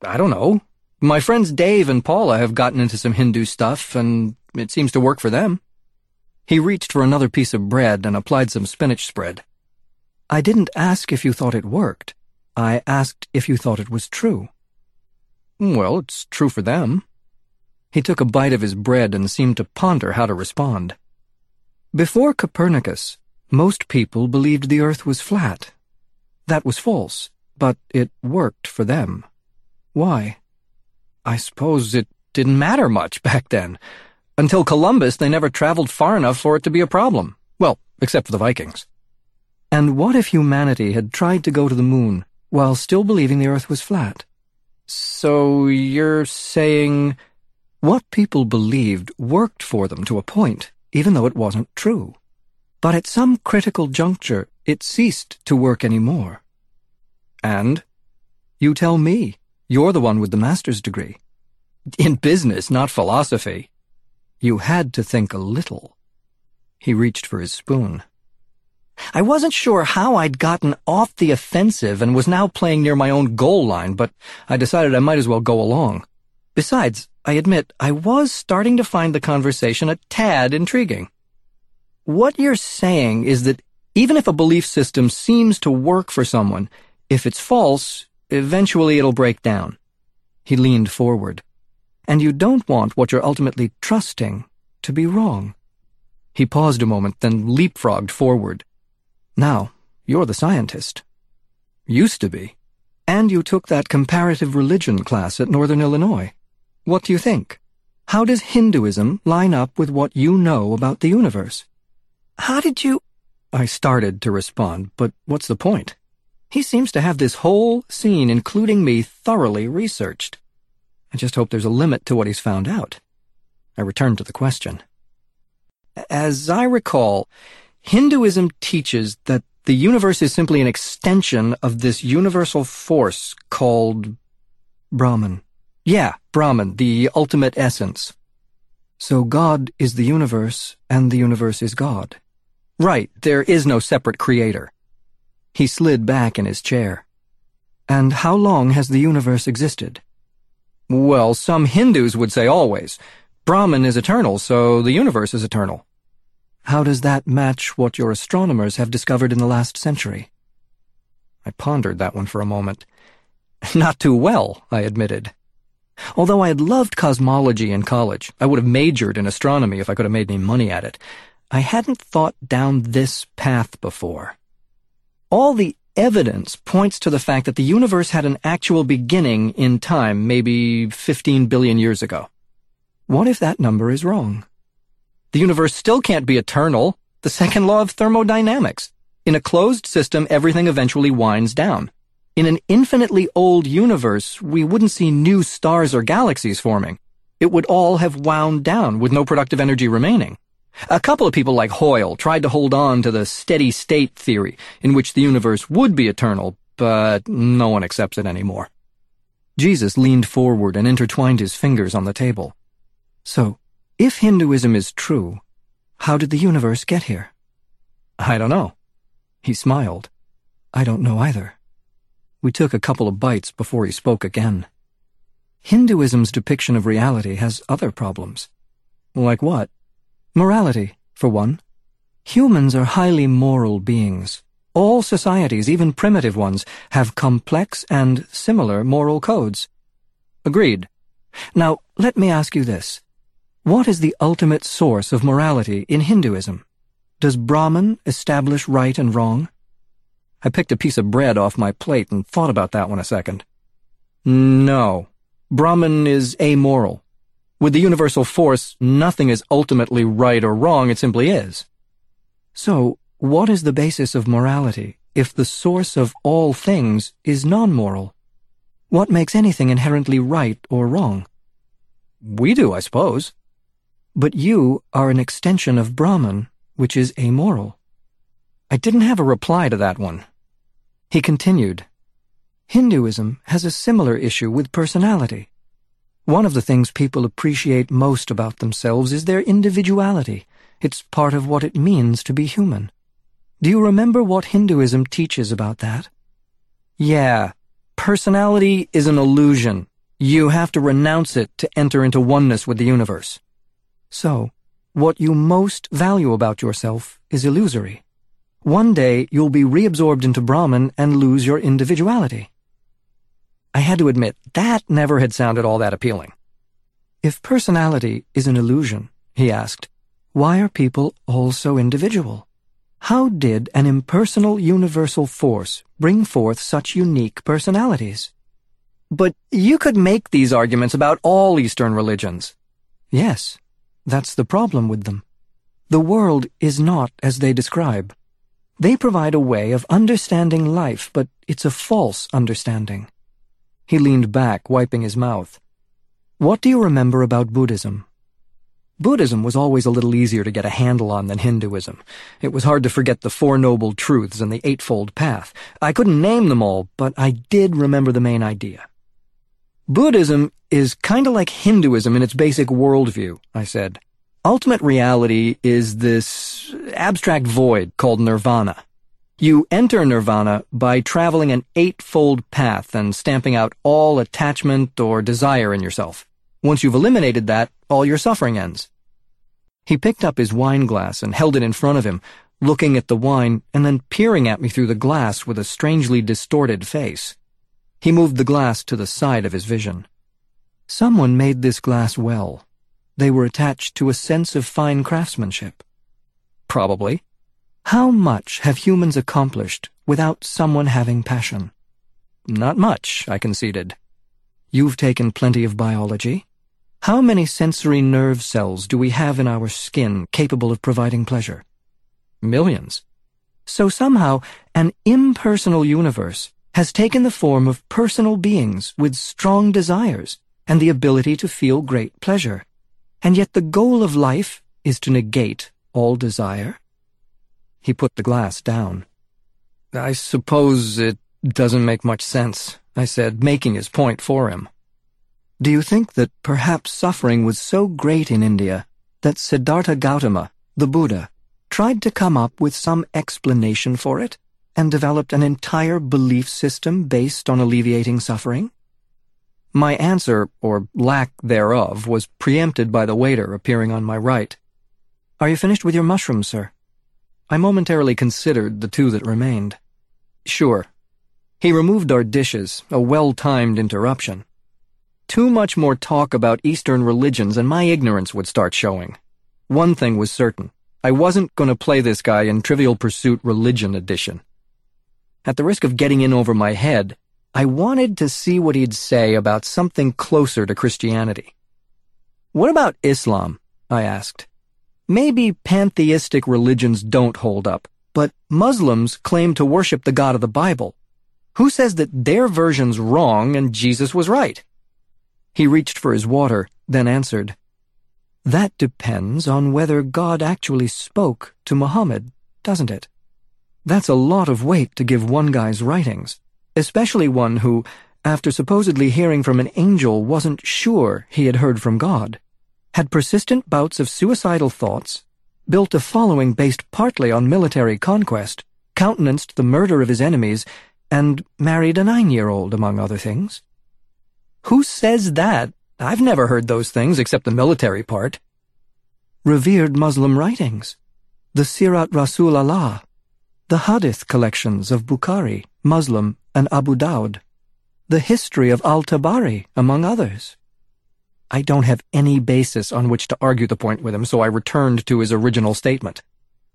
I don't know. My friends Dave and Paula have gotten into some Hindu stuff, and it seems to work for them. He reached for another piece of bread and applied some spinach spread. I didn't ask if you thought it worked. I asked if you thought it was true. Well, it's true for them. He took a bite of his bread and seemed to ponder how to respond. Before Copernicus, most people believed the earth was flat. That was false, but it worked for them. Why? I suppose it didn't matter much *laughs* back then. Until Columbus, they never traveled far enough for it to be a problem. Well, except for the Vikings. And what if humanity had tried to go to the moon while still believing the Earth was flat? So you're saying what people believed worked for them to a point, even though it wasn't true. But at some critical juncture, it ceased to work any more. And? You tell me. You're the one with the master's degree. In business, not philosophy. You had to think a little. He reached for his spoon. I wasn't sure how I'd gotten off the offensive and was now playing near my own goal line, but I decided I might as well go along. Besides, I admit, I was starting to find the conversation a tad intriguing. What you're saying is that even if a belief system seems to work for someone, if it's false, eventually it'll break down. He leaned forward. And you don't want what you're ultimately trusting to be wrong. He paused a moment, then leapfrogged forward. Now, you're the scientist. Used to be. And you took that comparative religion class at Northern Illinois. What do you think? How does Hinduism line up with what you know about the universe? How did you... I started to respond, but what's the point? He seems to have this whole scene, including me, thoroughly researched. I just hope there's a limit to what he's found out. I returned to the question. As I recall, Hinduism teaches that the universe is simply an extension of this universal force called Brahman. Yeah, Brahman, the ultimate essence. So God is the universe, and the universe is God. Right, there is no separate creator. He slid back in his chair. And how long has the universe existed? Well, some Hindus would say always. Brahman is eternal, so the universe is eternal. How does that match what your astronomers have discovered in the last century? I pondered that one for a moment. *laughs* Not too well, I admitted. Although I had loved cosmology in college, I would have majored in astronomy if I could have made any money at it. I hadn't thought down this path before. All the evidence points to the fact that the universe had an actual beginning in time, maybe 15 billion years ago. What if that number is wrong? The universe still can't be eternal. The second law of thermodynamics. In a closed system, everything eventually winds down. In an infinitely old universe, we wouldn't see new stars or galaxies forming. It would all have wound down with no productive energy remaining. A couple of people like Hoyle tried to hold on to the steady state theory, in which the universe would be eternal, but no one accepts it anymore. Jesus leaned forward and intertwined his fingers on the table. So, if Hinduism is true, how did the universe get here? I don't know. He smiled. I don't know either. We took a couple of bites before he spoke again. Hinduism's depiction of reality has other problems. Like what? Morality, for one. Humans are highly moral beings. All societies, even primitive ones, have complex and similar moral codes. Agreed. Now, let me ask you this. What is the ultimate source of morality in Hinduism? Does Brahman establish right and wrong? I picked a piece of bread off my plate and thought about that one a second. No. Brahman is amoral. With the universal force, nothing is ultimately right or wrong, it simply is. So, what is the basis of morality if the source of all things is non-moral? What makes anything inherently right or wrong? We do, I suppose. But you are an extension of Brahman, which is amoral. I didn't have a reply to that one. He continued, Hinduism has a similar issue with personality. One of the things people appreciate most about themselves is their individuality. It's part of what it means to be human. Do you remember what Hinduism teaches about that? Yeah, personality is an illusion. You have to renounce it to enter into oneness with the universe. So, what you most value about yourself is illusory. One day you'll be reabsorbed into Brahman and lose your individuality. I had to admit, that never had sounded all that appealing. If personality is an illusion, he asked, why are people all so individual? How did an impersonal universal force bring forth such unique personalities? But you could make these arguments about all Eastern religions. Yes, that's the problem with them. The world is not as they describe. They provide a way of understanding life, but it's a false understanding. He leaned back, wiping his mouth. What do you remember about Buddhism? Buddhism was always a little easier to get a handle on than Hinduism. It was hard to forget the Four Noble Truths and the Eightfold Path. I couldn't name them all, but I did remember the main idea. Buddhism is kind of like Hinduism in its basic worldview, I said. Ultimate reality is this abstract void called nirvana. You enter nirvana by traveling an eightfold path and stamping out all attachment or desire in yourself. Once you've eliminated that, all your suffering ends. He picked up his wine glass and held it in front of him, looking at the wine and then peering at me through the glass with a strangely distorted face. He moved the glass to the side of his vision. Someone made this glass well. They were attached to a sense of fine craftsmanship. Probably. How much have humans accomplished without someone having passion? Not much, I conceded. You've taken plenty of biology. How many sensory nerve cells do we have in our skin capable of providing pleasure? Millions. So somehow, an impersonal universe has taken the form of personal beings with strong desires and the ability to feel great pleasure. And yet the goal of life is to negate all desire? He put the glass down. I suppose it doesn't make much sense, I said, making his point for him. Do you think that perhaps suffering was so great in India that Siddhartha Gautama, the Buddha, tried to come up with some explanation for it and developed an entire belief system based on alleviating suffering? My answer, or lack thereof, was preempted by the waiter appearing on my right. Are you finished with your mushrooms, sir? I momentarily considered the two that remained. Sure. He removed our dishes, a well-timed interruption. Too much more talk about Eastern religions and my ignorance would start showing. One thing was certain. I wasn't going to play this guy in Trivial Pursuit Religion Edition. At the risk of getting in over my head, I wanted to see what he'd say about something closer to Christianity. What about Islam? I asked. Maybe pantheistic religions don't hold up, but Muslims claim to worship the God of the Bible. Who says that their version's wrong and Jesus was right? He reached for his water, then answered, That depends on whether God actually spoke to Muhammad, doesn't it? That's a lot of weight to give one guy's writings especially one who, after supposedly hearing from an angel, wasn't sure he had heard from God, had persistent bouts of suicidal thoughts, built a following based partly on military conquest, countenanced the murder of his enemies, and married a nine-year-old, among other things. Who says that? I've never heard those things except the military part. Revered Muslim writings. The Sirat Rasul Allah. The Hadith collections of Bukhari, Muslim, and Abu Dawud, the history of Al-Tabari, among others. I don't have any basis on which to argue the point with him, so I returned to his original statement.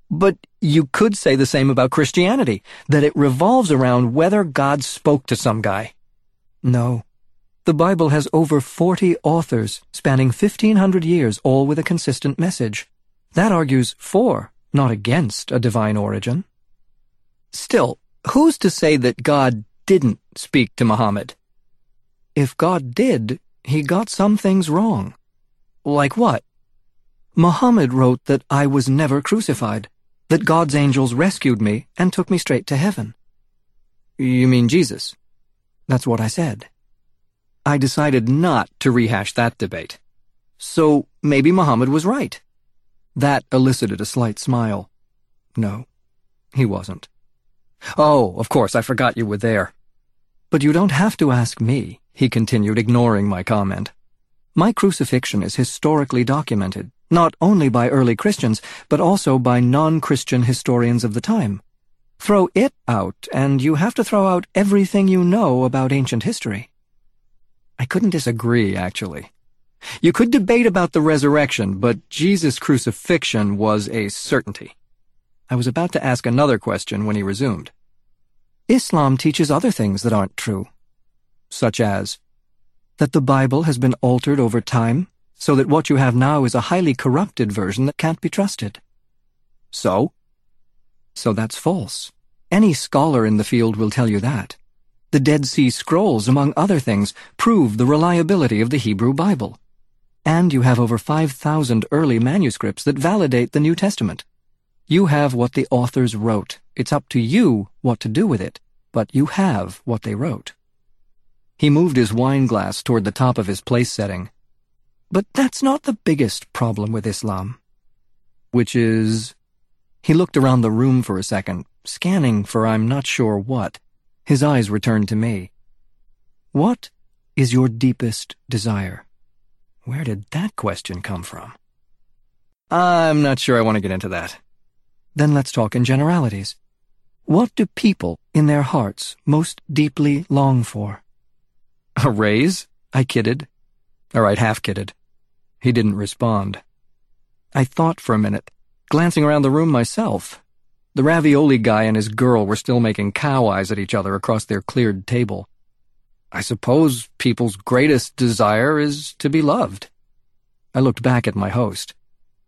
But you could say the same about Christianity, that it revolves around whether God spoke to some guy. No. The Bible has over 40 authors, spanning 1500 years, all with a consistent message. That argues for, not against, a divine origin. Still, who's to say that God didn't speak to Muhammad? If God did, he got some things wrong. Like what? Muhammad wrote that I was never crucified, that God's angels rescued me and took me straight to heaven. You mean Jesus? That's what I said. I decided not to rehash that debate. So maybe Muhammad was right. That elicited a slight smile. No, he wasn't. Oh, of course, I forgot you were there. But you don't have to ask me, he continued, ignoring my comment. My crucifixion is historically documented, not only by early Christians, but also by non-Christian historians of the time. Throw it out, and you have to throw out everything you know about ancient history. I couldn't disagree, actually. You could debate about the resurrection, but Jesus' crucifixion was a certainty. I was about to ask another question when he resumed. Islam teaches other things that aren't true, such as that the Bible has been altered over time so that what you have now is a highly corrupted version that can't be trusted. So? So that's false. Any scholar in the field will tell you that. The Dead Sea Scrolls, among other things, prove the reliability of the Hebrew Bible. And you have over 5,000 early manuscripts that validate the New Testament. You have what the authors wrote. It's up to you what to do with it, but you have what they wrote. He moved his wine glass toward the top of his place setting. But that's not the biggest problem with Islam. Which is... He looked around the room for a second, scanning for I'm not sure what. His eyes returned to me. What is your deepest desire? Where did that question come from? I'm not sure I want to get into that. Then let's talk in generalities. What do people, in their hearts, most deeply long for? A raise? I kidded. All right, half kidded. He didn't respond. I thought for a minute, glancing around the room myself. The ravioli guy and his girl were still making cow eyes at each other across their cleared table. I suppose people's greatest desire is to be loved. I looked back at my host.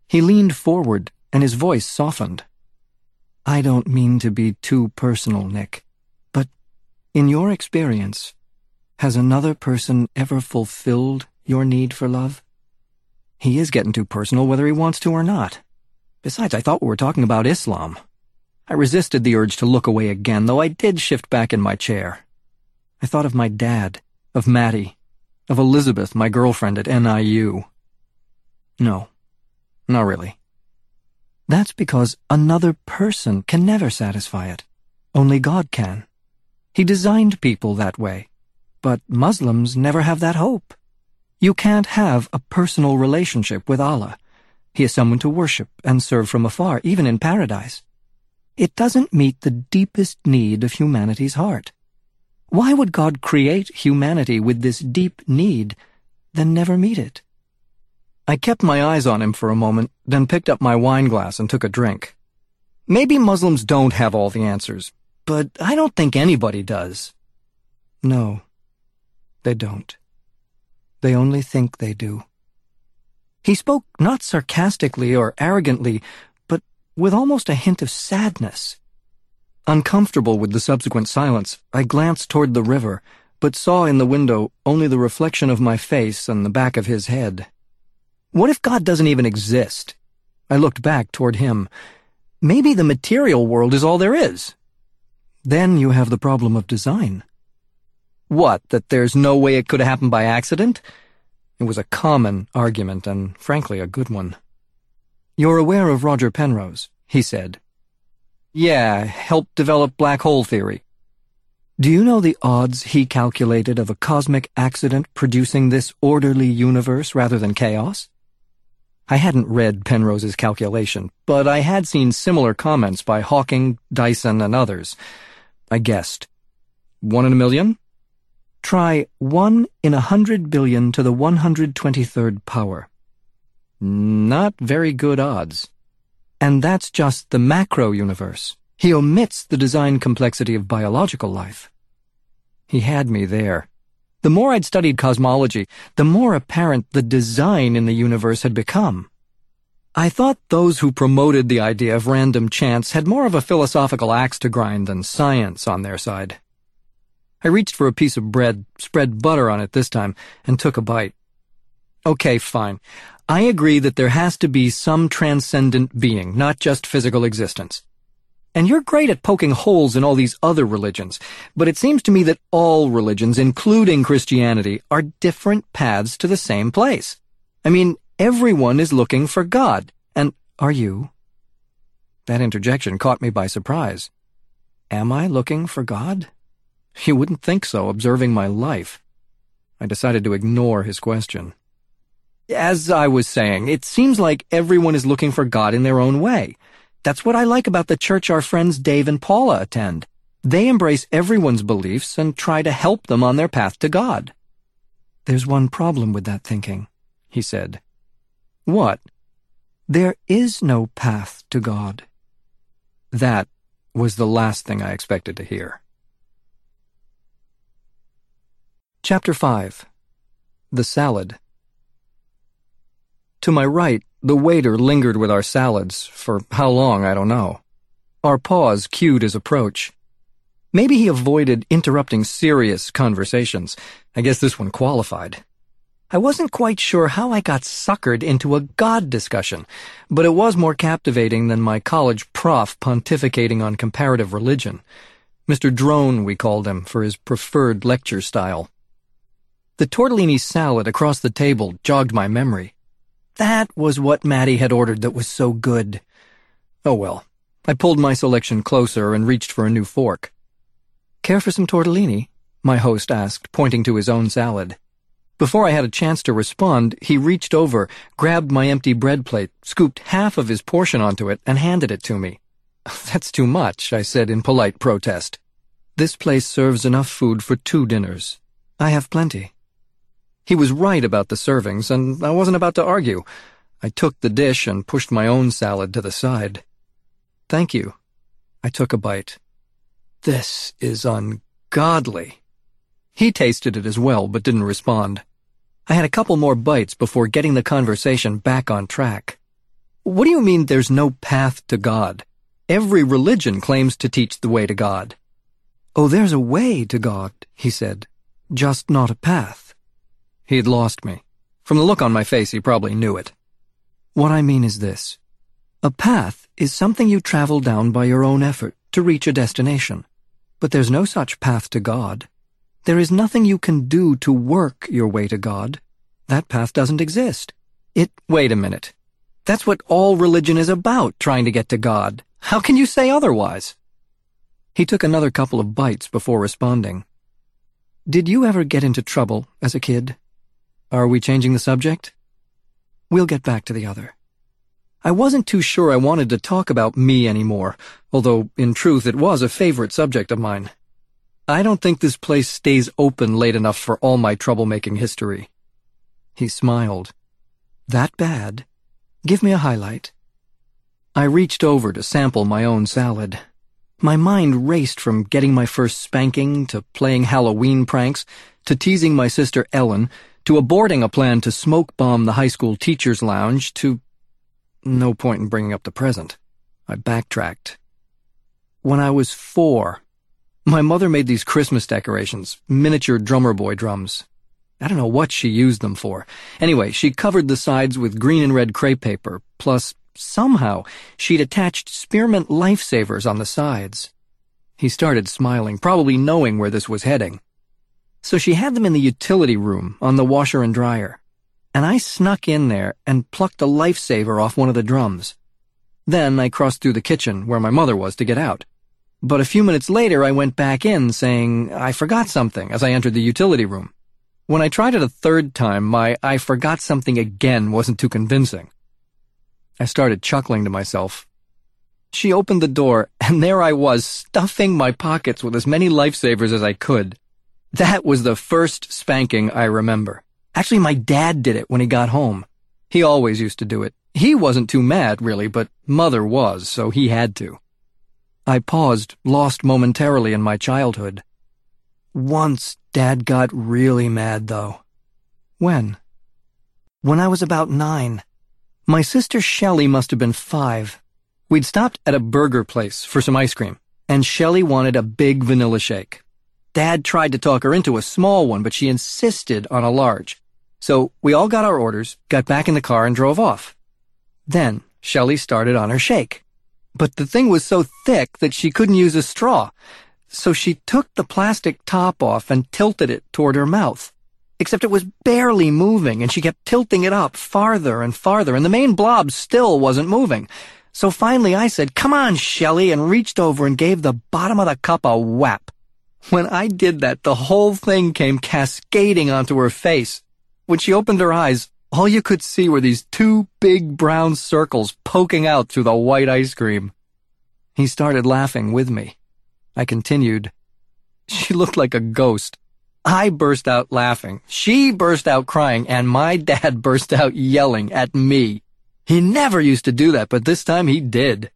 He leaned forward, and his voice softened. I don't mean to be too personal, Nick, but in your experience, has another person ever fulfilled your need for love? He is getting too personal whether he wants to or not. Besides, I thought we were talking about Islam. I resisted the urge to look away again, though I did shift back in my chair. I thought of my dad, of Mattie, of Elizabeth, my girlfriend at NIU. No, not really. That's because another person can never satisfy it. Only God can. He designed people that way. But Muslims never have that hope. You can't have a personal relationship with Allah. He is someone to worship and serve from afar, even in paradise. It doesn't meet the deepest need of humanity's heart. Why would God create humanity with this deep need, then never meet it? I kept my eyes on him for a moment, then picked up my wine glass and took a drink. Maybe Muslims don't have all the answers, but I don't think anybody does. No, they don't. They only think they do. He spoke not sarcastically or arrogantly, but with almost a hint of sadness. Uncomfortable with the subsequent silence, I glanced toward the river, but saw in the window only the reflection of my face and the back of his head. What if God doesn't even exist? I looked back toward him. Maybe the material world is all there is. Then you have the problem of design. What, that there's no way it could have happened by accident? It was a common argument, and frankly a good one. You're aware of Roger Penrose, he said. Yeah, helped develop black hole theory. Do you know the odds he calculated of a cosmic accident producing this orderly universe rather than chaos? I hadn't read Penrose's calculation, but I had seen similar comments by Hawking, Dyson, and others. I guessed. One in a million? Try 1 in a 100 billion to the 123rd power. Not very good odds. And that's just the macro universe. He omits the design complexity of biological life. He had me there. The more I'd studied cosmology, the more apparent the design in the universe had become. I thought those who promoted the idea of random chance had more of a philosophical axe to grind than science on their side. I reached for a piece of bread, spread butter on it this time, and took a bite. Okay, fine. I agree that there has to be some transcendent being, not just physical existence. And you're great at poking holes in all these other religions, but it seems to me that all religions, including Christianity, are different paths to the same place. I mean, Everyone is looking for God. And are you? That interjection caught me by surprise. Am I looking for God? You wouldn't think so, observing my life. I decided to ignore his question. As I was saying, it seems like everyone is looking for God in their own way. That's what I like about the church our friends Dave and Paula attend. They embrace everyone's beliefs and try to help them on their path to God. There's one problem with that thinking, he said. What? There is no path to God. That was the last thing I expected to hear. Chapter 5 The Salad To my right, the waiter lingered with our salads, for how long I don't know. Our pause cued his approach. Maybe he avoided interrupting serious conversations. I guess this one qualified. I wasn't quite sure how I got suckered into a God discussion, but it was more captivating than my college prof pontificating on comparative religion. Mr. Drone, we called him, for his preferred lecture style. The tortellini salad across the table jogged my memory. That was what Mattie had ordered that was so good. Oh well. I pulled my selection closer and reached for a new fork. Care for some tortellini? My host asked, pointing to his own salad. Before I had a chance to respond, he reached over, grabbed my empty bread plate, scooped half of his portion onto it, and handed it to me. *laughs* That's too much, I said in polite protest. This place serves enough food for two dinners. I have plenty. He was right about the servings, and I wasn't about to argue. I took the dish and pushed my own salad to the side. Thank you. I took a bite. This is ungodly. He tasted it as well, but didn't respond. I had a couple more bites before getting the conversation back on track. What do you mean there's no path to God? Every religion claims to teach the way to God. Oh, there's a way to God, he said, just not a path. He had lost me. From the look on my face, he probably knew it. What I mean is this. A path is something you travel down by your own effort to reach a destination. But there's no such path to God. There is nothing you can do to work your way to God. That path doesn't exist. It, wait a minute. That's what all religion is about, trying to get to God. How can you say otherwise? He took another couple of bites before responding. Did you ever get into trouble as a kid? Are we changing the subject? We'll get back to the other. I wasn't too sure I wanted to talk about me anymore, although in truth it was a favorite subject of mine. I don't think this place stays open late enough for all my troublemaking history. He smiled. That bad? Give me a highlight. I reached over to sample my own salad. My mind raced from getting my first spanking to playing Halloween pranks to teasing my sister Ellen to aborting a plan to smoke bomb the high school teacher's lounge to... No point in bringing up the present. I backtracked. When I was four, my mother made these Christmas decorations, miniature drummer boy drums. I don't know what she used them for. Anyway, she covered the sides with green and red crepe paper, plus, somehow, she'd attached spearmint lifesavers on the sides. He started smiling, probably knowing where this was heading. So she had them in the utility room, on the washer and dryer. And I snuck in there and plucked a lifesaver off one of the drums. Then I crossed through the kitchen, where my mother was, to get out. But a few minutes later, I went back in, saying, I forgot something, as I entered the utility room. When I tried it a third time, my I forgot something again wasn't too convincing. I started chuckling to myself. She opened the door, and there I was, stuffing my pockets with as many lifesavers as I could. That was the first spanking I remember. Actually, my dad did it when he got home. He always used to do it. He wasn't too mad, really, but Mother was, so he had to. I paused, lost momentarily in my childhood. Once, Dad got really mad, though. When? When I was about nine. My sister Shelley must have been five. We'd stopped at a burger place for some ice cream, and Shelley wanted a big vanilla shake. Dad tried to talk her into a small one, but she insisted on a large. So we all got our orders, got back in the car, and drove off. Then Shelley started on her shake. But the thing was so thick that she couldn't use a straw. So she took the plastic top off and tilted it toward her mouth. Except it was barely moving, and she kept tilting it up farther and farther, and the main blob still wasn't moving. So finally I said, Come on, Shelley, and reached over and gave the bottom of the cup a whap. When I did that, the whole thing came cascading onto her face. When she opened her eyes, all you could see were these two big brown circles poking out through the white ice cream. He started laughing with me. I continued. She looked like a ghost. I burst out laughing. She burst out crying, and my *laughs* dad burst out yelling at me. He never used to do that, but this time he did.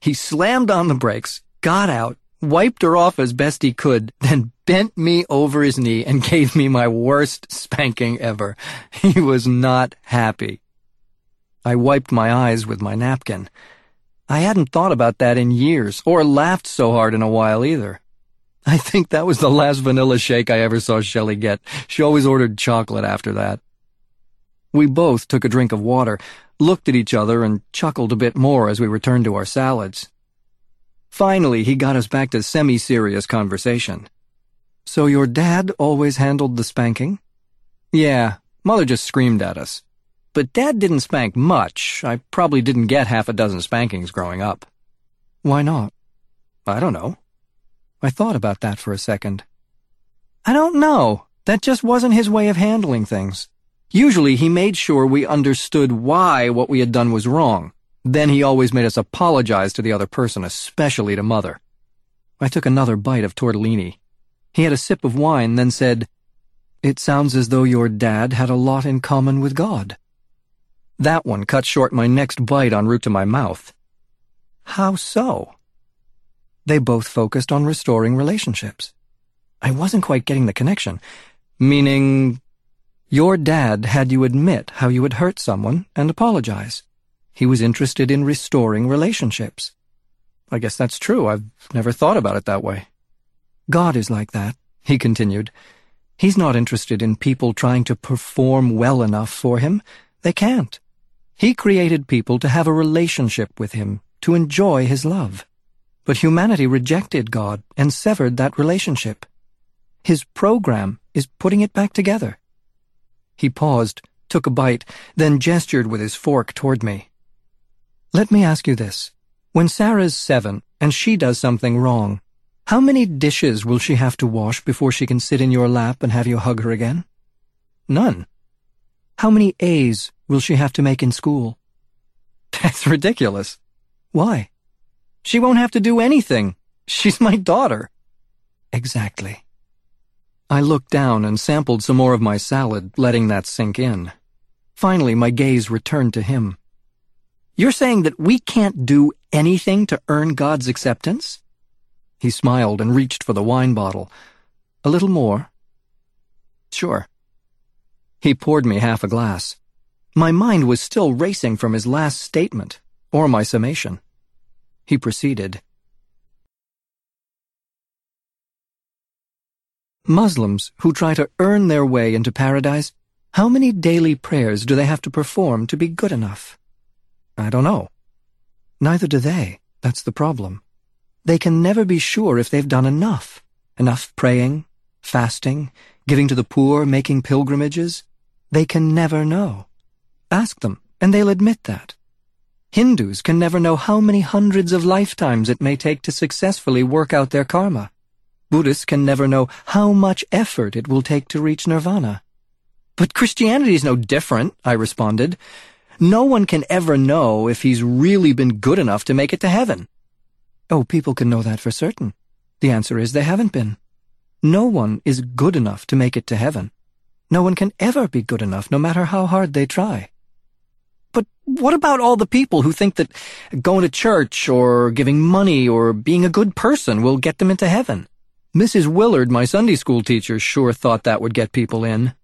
He slammed on the brakes, got out, wiped her off as best he could, then bent me over his knee and *laughs* gave me my worst spanking ever. He was not happy. I wiped my eyes with my napkin. I hadn't thought about that in years, or laughed so hard in a while either. I think that was the last vanilla shake I ever saw Shelley get. She always ordered chocolate after that. We both took a drink of water, looked at each other, and chuckled a bit more as we returned to our salads. Finally, he got us back to semi-serious conversation. So your dad always handled the spanking? Yeah, Mother just screamed at us. But Dad didn't spank much. I probably didn't get half a dozen spankings growing up. Why not? I don't know. I thought about that for a second. I don't know. That just wasn't his way of handling things. Usually he made sure we understood why what we had done was wrong. Then he always made us apologize to the other person, especially to Mother. I took another bite of tortellini. He had a sip of wine, then said, It sounds as though your dad had a lot in common with God. That one cut short my next bite en route to my mouth. How so? They both focused on restoring relationships. I wasn't quite getting the connection. Meaning, your dad had you admit how you had hurt someone and apologize. He was interested in restoring relationships. I guess that's true. I've never thought about it that way. God is like that, he continued. He's not interested in people trying to perform well enough for him. They can't. He created people to have a relationship with him, to enjoy his love. But humanity rejected God and severed that relationship. His program is putting it back together. He paused, took a bite, then gestured with his fork toward me. Let me ask you this. When Sarah's seven and she does something wrong, how many dishes will she have to wash before she can sit in your lap and have you hug her again? None. How many A's will she have to make in school? *laughs* That's ridiculous. Why? She won't have to do anything. She's my daughter. Exactly. I looked down and sampled some more of my salad, letting that sink in. Finally, my gaze returned to him. You're saying that we can't do anything to earn God's acceptance? He smiled and reached for the wine bottle. A little more? Sure. He poured me half a glass. My mind was still racing from his last statement, or my summation. He proceeded. Muslims who try to earn their way into paradise, how many daily prayers do they have to perform to be good enough? I don't know. Neither do they. That's the problem. They can never be sure if they've done enough. Enough praying, fasting, giving to the poor, making pilgrimages. They can never know. Ask them, and they'll admit that. Hindus can never know how many hundreds of lifetimes it may take to successfully work out their karma. Buddhists can never know how much effort it will take to reach nirvana. But Christianity is no different, I responded. No one can ever know if he's really been good enough to make it to heaven. Oh, people can know that for certain. The answer is they haven't been. No one is good enough to make it to heaven. No one can ever be good enough, no matter how hard they try. But what about all the people who think that going to church or giving money or being a good person will get them into heaven? Mrs. Willard, my Sunday school teacher, sure thought that would get people in.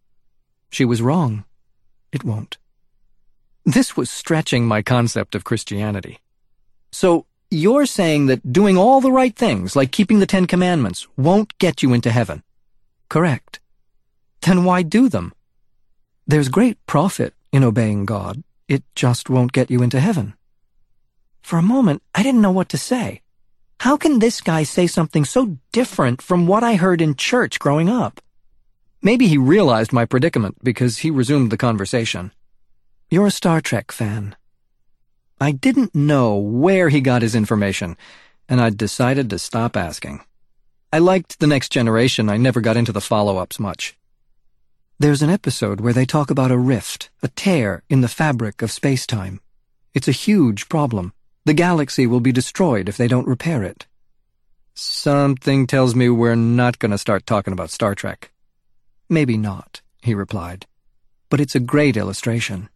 She was wrong. It won't. This was stretching my concept of Christianity. So, you're saying that doing all the right things, like keeping the Ten Commandments, won't get you into heaven? Correct. Then why do them? There's great profit in obeying God. It just won't get you into heaven. For a moment, I didn't know what to say. How can this guy say something so different from what I heard in church growing up? Maybe he realized my predicament because he resumed the conversation. You're a Star Trek fan. I didn't know where he got his information, and I'd decided to stop asking. I liked The Next Generation, I never got into the follow-ups much. There's an episode where they talk about a rift, a tear in the fabric of space-time. It's a huge problem. The galaxy will be destroyed if they don't repair it. Something tells me we're not going to start talking about Star Trek. Maybe not, he replied. But it's a great illustration.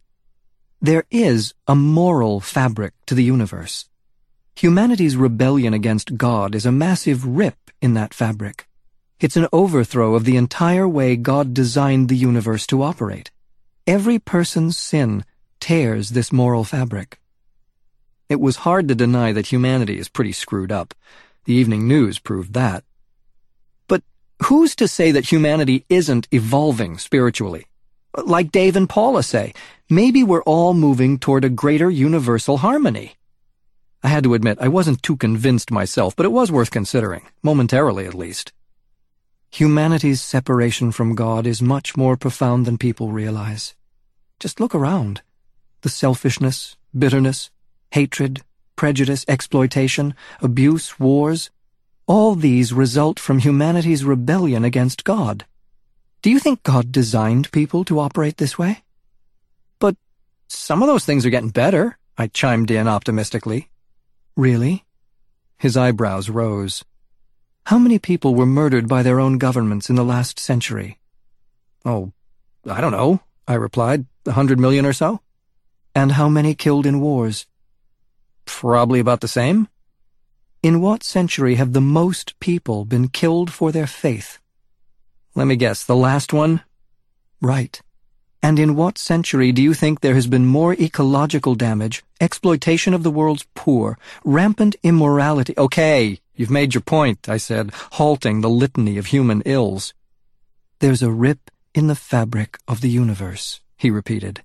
There is a moral fabric to the universe. Humanity's rebellion against God is a massive rip in that fabric. It's an overthrow of the entire way God designed the universe to operate. Every person's sin tears this moral fabric. It was hard to deny that humanity is pretty screwed up. The evening news proved that. But who's to say that humanity isn't evolving spiritually? Like Dave and Paula say, maybe we're all moving toward a greater universal harmony. I had to admit I wasn't too convinced myself, but it was worth considering, momentarily at least. Humanity's separation from God is much more profound than people realize. Just look around. The selfishness, bitterness, hatred, prejudice, exploitation, abuse, wars, all these result from humanity's rebellion against God. Do you think God designed people to operate this way? Some of those things are getting better, I chimed in optimistically. Really? His eyebrows rose. How many people were murdered by their own governments in the last century? Oh, I don't know, I replied. A hundred million or so? And how many killed in wars? Probably about the same. In what century have the most people been killed for their faith? Let me guess, the last one? Right. And in what century do you think there has been more ecological damage, exploitation of the world's poor, rampant immorality? Okay, you've made your point, I said, halting the litany of human ills. There's a rip in the fabric of the universe, he repeated.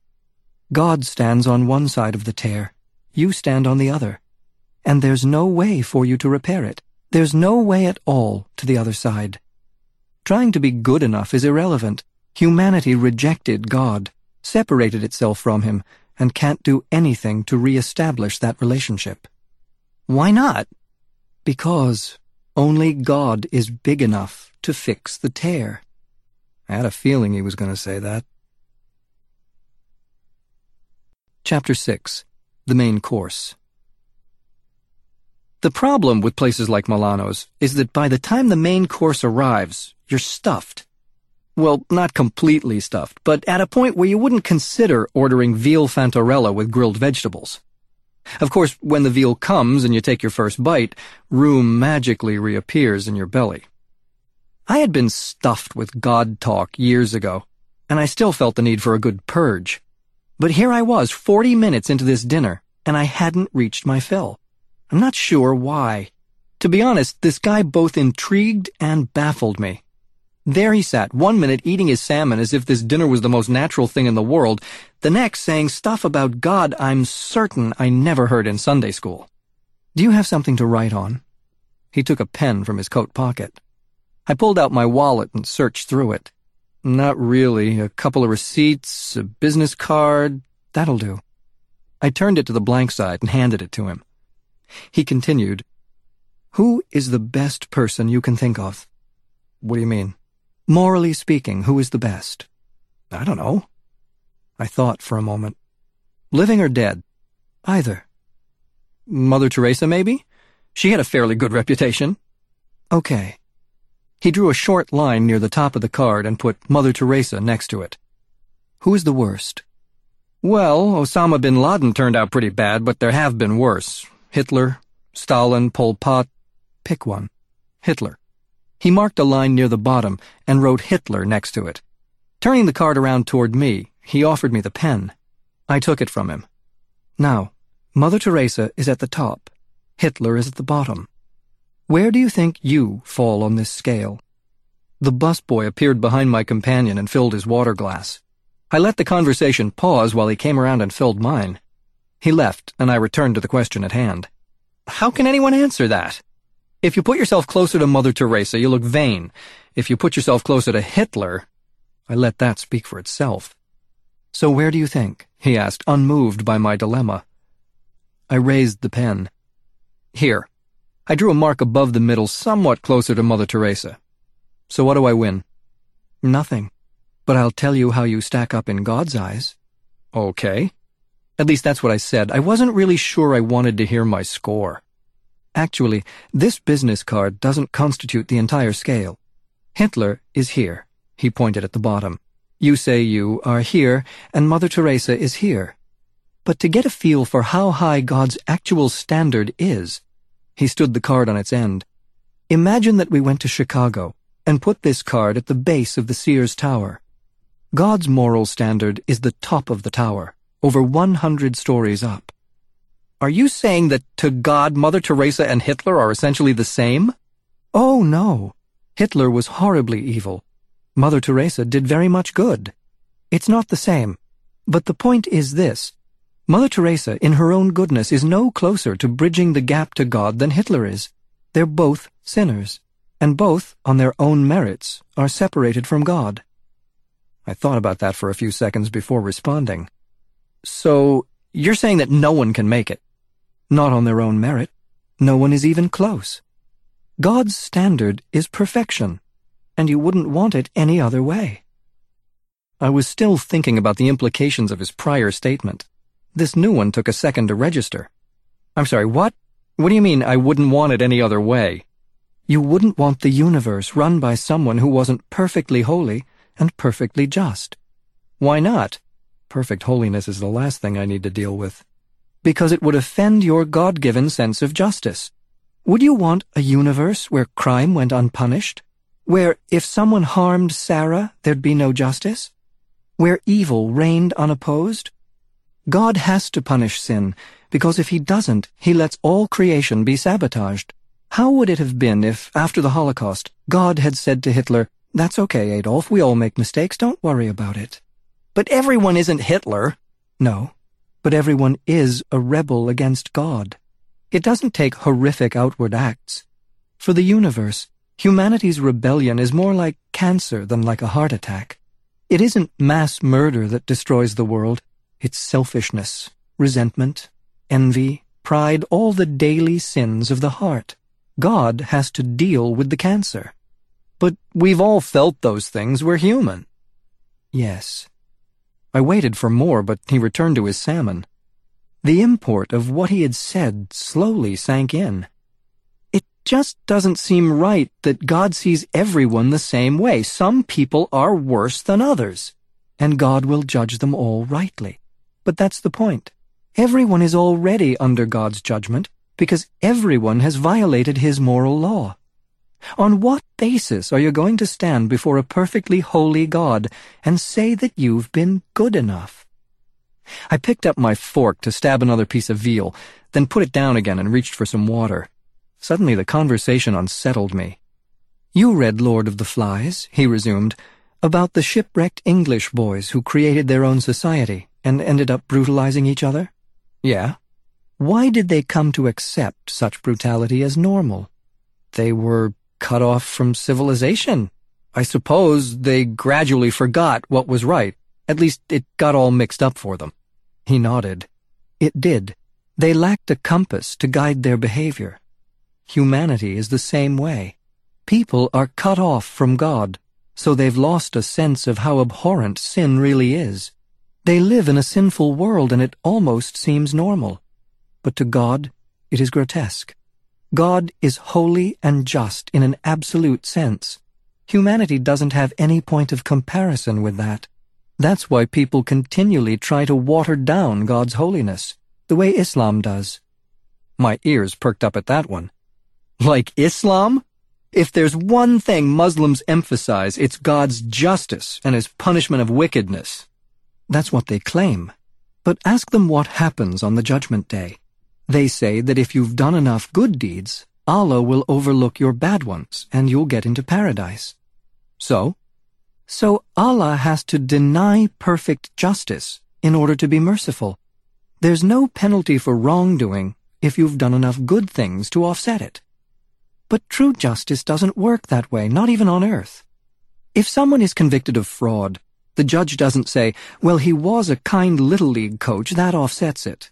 God stands on one side of the tear, you stand on the other. And there's no way for you to repair it. There's no way at all to the other side. Trying to be good enough is irrelevant. Humanity rejected God, separated itself from him, and can't do anything to re-establish that relationship. Why not? Because only God is big enough to fix the tear. I had a feeling he was going to say that. Chapter 6 the main course. The problem with places like Milano's is that by the time the main course arrives, you're stuffed. Well, not completely stuffed, but at a point where you wouldn't consider ordering veal fantarella with grilled vegetables. Of course, when the veal comes and you take your first bite, room magically reappears in your belly. I had been stuffed with God talk years ago, and I still felt the need for a good purge. But here I was, 40 minutes into this dinner, and I hadn't reached my fill. I'm not sure why. To be honest, this guy both intrigued and baffled me. There he sat, one minute eating his salmon as if this dinner was the most natural thing in the world, the next saying stuff about God I'm certain I never heard in Sunday school. Do you have something to write on? He took a pen from his coat pocket. I pulled out my wallet and searched through it. Not really. A couple of receipts, a business card. That'll do. I turned it to the blank side and handed it to him. He continued, Who is the best person you can think of? What do you mean? Morally speaking, who is the best? I don't know. I thought for a moment. Living or dead? Either. Mother Teresa, maybe? She had a fairly good reputation. Okay. He drew a short line near the top of the card and put Mother Teresa next to it. Who is the worst? Well, Osama bin Laden turned out pretty bad, but there have been worse. Hitler, Stalin, Pol Pot. Pick one. Hitler. He marked a line near the bottom and wrote Hitler next to it. Turning the card around toward me, he offered me the pen. I took it from him. Now, Mother Teresa is at the top. Hitler is at the bottom. Where do you think you fall on this scale? The busboy appeared behind my companion and filled his water glass. I let the conversation pause while he came around and filled mine. He left, and I returned to the question at hand. How can anyone answer that? If you put yourself closer to Mother Teresa, you look vain. If you put yourself closer to Hitler, I let that speak for itself. So where do you think? he asked, unmoved by my dilemma. I raised the pen. Here. I drew a mark above the middle, somewhat closer to Mother Teresa. So what do I win? Nothing. But I'll tell you how you stack up in God's eyes. Okay. At least that's what I said. I wasn't really sure I wanted to hear my score. Actually, this business card doesn't constitute the entire scale. Hitler is here. He pointed at the bottom. You say you are here, and Mother Teresa is here. But to get a feel for how high God's actual standard is, he stood the card on its end. Imagine that we went to Chicago and put this card at the base of the Sears Tower. God's moral standard is the top of the tower, over 100 stories up. Are you saying that to God, Mother Teresa and Hitler are essentially the same? Oh, no. Hitler was horribly evil. Mother Teresa did very much good. It's not the same. But the point is this. Mother Teresa, in her own goodness, is no closer to bridging the gap to God than Hitler is. They're both sinners, and both, on their own merits, are separated from God. I thought about that for a few seconds before responding. So, you're saying that no one can make it? Not on their own merit. No one is even close. God's standard is perfection, and you wouldn't want it any other way. I was still thinking about the implications of his prior statement. This new one took a second to register. I'm sorry, what? What do you mean I wouldn't want it any other way? You wouldn't want the universe run by someone who wasn't perfectly holy and perfectly just. Why not? Perfect holiness is the last thing I need to deal with. Because it would offend your God-given sense of justice. Would you want a universe where crime went unpunished? Where if someone harmed Sarah, there'd be no justice? Where evil reigned unopposed? God has to punish sin, because if he doesn't, he lets all creation be sabotaged. How would it have been if, after the Holocaust, God had said to Hitler, that's okay, Adolf. We all make mistakes. Don't worry about it. But everyone isn't Hitler. No, but everyone is a rebel against God. It doesn't take horrific outward acts. For the universe, humanity's rebellion is more like cancer than like a heart attack. It isn't mass murder that destroys the world. It's selfishness, resentment, envy, pride, all the daily sins of the heart. God has to deal with the cancer. But we've all felt those things. We're human. Yes. I waited for more, but he returned to his salmon. The import of what he had said slowly sank in. It just doesn't seem right that God sees everyone the same way. Some people are worse than others, and God will judge them all rightly. But that's the point. Everyone is already under God's judgment because everyone has violated his moral law. On what basis are you going to stand before a perfectly holy God and say that you've been good enough? I picked up my fork to stab another piece of veal, then put it down again and reached for some water. Suddenly the conversation unsettled me. You read Lord of the Flies, he resumed, about the shipwrecked English boys who created their own society and ended up brutalizing each other? Yeah. Why did they come to accept such brutality as normal? They were cut off from civilization. I suppose they gradually forgot what was right. At least it got all mixed up for them. He nodded. It did. They lacked a compass to guide their behavior. Humanity is the same way. People are cut off from God, so they've lost a sense of how abhorrent sin really is. They live in a sinful world and it almost seems normal. But to God, it is grotesque. God is holy and just in an absolute sense, Humanity doesn't have any point of comparison with that. That's why people continually try to water down God's holiness, the way Islam does. My ears perked up at that one. Like Islam? If there's one thing Muslims emphasize, it's God's justice and his punishment of wickedness. That's what they claim. But ask them what happens on the judgment day. They say that if you've done enough good deeds, Allah will overlook your bad ones and you'll get into paradise. So? So Allah has to deny perfect justice in order to be merciful. There's no penalty for wrongdoing if you've done enough good things to offset it. But true justice doesn't work that way, not even on earth. If someone is convicted of fraud, the judge doesn't say, well, he was a kind little league coach, that offsets it.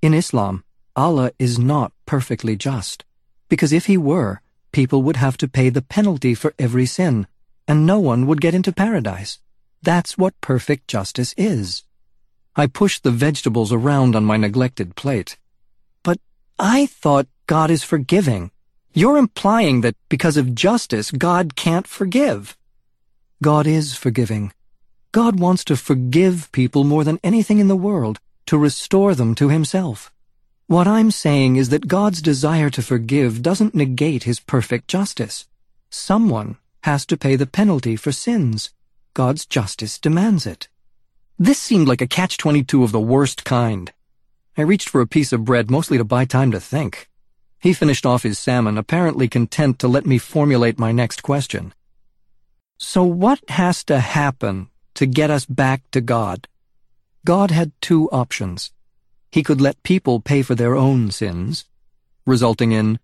In Islam, Allah is not perfectly just, because if he were, people would have to pay the penalty for every sin, and no one would get into paradise. That's what perfect justice is. I pushed the vegetables around on my neglected plate. But I thought God is forgiving. You're implying that because of justice, God can't forgive. God is forgiving. God wants to forgive people more than anything in the world, to restore them to himself. What I'm saying is that God's desire to forgive doesn't negate his perfect justice. Someone has to pay the penalty for sins. God's justice demands it. This seemed like a catch-22 of the worst kind. I reached for a piece of bread mostly to buy time to think. He finished off his salmon, apparently content to let me formulate my next question. So what has to happen to get us back to God? God had two options. He could let people pay for their own sins, resulting in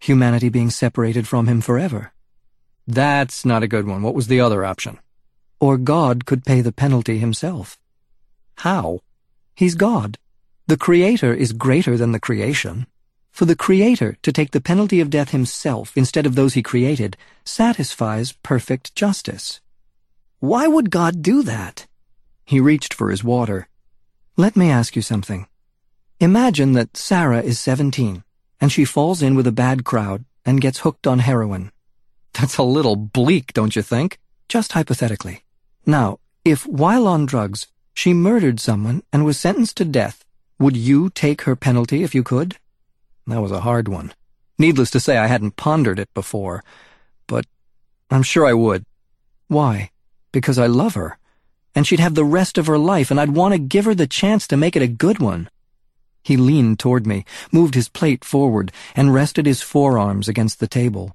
humanity being separated from him forever. That's not a good one. What was the other option? Or God could pay the penalty himself. How? He's God. The Creator is greater than the creation. For the Creator to take the penalty of death himself instead of those he created satisfies perfect justice. Why would God do that? He reached for his water. Let me ask you something. Imagine that Sarah is 17, and she falls in with a bad crowd and gets hooked on heroin. That's a little bleak, don't you think? Just hypothetically. Now, if while on drugs, she murdered someone and was sentenced to death, would you take her penalty if you could? That was a hard one. Needless to say, I hadn't pondered it before, but I'm sure I would. Why? Because I love her, and she'd have the rest of her life, and I'd want to give her the chance to make it a good one. He leaned toward me, moved his plate forward, and rested his forearms against the table.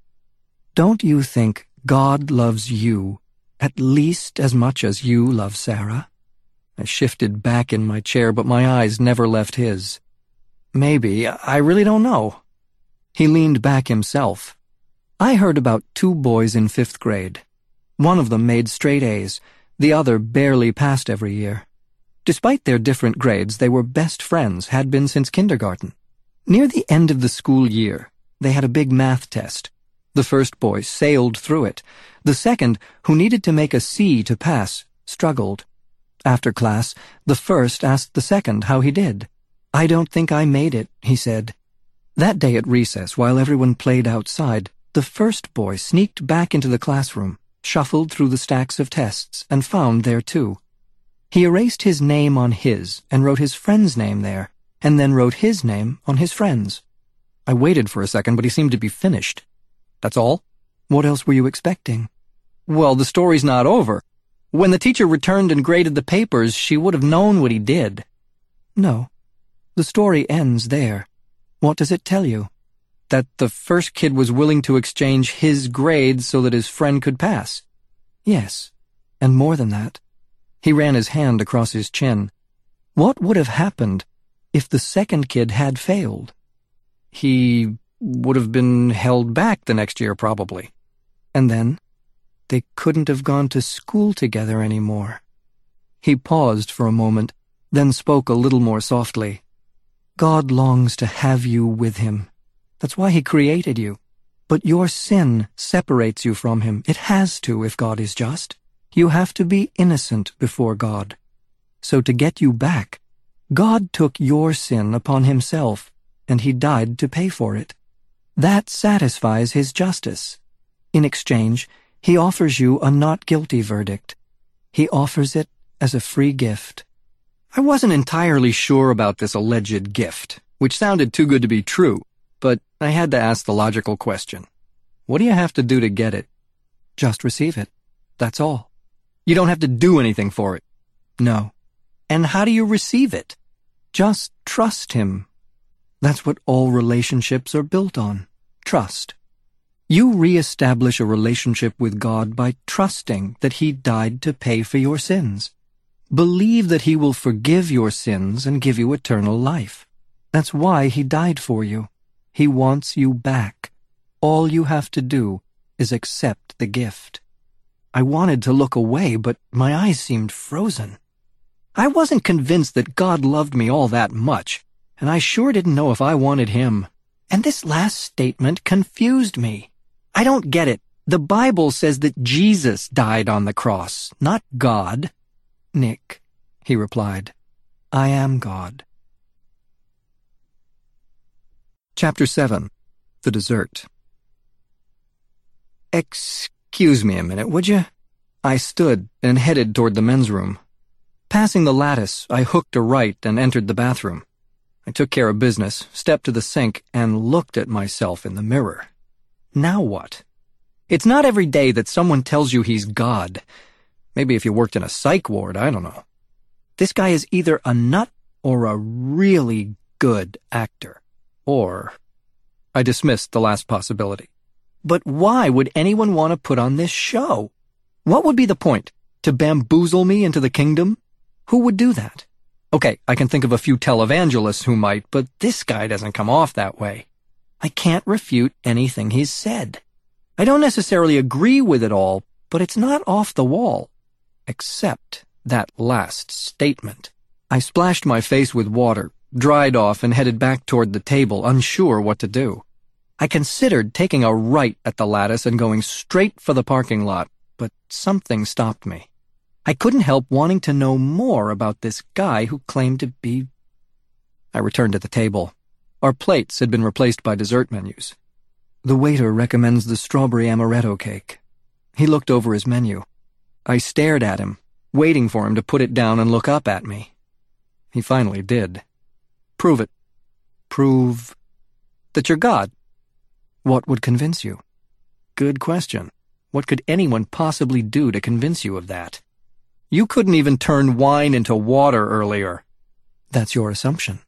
Don't you think God loves you at least as much as you love Sarah? I shifted back in my chair, but my eyes never left his. Maybe, I really don't know. He leaned back himself. I heard about two boys in fifth grade. One of them made straight A's, the other barely passed every year. Despite their different grades, they were best friends, had been since kindergarten. Near the end of the school year, they had a big math test. The first boy sailed through it. The second, who needed to make a C to pass, struggled. After class, the first asked the second how he did. I don't think I made it, he said. That day at recess, while everyone played outside, the first boy sneaked back into the classroom, shuffled through the stacks of tests, and found there too. He erased his name on his and wrote his friend's name there, and then wrote his name on his friend's. I waited for a second, but he seemed to be finished. That's all? What else were you expecting? Well, the story's not over. When the teacher returned and graded the papers, she would have known what he did. No. The story ends there. What does it tell you? That the first kid was willing to exchange his grades so that his friend could pass. Yes. And more than that. He ran his hand across his chin. What would have happened if the second kid had failed? He would have been held back the next year, probably. And then, they couldn't have gone to school together anymore. He paused for a moment, then spoke a little more softly. God longs to have you with him. That's why he created you. But your sin separates you from him. It has to if God is just. You have to be innocent before God. So to get you back, God took your sin upon himself, and he died to pay for it. That satisfies his justice. In exchange, He offers you a not guilty verdict. He offers it as a free gift. I wasn't entirely sure about this alleged gift, which sounded too good to be true, but I had to ask the logical question. What do you have to do to get it? Just receive it. That's all. You don't have to do anything for it. No. And how do you receive it? Just trust Him. That's what all relationships are built on. Trust. You re-establish a relationship with God by trusting that He died to pay for your sins. Believe that He will forgive your sins and give you eternal life. That's why He died for you. He wants you back. All you have to do is accept the gift. I wanted to look away, but my eyes seemed frozen. I wasn't convinced that God loved me all that much, and I sure didn't know if I wanted him. And this last statement confused me. I don't get it. The Bible says that Jesus died on the cross, not God. Nick, he replied, I am God. Chapter 7 The Dessert Excuse me a minute, would you? I stood and headed toward the men's room. Passing the lattice, I hooked a right and entered the bathroom. I took care of business, stepped to the sink, and looked at myself in the mirror. Now what? It's not every day that someone tells you he's God. Maybe if you worked in a psych ward, I don't know. This guy is either a nut or a really good actor. Or... I dismissed the last possibility. But why would anyone want to put on this show? What would be the point? To bamboozle me into the kingdom? Who would do that? Okay, I can think of a few televangelists who might, but this guy doesn't come off that way. I can't refute anything he's said. I don't necessarily agree with it all, but it's not off the wall. Except that last statement. I splashed my face with water, dried off, and headed back toward the table, unsure what to do. I considered taking a right at the lattice and going straight for the parking lot, but something stopped me. I couldn't help wanting to know more about this guy who claimed to be... I returned to the table. Our plates had been replaced by dessert menus. The waiter recommends the strawberry amaretto cake. He looked over his menu. I stared at him, waiting for him to put it down and look up at me. He finally did. Prove it. Prove that you're God. What would convince you? Good question. What could anyone possibly do to convince you of that? You couldn't even turn wine into water earlier. That's your assumption.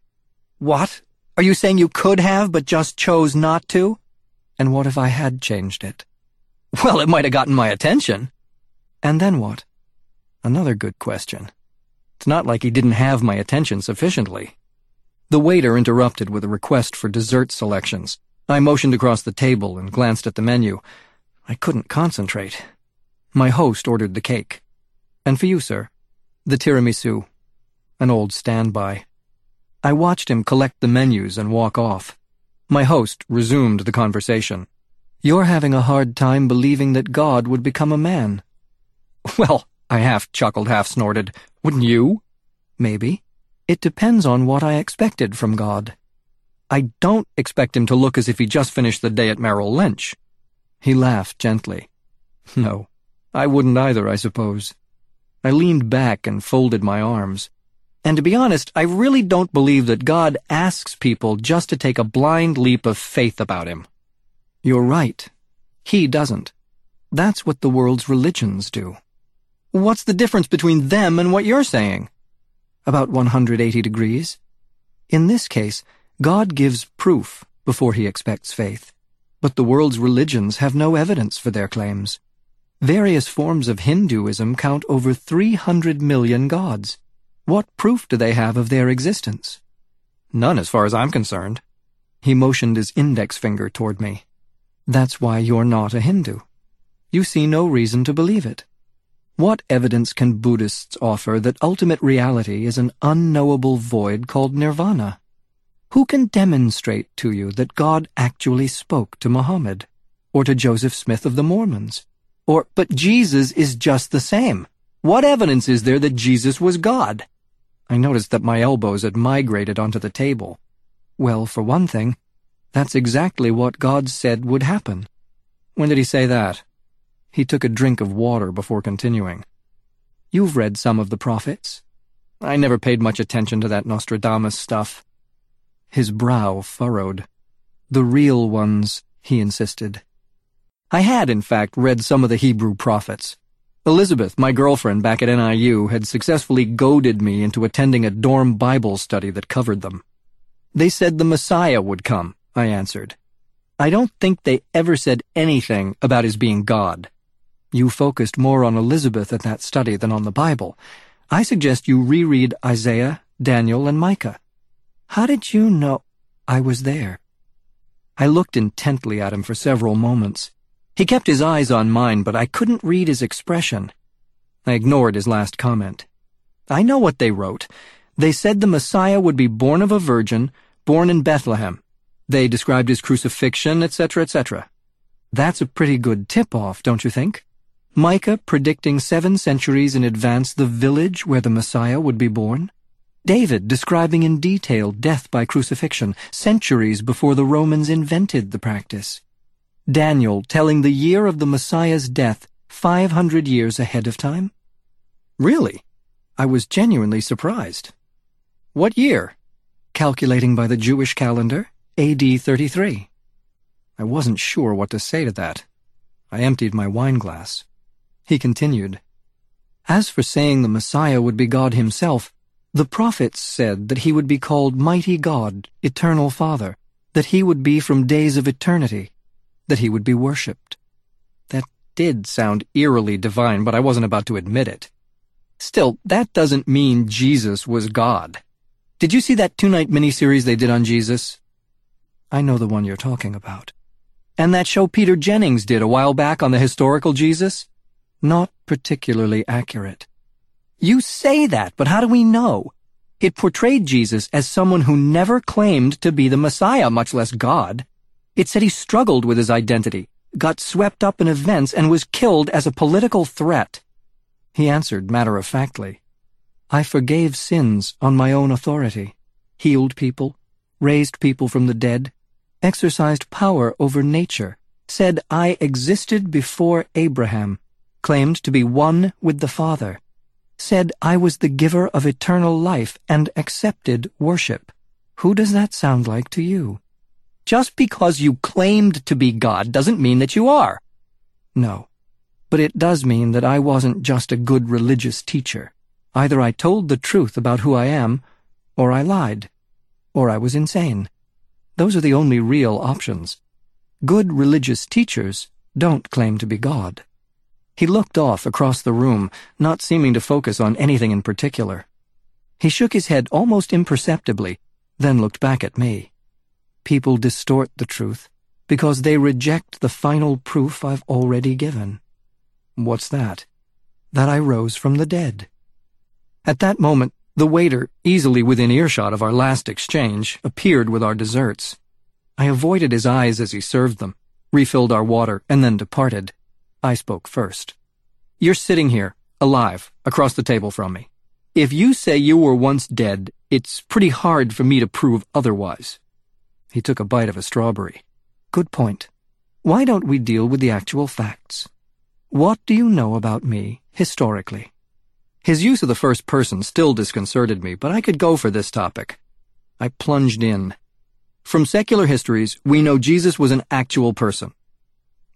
What? Are you saying you could have, but just chose not to? And what if I had changed it? Well, it might have gotten my attention. And then what? Another good question. It's not like he didn't have my attention sufficiently. The waiter interrupted with a request for dessert selections. I motioned across the table and glanced at the menu. I couldn't concentrate. My host ordered the cake. And for you, sir, the tiramisu, an old standby. I watched him collect the menus and walk off. My host resumed the conversation. You're having a hard time believing that God would become a man. *laughs* Well, I half chuckled, half snorted. Wouldn't you? Maybe. It depends on what I expected from God. I don't expect him to look as if he just finished the day at Merrill Lynch. He laughed gently. Hmm. No, I wouldn't either, I suppose. I leaned back and folded my arms. And to be honest, I really don't believe that God asks people just to take a blind leap of faith about him. You're right. He doesn't. That's what the world's religions do. What's the difference between them and what you're saying? About 180 degrees. In this case, God gives proof before he expects faith. But the world's religions have no evidence for their claims. Various forms of Hinduism count over 300 million gods. What proof do they have of their existence? None as far as I'm concerned. He motioned his index finger toward me. That's why you're not a Hindu. You see no reason to believe it. What evidence can Buddhists offer that ultimate reality is an unknowable void called nirvana? Who can demonstrate to you that God actually spoke to Muhammad? Or to Joseph Smith of the Mormons? Or, but Jesus is just the same. What evidence is there that Jesus was God? I noticed that my elbows had migrated onto the table. Well, for one thing, that's exactly what God said would happen. When did he say that? He took a drink of water before continuing. You've read some of the prophets. I never paid much attention to that Nostradamus stuff. His brow furrowed. The real ones, he insisted. I had, in fact, read some of the Hebrew prophets. Elizabeth, my girlfriend back at NIU, had successfully goaded me into attending a dorm Bible study that covered them. They said the Messiah would come, I answered. I don't think they ever said anything about his being God. You focused more on Elizabeth at that study than on the Bible. I suggest you reread Isaiah, Daniel, and Micah. How did you know I was there? I looked intently at him for several moments. He kept his eyes on mine, but I couldn't read his expression. I ignored his last comment. I know what they wrote. They said the Messiah would be born of a virgin, born in Bethlehem. They described his crucifixion, etc., etc. That's a pretty good tip-off, don't you think? Micah predicting seven centuries in advance the village where the Messiah would be born? David describing in detail death by crucifixion centuries before the Romans invented the practice. Daniel telling the year of the Messiah's death 500 years ahead of time? Really? I was genuinely surprised. What year? Calculating by the Jewish calendar, AD 33. I wasn't sure what to say to that. I emptied my wine glass. He continued, As for saying the Messiah would be God himself, the prophets said that he would be called Mighty God, Eternal Father, that he would be from days of eternity, that he would be worshipped. That did sound eerily divine, but I wasn't about to admit it. Still, that doesn't mean Jesus was God. Did you see that two-night miniseries they did on Jesus? I know the one you're talking about. And that show Peter Jennings did a while back on the historical Jesus? Not particularly accurate. You say that, but how do we know? It portrayed Jesus as someone who never claimed to be the Messiah, much less God. It said he struggled with his identity, got swept up in events, and was killed as a political threat. He answered matter-of-factly, I forgave sins on my own authority, healed people, raised people from the dead, exercised power over nature, said I existed before Abraham, claimed to be one with the Father, said I was the giver of eternal life and accepted worship. Who does that sound like to you? Just because you claimed to be God doesn't mean that you are. No, but it does mean that I wasn't just a good religious teacher. Either I told the truth about who I am, or I lied, or I was insane. Those are the only real options. Good religious teachers don't claim to be God. He looked off across the room, not seeming to focus on anything in particular. He shook his head almost imperceptibly, then looked back at me. People distort the truth because they reject the final proof I've already given. What's that? That I rose from the dead. At that moment, the waiter, easily within earshot of our last exchange, appeared with our desserts. I avoided his eyes as he served them, refilled our water, and then departed. I spoke first. You're sitting here, alive, across the table from me. If you say you were once dead, it's pretty hard for me to prove otherwise. He took a bite of a strawberry. Good point. Why don't we deal with the actual facts? What do you know about me, historically? His use of the first person still disconcerted me, but I could go for this topic. I plunged in. From secular histories, we know Jesus was an actual person.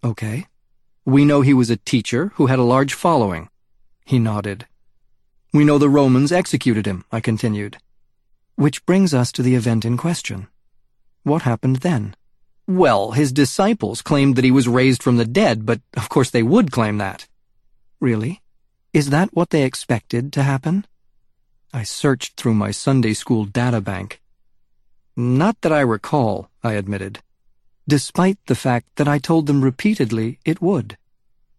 Okay. We know he was a teacher who had a large following. He nodded. We know the Romans executed him, I continued. Which brings us to the event in question. What happened then? Well, his disciples claimed that he was raised from the dead, but of course they would claim that. Really? Is that what they expected to happen? I searched through my Sunday school databank. Not that I recall, I admitted despite the fact that I told them repeatedly it would.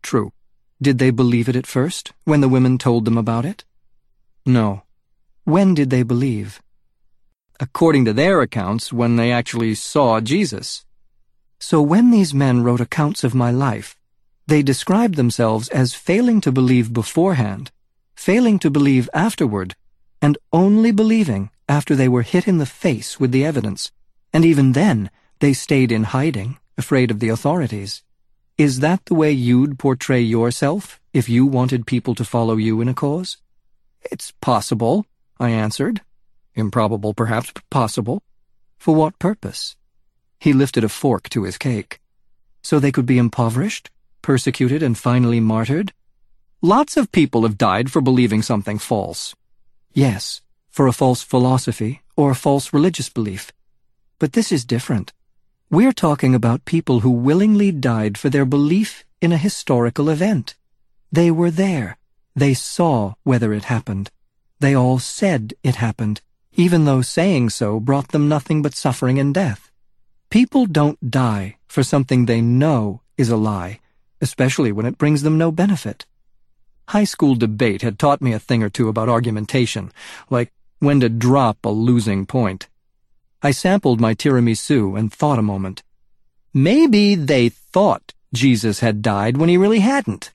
True. Did they believe it at first, when the women told them about it? No. When did they believe? According to their accounts, when they actually saw Jesus. So when these men wrote accounts of my life, they described themselves as failing to believe beforehand, failing to believe afterward, and only believing after they were hit in the face with the evidence, and even then they stayed in hiding, afraid of the authorities. Is that the way you'd portray yourself if you wanted people to follow you in a cause? It's possible, I answered. Improbable, perhaps, but possible. For what purpose? He lifted a fork to his cake. So they could be impoverished, persecuted, and finally martyred? Lots of people have died for believing something false. Yes, for a false philosophy or a false religious belief. But this is different. We're talking about people who willingly died for their belief in a historical event. They were there. They saw whether it happened. They all said it happened, even though saying so brought them nothing but suffering and death. People don't die for something they know is a lie, especially when it brings them no benefit. High school debate had taught me a thing or two about argumentation, like when to drop a losing point. I sampled my tiramisu and thought a moment. Maybe they thought Jesus had died when he really hadn't.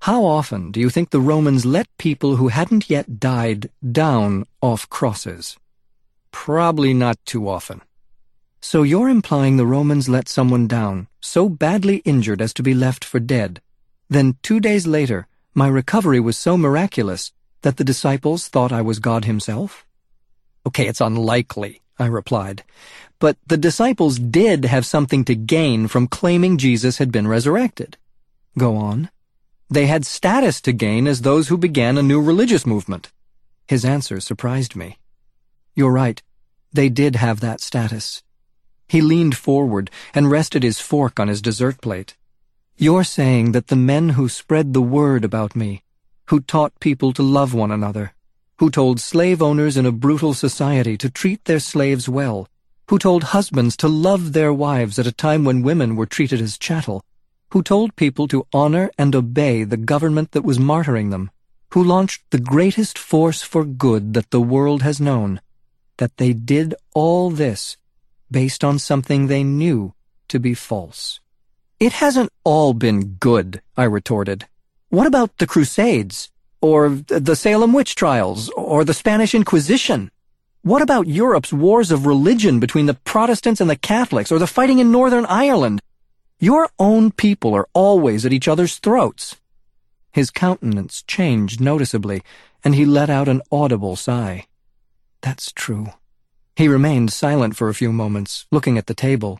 How often do you think the Romans let people who hadn't yet died down off crosses? Probably not too often. So you're implying the Romans let someone down, so badly injured as to be left for dead. Then two days later, my recovery was so miraculous that the disciples thought I was God himself? Okay, it's unlikely. I replied. But the disciples did have something to gain from claiming Jesus had been resurrected. Go on. They had status to gain as those who began a new religious movement. His answer surprised me. You're right. They did have that status. He leaned forward and rested his fork on his dessert plate. You're saying that the men who spread the word about me, who taught people to love one another, who told slave owners in a brutal society to treat their slaves well, who told husbands to love their wives at a time when women were treated as chattel, who told people to honor and obey the government that was martyring them, who launched the greatest force for good that the world has known, that they did all this based on something they knew to be false. It hasn't all been good, I retorted. What about the Crusades? Or the Salem witch trials, or the Spanish Inquisition? What about Europe's wars of religion between the Protestants and the Catholics, or the fighting in Northern Ireland? Your own people are always at each other's throats. His countenance changed noticeably, and he let out an audible sigh. That's true. He remained silent for a few moments, looking at the table.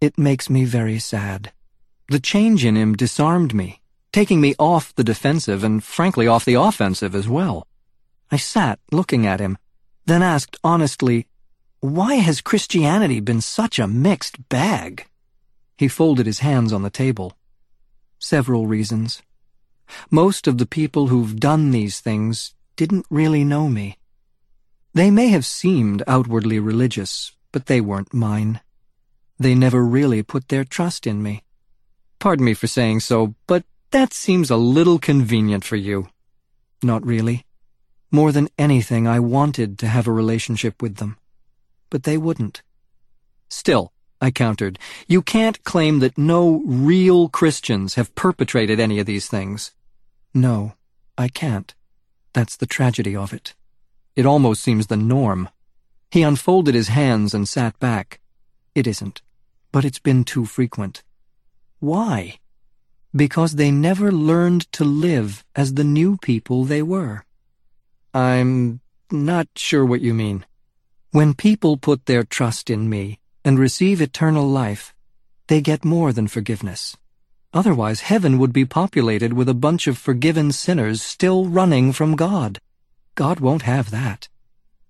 It makes me very sad. The change in him disarmed me taking me off the defensive and frankly off the offensive as well. I sat looking at him, then asked honestly, Why has Christianity been such a mixed bag? He folded his hands on the table. Several reasons. Most of the people who've done these things didn't really know me. They may have seemed outwardly religious, but they weren't mine. They never really put their trust in me. Pardon me for saying so, but that seems a little convenient for you. Not really. More than anything, I wanted to have a relationship with them. But they wouldn't. Still, I countered, you can't claim that no real Christians have perpetrated any of these things. No, I can't. That's the tragedy of it. It almost seems the norm. He unfolded his hands and sat back. It isn't, but it's been too frequent. Why? Because they never learned to live as the new people they were. I'm not sure what you mean. When people put their trust in me and receive eternal life, they get more than forgiveness. Otherwise, heaven would be populated with a bunch of forgiven sinners still running from God. God won't have that.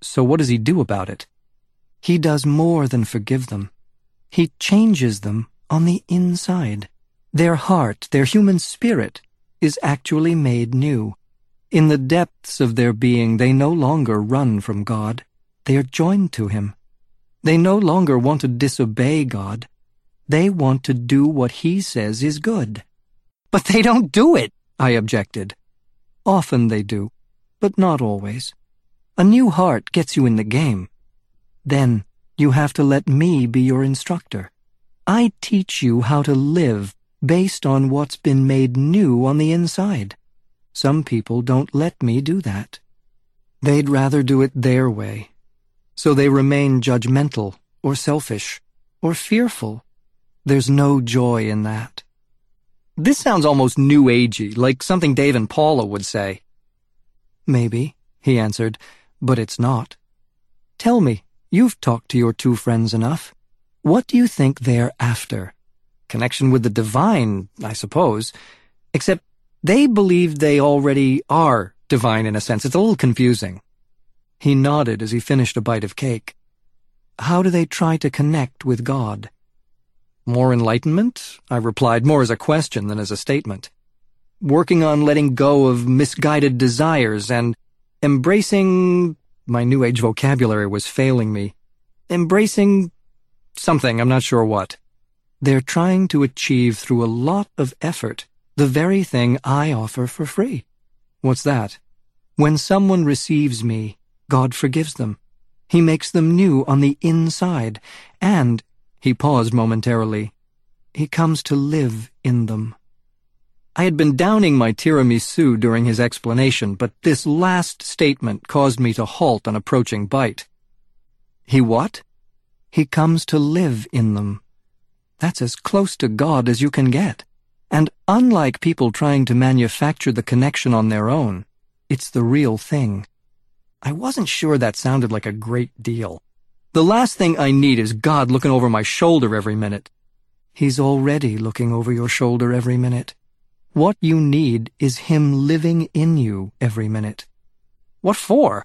So what does he do about it? He does more than forgive them. He changes them on the inside. Their heart, their human spirit, is actually made new. In the depths of their being, they no longer run from God. They are joined to Him. They no longer want to disobey God. They want to do what He says is good. But they don't do it, I objected. Often they do, but not always. A new heart gets you in the game. Then you have to let me be your instructor. I teach you how to live based on what's been made new on the inside. Some people don't let me do that. They'd rather do it their way. So they remain judgmental, or selfish, or fearful. There's no joy in that. This sounds almost new agey, like something Dave and Paula would say. Maybe, he answered, but it's not. Tell me, you've talked to your two friends enough. What do you think they're after? Connection with the divine, I suppose. Except they believe they already are divine in a sense. It's a little confusing. He nodded as he finished a bite of cake. How do they try to connect with God? More enlightenment? I replied, more as a question than as a statement. Working on letting go of misguided desires and embracing... My New Age vocabulary was failing me. Embracing something, I'm not sure what. They're trying to achieve through a lot of effort the very thing I offer for free. What's that? When someone receives me, God forgives them. He makes them new on the inside, and, he paused momentarily, he comes to live in them. I had been downing my tiramisu during his explanation, but this last statement caused me to halt an approaching bite. He what? He comes to live in them. That's as close to God as you can get. And unlike people trying to manufacture the connection on their own, it's the real thing. I wasn't sure that sounded like a great deal. The last thing I need is God looking over my shoulder every minute. He's already looking over your shoulder every minute. What you need is Him living in you every minute. What for?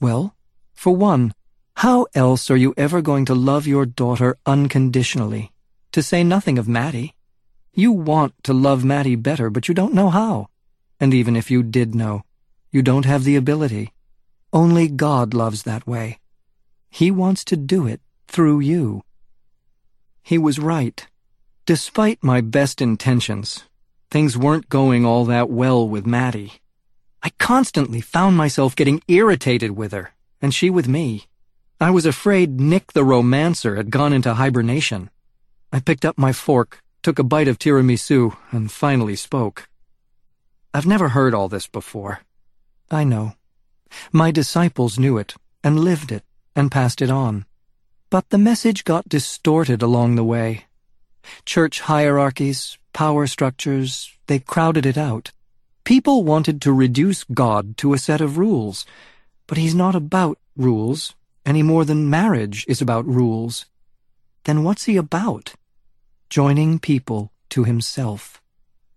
Well, for one, how else are you ever going to love your daughter unconditionally? To say nothing of Mattie. You want to love Mattie better, but you don't know how. And even if you did know, you don't have the ability. Only God loves that way. He wants to do it through you. He was right. Despite my best intentions, things weren't going all that well with Mattie. I constantly found myself getting irritated with her, and she with me. I was afraid Nick the romancer had gone into hibernation. I picked up my fork, took a bite of tiramisu, and finally spoke. I've never heard all this before. I know. My disciples knew it, and lived it, and passed it on. But the message got distorted along the way. Church hierarchies, power structures, they crowded it out. People wanted to reduce God to a set of rules, but he's not about rules, any more than marriage is about rules. Then what's he about? Joining people to himself.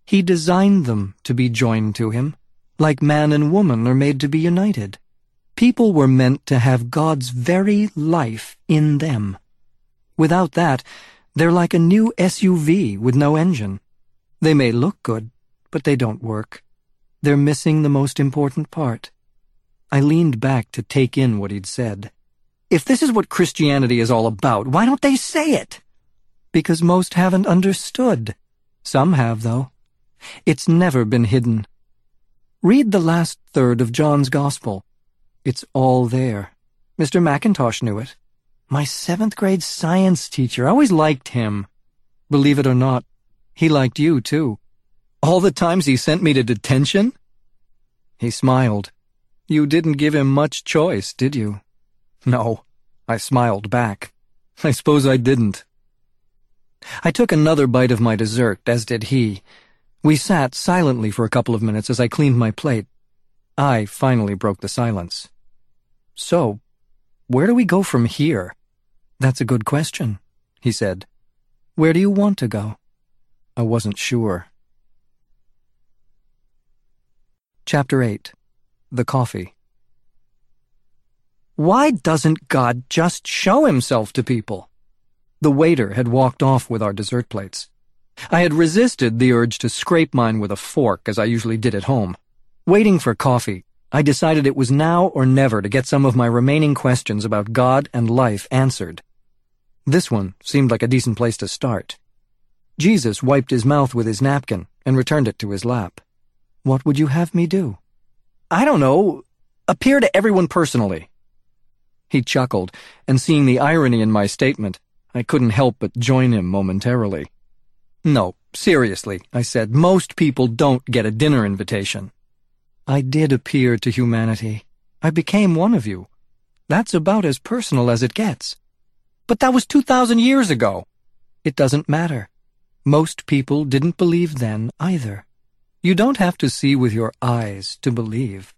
He designed them to be joined to him, like man and woman are made to be united. People were meant to have God's very life in them. Without that, they're like a new SUV with no engine. They may look good, but they don't work. They're missing the most important part. I leaned back to take in what he'd said. If this is what Christianity is all about, why don't they say it? Because most haven't understood. Some have, though. It's never been hidden. Read the last third of John's Gospel. It's all there. Mr. McIntosh knew it. My seventh grade science teacher, I always liked him. Believe it or not, he liked you, too. All the times he sent me to detention? He smiled. You didn't give him much choice, did you? No, I smiled back. I suppose I didn't. I took another bite of my dessert, as did he, we sat silently for a couple of minutes as I cleaned my plate. I finally broke the silence. So, where do we go from here? That's a good question, he said. Where do you want to go? I wasn't sure. Chapter 8 The Coffee Why doesn't God just show himself to people? The waiter had walked off with our dessert plates. I had resisted the urge to scrape mine with a fork, as I usually did at home. Waiting for coffee, I decided it was now or never to get some of my remaining questions about God and life answered. This one seemed like a decent place to start. Jesus wiped his mouth with his napkin and returned it to his lap. What would you have me do? I don't know. Appear to everyone personally. He chuckled, and seeing the irony in my statement, I couldn't help but join him momentarily. No, seriously, I said, most people don't get a dinner invitation. I did appear to humanity. I became one of you. That's about as personal as it gets. But that was 2,000 years ago. It doesn't matter. Most people didn't believe then either. You don't have to see with your eyes to believe.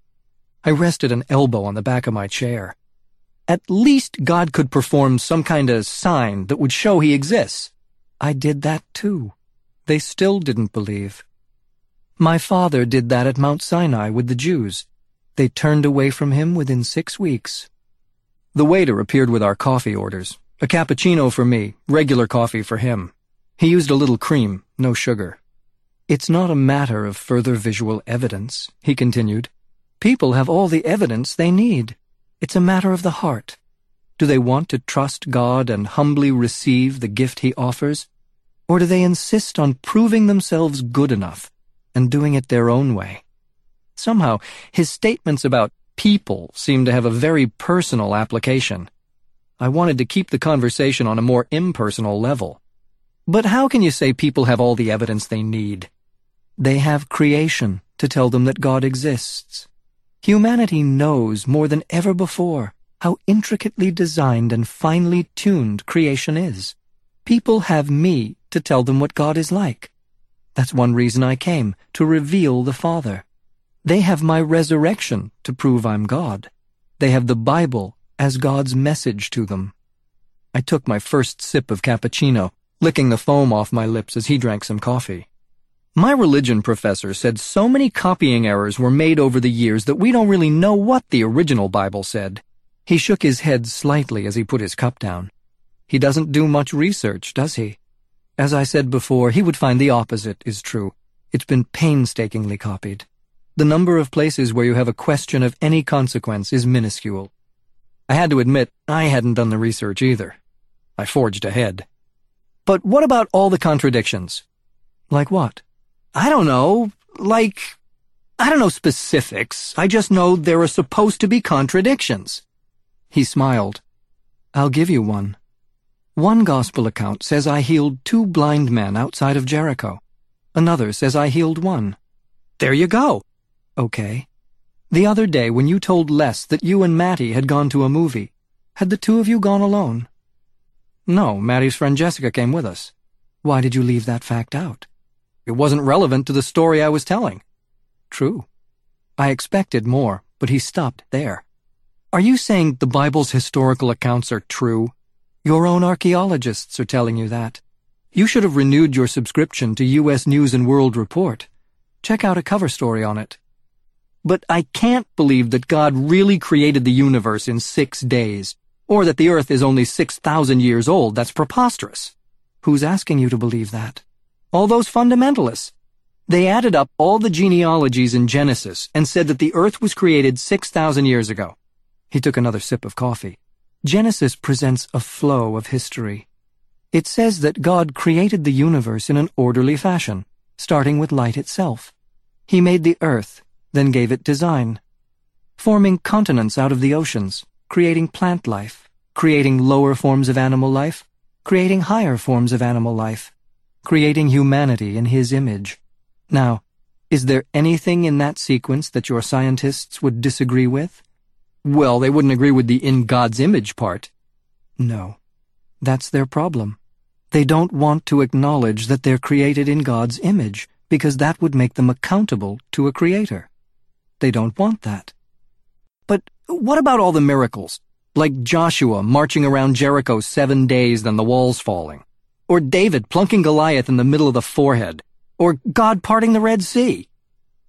I rested an elbow on the back of my chair. At least God could perform some kind of sign that would show he exists. I did that too. They still didn't believe. My father did that at Mount Sinai with the Jews. They turned away from him within six weeks. The waiter appeared with our coffee orders. A cappuccino for me, regular coffee for him. He used a little cream, no sugar. It's not a matter of further visual evidence, he continued. People have all the evidence they need. It's a matter of the heart. Do they want to trust God and humbly receive the gift he offers? Or do they insist on proving themselves good enough and doing it their own way? Somehow, his statements about people seem to have a very personal application. I wanted to keep the conversation on a more impersonal level. But how can you say people have all the evidence they need? They have creation to tell them that God exists. Humanity knows more than ever before how intricately designed and finely tuned creation is. People have me to tell them what God is like. That's one reason I came, to reveal the Father. They have my resurrection to prove I'm God. They have the Bible as God's message to them. I took my first sip of cappuccino, licking the foam off my lips as he drank some coffee. My religion professor said so many copying errors were made over the years that we don't really know what the original Bible said. He shook his head slightly as he put his cup down. He doesn't do much research, does he? As I said before, he would find the opposite is true. It's been painstakingly copied. The number of places where you have a question of any consequence is minuscule. I had to admit I hadn't done the research either. I forged ahead. But what about all the contradictions? Like what? I don't know, like, I don't know specifics. I just know there are supposed to be contradictions. He smiled. I'll give you one. One gospel account says I healed two blind men outside of Jericho. Another says I healed one. There you go. Okay. The other day when you told Les that you and Mattie had gone to a movie, had the two of you gone alone? No, Mattie's friend Jessica came with us. Why did you leave that fact out? It wasn't relevant to the story I was telling. True. I expected more, but he stopped there. Are you saying the Bible's historical accounts are true? Your own archaeologists are telling you that. You should have renewed your subscription to U.S. News and World Report. Check out a cover story on it. But I can't believe that God really created the universe in six days, or that the earth is only 6,000 years old. That's preposterous. Who's asking you to believe that? All those fundamentalists. They added up all the genealogies in Genesis and said that the earth was created 6,000 years ago. He took another sip of coffee. Genesis presents a flow of history. It says that God created the universe in an orderly fashion, starting with light itself. He made the earth, then gave it design, forming continents out of the oceans, creating plant life, creating lower forms of animal life, creating higher forms of animal life, creating humanity in his image. Now, is there anything in that sequence that your scientists would disagree with? Well, they wouldn't agree with the in God's image part. No. That's their problem. They don't want to acknowledge that they're created in God's image, because that would make them accountable to a creator. They don't want that. But what about all the miracles? Like Joshua marching around Jericho seven days, then the walls falling. Or David plunking Goliath in the middle of the forehead. Or God parting the Red Sea.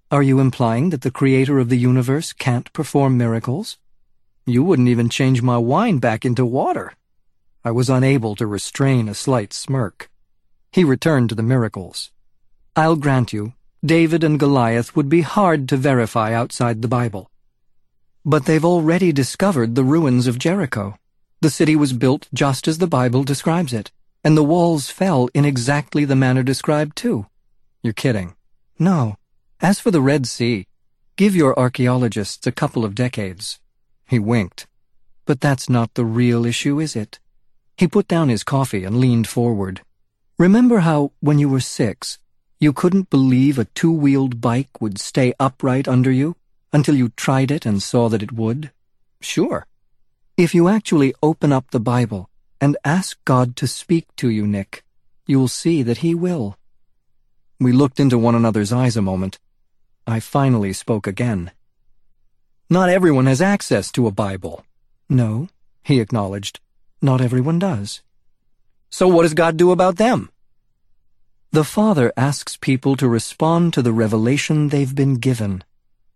Are you implying that the creator of the universe can't perform miracles? You wouldn't even change my wine back into water. I was unable to restrain a slight smirk. He returned to the miracles. I'll grant you, David and Goliath would be hard to verify outside the Bible. But they've already discovered the ruins of Jericho. The city was built just as the Bible describes it and the walls fell in exactly the manner described too. You're kidding. No. As for the Red Sea, give your archaeologists a couple of decades. He winked. But that's not the real issue, is it? He put down his coffee and leaned forward. Remember how, when you were six, you couldn't believe a two-wheeled bike would stay upright under you until you tried it and saw that it would? Sure. If you actually open up the Bible and ask God to speak to you, Nick. you'll see that he will. We looked into one another's eyes a moment. I finally spoke again. Not everyone has access to a Bible. No, he acknowledged. Not everyone does. So what does God do about them? The Father asks people to respond to the revelation they've been given.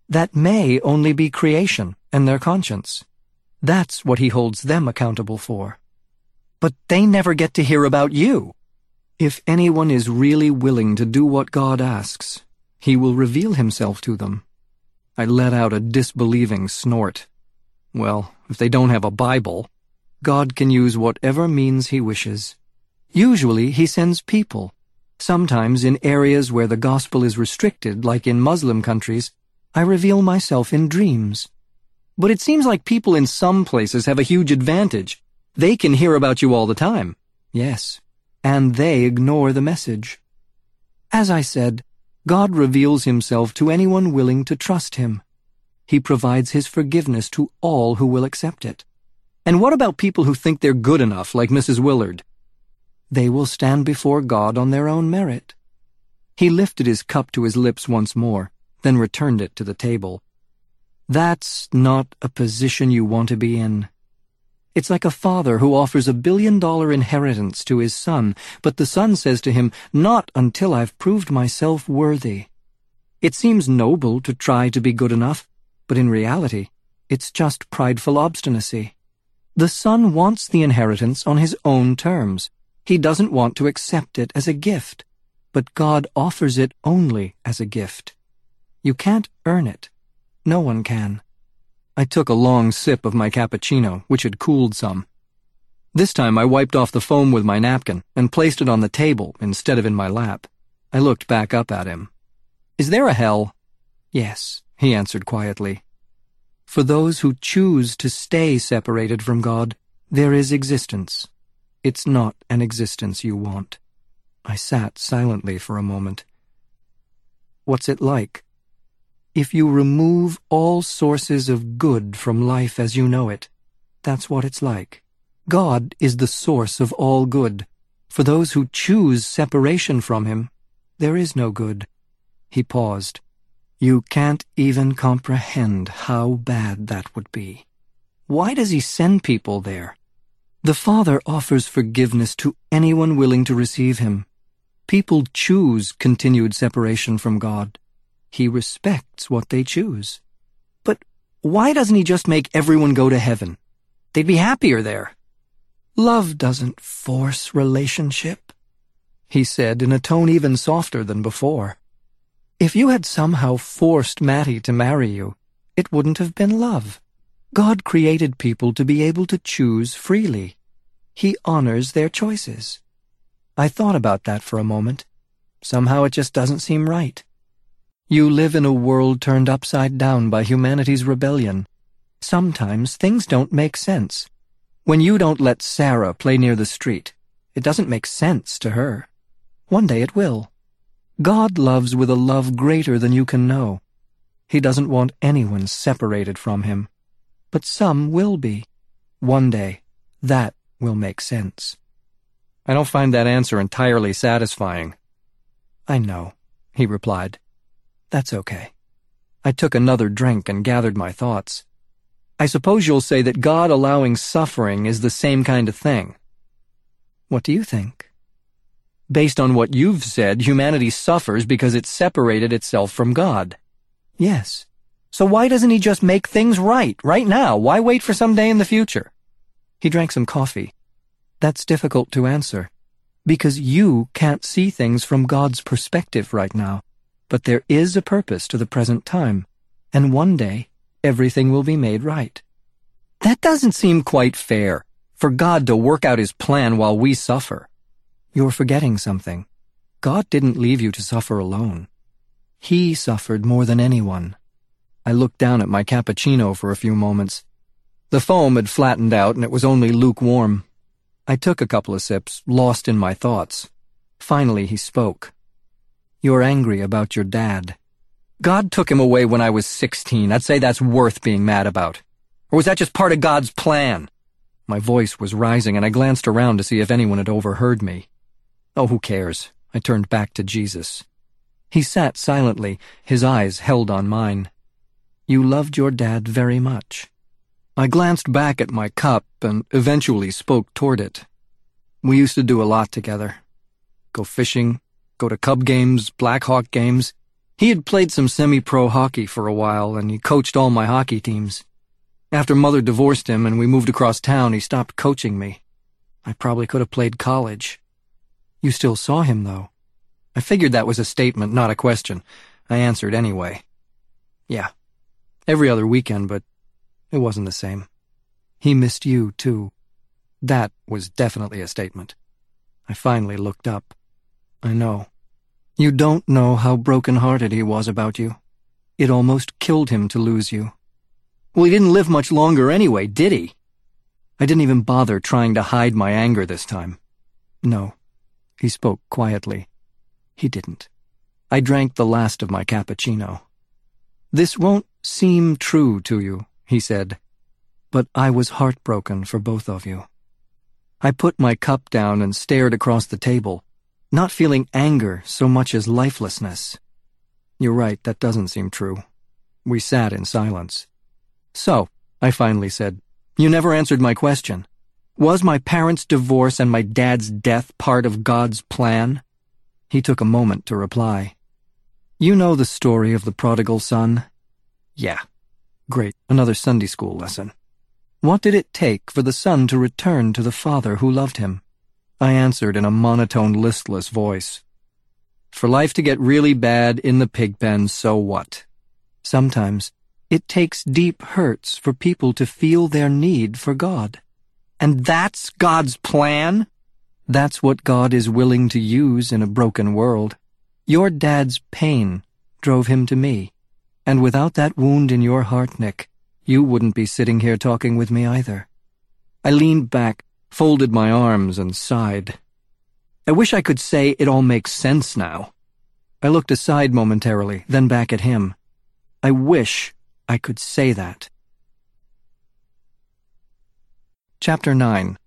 That may only be creation and their conscience. That's what he holds them accountable for. But they never get to hear about you. If anyone is really willing to do what God asks, he will reveal himself to them. I let out a disbelieving snort. Well, if they don't have a Bible, God can use whatever means he wishes. Usually he sends people. Sometimes in areas where the gospel is restricted, like in Muslim countries, I reveal myself in dreams. But it seems like people in some places have a huge advantage. They can hear about you all the time. Yes. And they ignore the message. As I said, God reveals himself to anyone willing to trust him. He provides his forgiveness to all who will accept it. And what about people who think they're good enough, like Mrs. Willard? They will stand before God on their own merit. He lifted his cup to his lips once more, then returned it to the table. That's not a position you want to be in. It's like a father who offers a billion dollar inheritance to his son, but the son says to him, Not until I've proved myself worthy. It seems noble to try to be good enough, but in reality, it's just prideful obstinacy. The son wants the inheritance on his own terms. He doesn't want to accept it as a gift, but God offers it only as a gift. You can't earn it. No one can. I took a long sip of my cappuccino, which had cooled some. This time I wiped off the foam with my napkin and placed it on the table instead of in my lap. I looked back up at him. Is there a hell? Yes, he answered quietly. For those who choose to stay separated from God, there is existence. It's not an existence you want. I sat silently for a moment. What's it like? If you remove all sources of good from life as you know it, that's what it's like. God is the source of all good. For those who choose separation from Him, there is no good. He paused. You can't even comprehend how bad that would be. Why does He send people there? The Father offers forgiveness to anyone willing to receive Him. People choose continued separation from God. He respects what they choose. But why doesn't he just make everyone go to heaven? They'd be happier there. Love doesn't force relationship, he said in a tone even softer than before. If you had somehow forced Mattie to marry you, it wouldn't have been love. God created people to be able to choose freely. He honors their choices. I thought about that for a moment. Somehow it just doesn't seem right. You live in a world turned upside down by humanity's rebellion. Sometimes things don't make sense. When you don't let Sarah play near the street, it doesn't make sense to her. One day it will. God loves with a love greater than you can know. He doesn't want anyone separated from him. But some will be. One day, that will make sense. I don't find that answer entirely satisfying. I know, he replied. That's okay. I took another drink and gathered my thoughts. I suppose you'll say that God allowing suffering is the same kind of thing. What do you think? Based on what you've said, humanity suffers because it separated itself from God. Yes. So why doesn't he just make things right, right now? Why wait for some day in the future? He drank some coffee. That's difficult to answer. Because you can't see things from God's perspective right now. But there is a purpose to the present time, and one day everything will be made right. That doesn't seem quite fair, for God to work out his plan while we suffer. You're forgetting something. God didn't leave you to suffer alone. He suffered more than anyone. I looked down at my cappuccino for a few moments. The foam had flattened out and it was only lukewarm. I took a couple of sips, lost in my thoughts. Finally he spoke. You're angry about your dad. God took him away when I was 16. I'd say that's worth being mad about. Or was that just part of God's plan? My voice was rising and I glanced around to see if anyone had overheard me. Oh, who cares? I turned back to Jesus. He sat silently, his eyes held on mine. You loved your dad very much. I glanced back at my cup and eventually spoke toward it. We used to do a lot together. Go fishing, go to Cub games, Blackhawk games. He had played some semi-pro hockey for a while, and he coached all my hockey teams. After Mother divorced him and we moved across town, he stopped coaching me. I probably could have played college. You still saw him, though. I figured that was a statement, not a question. I answered anyway. Yeah. Every other weekend, but it wasn't the same. He missed you, too. That was definitely a statement. I finally looked up. I know. You don't know how broken-hearted he was about you. It almost killed him to lose you. Well, he didn't live much longer anyway, did he? I didn't even bother trying to hide my anger this time. No. He spoke quietly. He didn't. I drank the last of my cappuccino. This won't seem true to you, he said, but I was heartbroken for both of you. I put my cup down and stared across the table, not feeling anger so much as lifelessness. You're right, that doesn't seem true. We sat in silence. So, I finally said, you never answered my question. Was my parents' divorce and my dad's death part of God's plan? He took a moment to reply. You know the story of the prodigal son? Yeah. Great, another Sunday school lesson. What did it take for the son to return to the father who loved him? I answered in a monotone, listless voice. For life to get really bad in the pig pen, so what? Sometimes it takes deep hurts for people to feel their need for God. And that's God's plan? That's what God is willing to use in a broken world. Your dad's pain drove him to me. And without that wound in your heart, Nick, you wouldn't be sitting here talking with me either. I leaned back, folded my arms, and sighed. I wish I could say it all makes sense now. I looked aside momentarily, then back at him. I wish I could say that. Chapter 9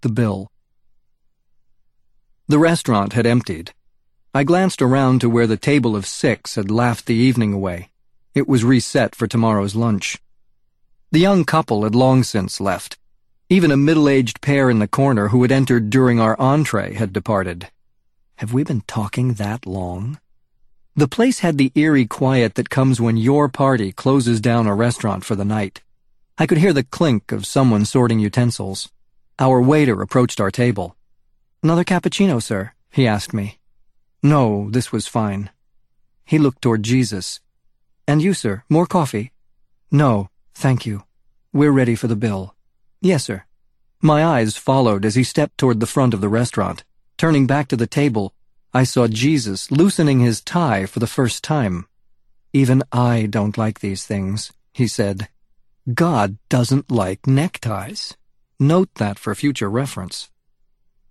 The Bill the restaurant had emptied. I glanced around to where the table of six had laughed the evening away. It was reset for tomorrow's lunch. The young couple had long since left. Even a middle-aged pair in the corner who had entered during our entree had departed. Have we been talking that long? The place had the eerie quiet that comes when your party closes down a restaurant for the night. I could hear the clink of someone sorting utensils. Our waiter approached our table. Another cappuccino, sir? he asked me. No, this was fine. He looked toward Jesus. And you, sir, more coffee? No, thank you. We're ready for the bill. Yes, sir. My eyes followed as he stepped toward the front of the restaurant. Turning back to the table, I saw Jesus loosening his tie for the first time. Even I don't like these things, he said. God doesn't like neckties. Note that for future reference.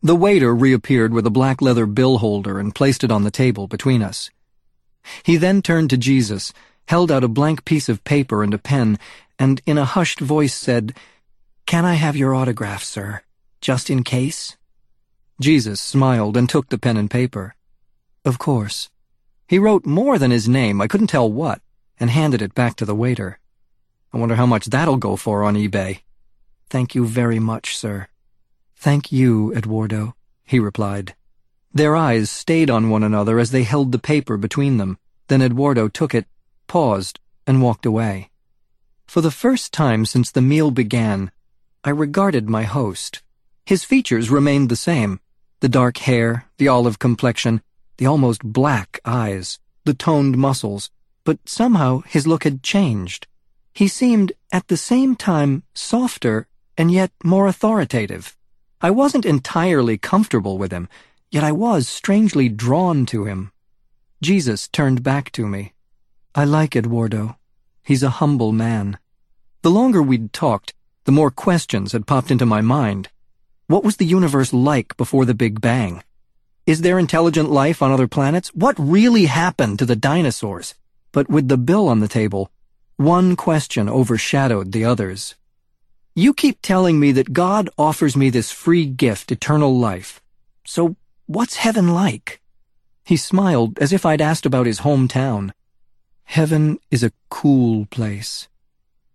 The waiter reappeared with a black leather bill holder and placed it on the table between us. He then turned to Jesus, held out a blank piece of paper and a pen, and in a hushed voice said, Can I have your autograph, sir, just in case? Jesus smiled and took the pen and paper. Of course. He wrote more than his name, I couldn't tell what, and handed it back to the waiter. I wonder how much that'll go for on eBay. Thank you very much, sir. Thank you, Eduardo, he replied. Their eyes stayed on one another as they held the paper between them. Then Eduardo took it, paused, and walked away. For the first time since the meal began, I regarded my host. His features remained the same. The dark hair, the olive complexion, the almost black eyes, the toned muscles, but somehow his look had changed. He seemed, at the same time, softer and yet more authoritative. I wasn't entirely comfortable with him, yet I was strangely drawn to him. Jesus turned back to me. I like Eduardo. He's a humble man. The longer we'd talked, the more questions had popped into my mind. What was the universe like before the Big Bang? Is there intelligent life on other planets? What really happened to the dinosaurs? But with the bill on the table, one question overshadowed the others. You keep telling me that God offers me this free gift, eternal life. So what's heaven like? He smiled as if I'd asked about his hometown. Heaven is a cool place.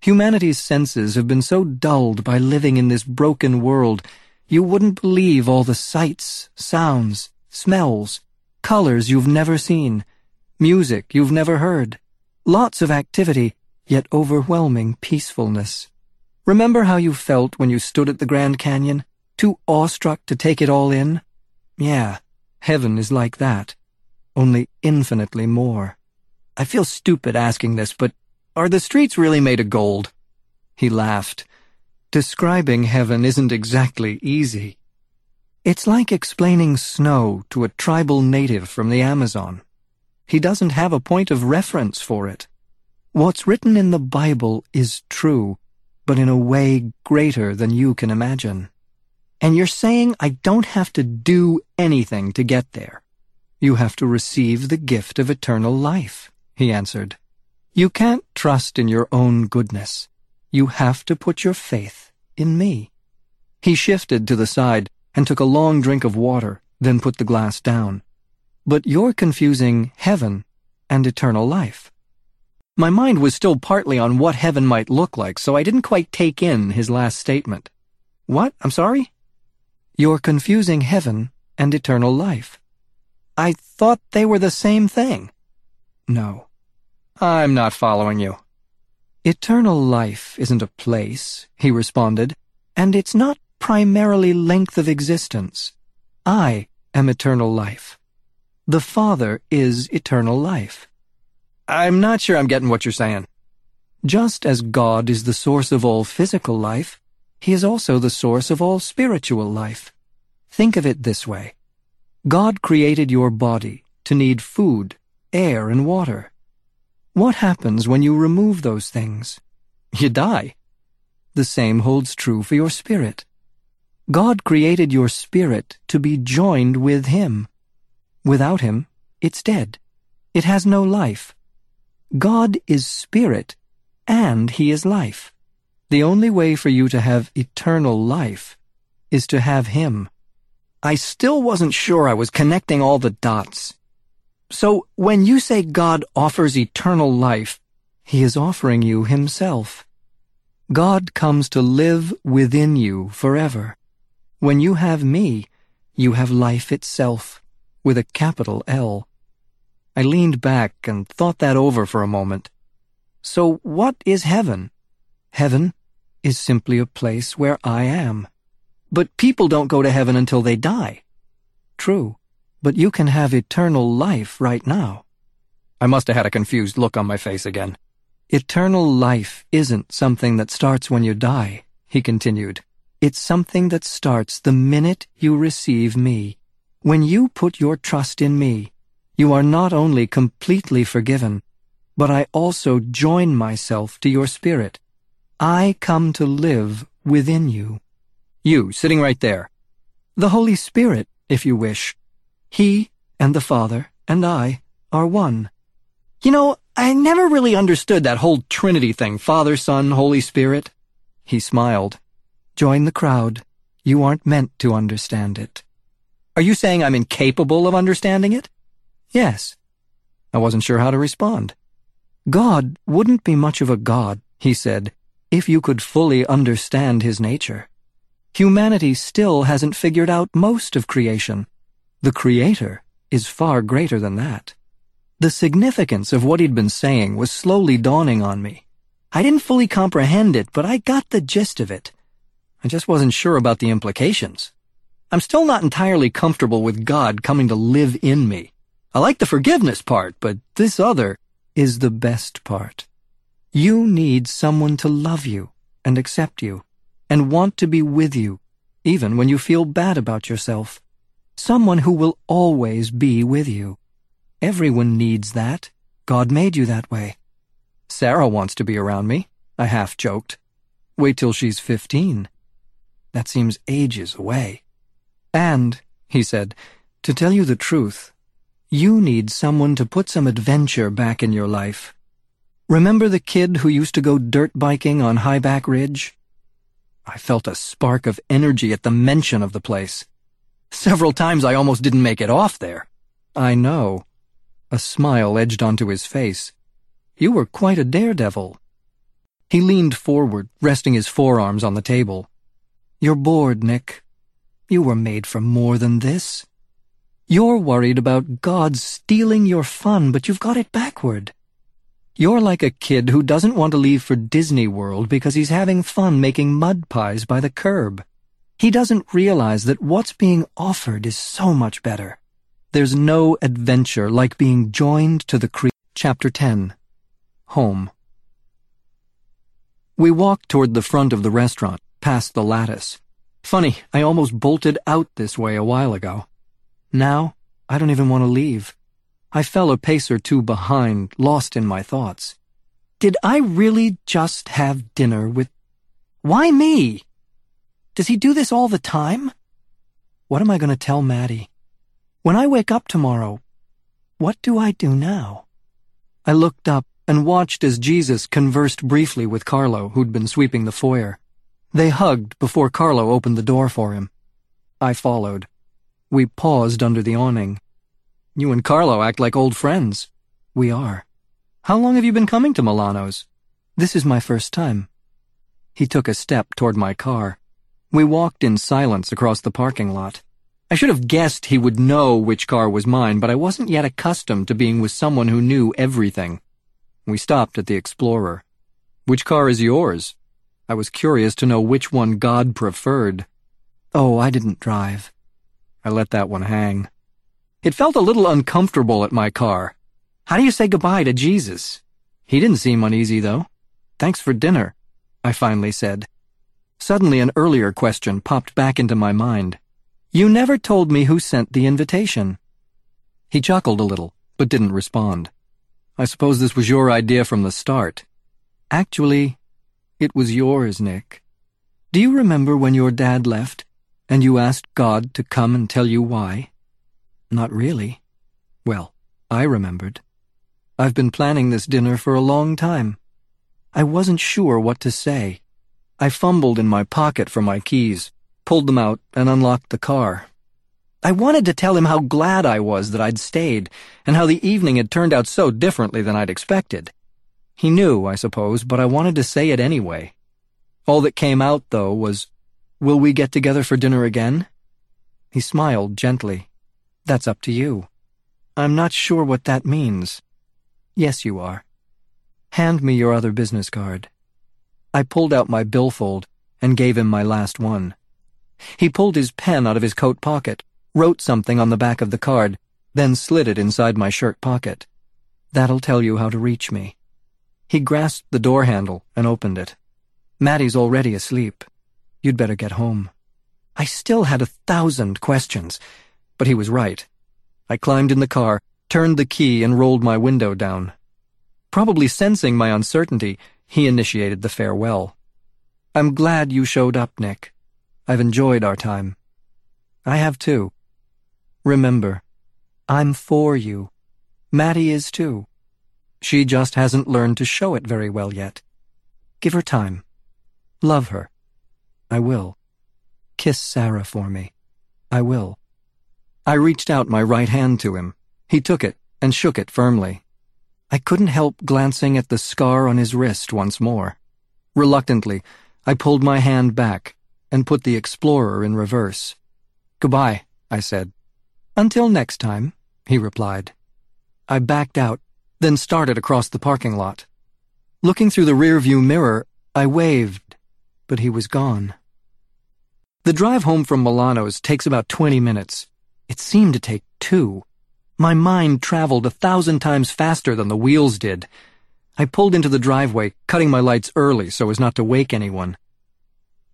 Humanity's senses have been so dulled by living in this broken world, you wouldn't believe all the sights, sounds, smells, colors you've never seen, music you've never heard, lots of activity, yet overwhelming peacefulness. Remember how you felt when you stood at the Grand Canyon, too awestruck to take it all in? Yeah, heaven is like that, only infinitely more. I feel stupid asking this, but are the streets really made of gold? He laughed. Describing heaven isn't exactly easy. It's like explaining snow to a tribal native from the Amazon. He doesn't have a point of reference for it. What's written in the Bible is true, but in a way greater than you can imagine. And you're saying I don't have to do anything to get there. You have to receive the gift of eternal life, he answered. You can't trust in your own goodness. You have to put your faith in me. He shifted to the side and took a long drink of water, then put the glass down. But you're confusing heaven and eternal life. My mind was still partly on what heaven might look like, so I didn't quite take in his last statement. What? I'm sorry? You're confusing heaven and eternal life. I thought they were the same thing. No. I'm not following you. Eternal life isn't a place, he responded, and it's not primarily length of existence. I am eternal life. The Father is eternal life. I'm not sure I'm getting what you're saying. Just as God is the source of all physical life, he is also the source of all spiritual life. Think of it this way. God created your body to need food, air, and water. What happens when you remove those things? You die. The same holds true for your spirit. God created your spirit to be joined with Him. Without Him, it's dead. It has no life. God is spirit, and He is life. The only way for you to have eternal life is to have Him. I still wasn't sure I was connecting all the dots. So, when you say God offers eternal life, He is offering you Himself. God comes to live within you forever. When you have me, you have life itself, with a capital L. I leaned back and thought that over for a moment. So what is heaven? Heaven is simply a place where I am. But people don't go to heaven until they die. True, but you can have eternal life right now. I must have had a confused look on my face again. Eternal life isn't something that starts when you die, he continued. It's something that starts the minute you receive me. When you put your trust in me, you are not only completely forgiven, but I also join myself to your spirit. I come to live within you. You, sitting right there. The Holy Spirit, if you wish. He and the Father and I are one. You know, I never really understood that whole Trinity thing, Father, Son, Holy Spirit. He smiled. Join the crowd. You aren't meant to understand it. Are you saying I'm incapable of understanding it? Yes. I wasn't sure how to respond. God wouldn't be much of a god, he said, if you could fully understand his nature. Humanity still hasn't figured out most of creation. The Creator is far greater than that. The significance of what he'd been saying was slowly dawning on me. I didn't fully comprehend it, but I got the gist of it. I just wasn't sure about the implications. I'm still not entirely comfortable with God coming to live in me. I like the forgiveness part, but this other is the best part. You need someone to love you and accept you and want to be with you, even when you feel bad about yourself. Someone who will always be with you. Everyone needs that. God made you that way. Sarah wants to be around me, I half joked. Wait till she's fifteen. That seems ages away. And, he said, to tell you the truth, you need someone to put some adventure back in your life. Remember the kid who used to go dirt biking on Highback Ridge? I felt a spark of energy at the mention of the place. Several times I almost didn't make it off there. I know. A smile edged onto his face. You were quite a daredevil. He leaned forward, resting his forearms on the table. You're bored, Nick. You were made for more than this. You're worried about God stealing your fun, but you've got it backward. You're like a kid who doesn't want to leave for Disney World because he's having fun making mud pies by the curb. He doesn't realize that what's being offered is so much better. There's no adventure like being joined to the cre- Chapter 10 Home We walked toward the front of the restaurant, past the lattice. Funny, I almost bolted out this way a while ago. Now, I don't even want to leave. I fell a pace or two behind, lost in my thoughts. Did I really just have dinner with... Why me? Does he do this all the time? What am I going to tell Mattie? When I wake up tomorrow, what do I do now? I looked up and watched as Jesus conversed briefly with Carlo, who'd been sweeping the foyer. They hugged before Carlo opened the door for him. I followed. We paused under the awning. You and Carlo act like old friends. We are. How long have you been coming to Milano's? This is my first time. He took a step toward my car. We walked in silence across the parking lot. I should have guessed he would know which car was mine, but I wasn't yet accustomed to being with someone who knew everything. We stopped at the Explorer. Which car is yours? I was curious to know which one God preferred. Oh, I didn't drive. I let that one hang. It felt a little uncomfortable at my car. How do you say goodbye to Jesus? He didn't seem uneasy, though. Thanks for dinner, I finally said. Suddenly an earlier question popped back into my mind. You never told me who sent the invitation. He chuckled a little, but didn't respond. I suppose this was your idea from the start. Actually, it was yours, Nick. Do you remember when your dad left, and you asked God to come and tell you why? Not really. Well, I remembered. I've been planning this dinner for a long time. I wasn't sure what to say. I fumbled in my pocket for my keys, pulled them out, and unlocked the car. I wanted to tell him how glad I was that I'd stayed, and how the evening had turned out so differently than I'd expected. He knew, I suppose, but I wanted to say it anyway. All that came out, though, was, Will we get together for dinner again? He smiled gently. That's up to you. I'm not sure what that means. Yes, you are. Hand me your other business card. I pulled out my billfold and gave him my last one. He pulled his pen out of his coat pocket, wrote something on the back of the card, then slid it inside my shirt pocket. That'll tell you how to reach me. He grasped the door handle and opened it. Mattie's already asleep. You'd better get home. I still had a thousand questions, but he was right. I climbed in the car, turned the key, and rolled my window down. Probably sensing my uncertainty, he initiated the farewell. I'm glad you showed up, Nick. I've enjoyed our time. I have too. Remember, I'm for you. Mattie is too. She just hasn't learned to show it very well yet. Give her time. Love her. I will. Kiss Sarah for me. I will. I reached out my right hand to him. He took it and shook it firmly. I couldn't help glancing at the scar on his wrist once more. Reluctantly, I pulled my hand back and put the Explorer in reverse. Goodbye, I said. Until next time, he replied. I backed out, then started across the parking lot. Looking through the rearview mirror, I waved, but he was gone. The drive home from Milano's takes about 20 minutes. It seemed to take two. My mind traveled a thousand times faster than the wheels did. I pulled into the driveway, cutting my lights early so as not to wake anyone.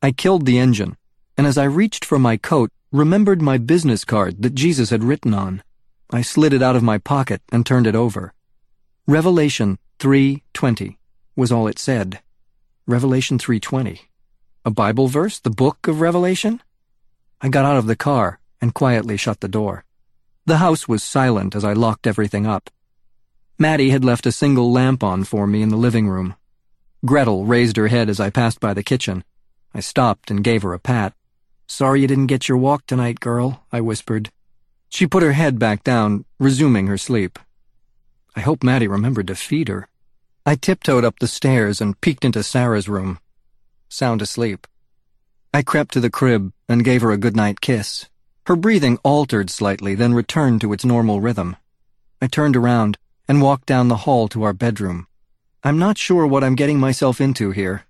I killed the engine, and as I reached for my coat, remembered my business card that Jesus had written on. I slid it out of my pocket and turned it over. Revelation 3:20 was all it said. Revelation 3:20. A Bible verse, the book of Revelation? I got out of the car and quietly shut the door. The house was silent as I locked everything up. Mattie had left a single lamp on for me in the living room. Gretel raised her head as I passed by the kitchen. I stopped and gave her a pat. Sorry you didn't get your walk tonight, girl, I whispered. She put her head back down, resuming her sleep. I hope Mattie remembered to feed her. I tiptoed up the stairs and peeked into Sarah's room. Sound asleep. I crept to the crib and gave her a goodnight kiss. Her breathing altered slightly, then returned to its normal rhythm. I turned around and walked down the hall to our bedroom. I'm not sure what I'm getting myself into here.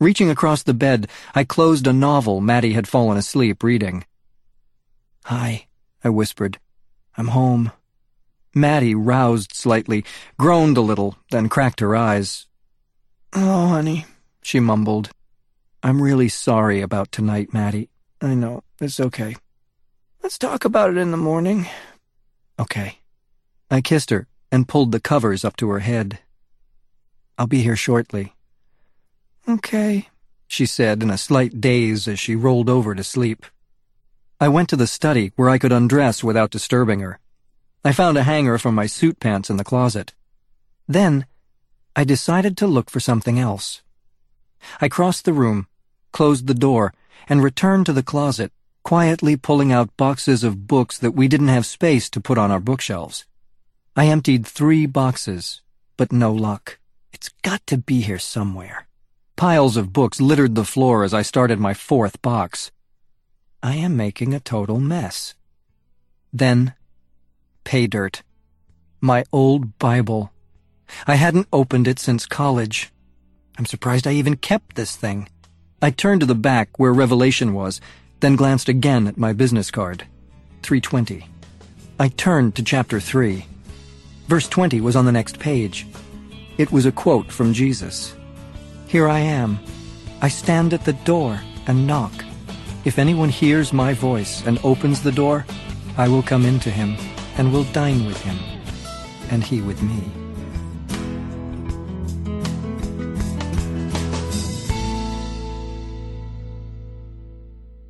Reaching across the bed, I closed a novel Mattie had fallen asleep reading. Hi, I whispered. I'm home. Mattie roused slightly, groaned a little, then cracked her eyes. Oh, honey, she mumbled. I'm really sorry about tonight, Mattie. I know. It's okay. Let's talk about it in the morning. Okay. I kissed her and pulled the covers up to her head. I'll be here shortly. Okay, she said in a slight daze as she rolled over to sleep. I went to the study where I could undress without disturbing her. I found a hanger for my suit pants in the closet. Then, I decided to look for something else. I crossed the room, closed the door, and returned to the closet, quietly pulling out boxes of books that we didn't have space to put on our bookshelves. I emptied three boxes, but no luck. It's got to be here somewhere. Piles of books littered the floor as I started my fourth box. I am making a total mess. Then pay dirt. My old Bible. I hadn't opened it since college. I'm surprised I even kept this thing. I turned to the back where Revelation was, then glanced again at my business card. 320. I turned to chapter 3. Verse 20 was on the next page. It was a quote from Jesus. Here I am. I stand at the door and knock. If anyone hears my voice and opens the door, I will come into him and will dine with him, and he with me.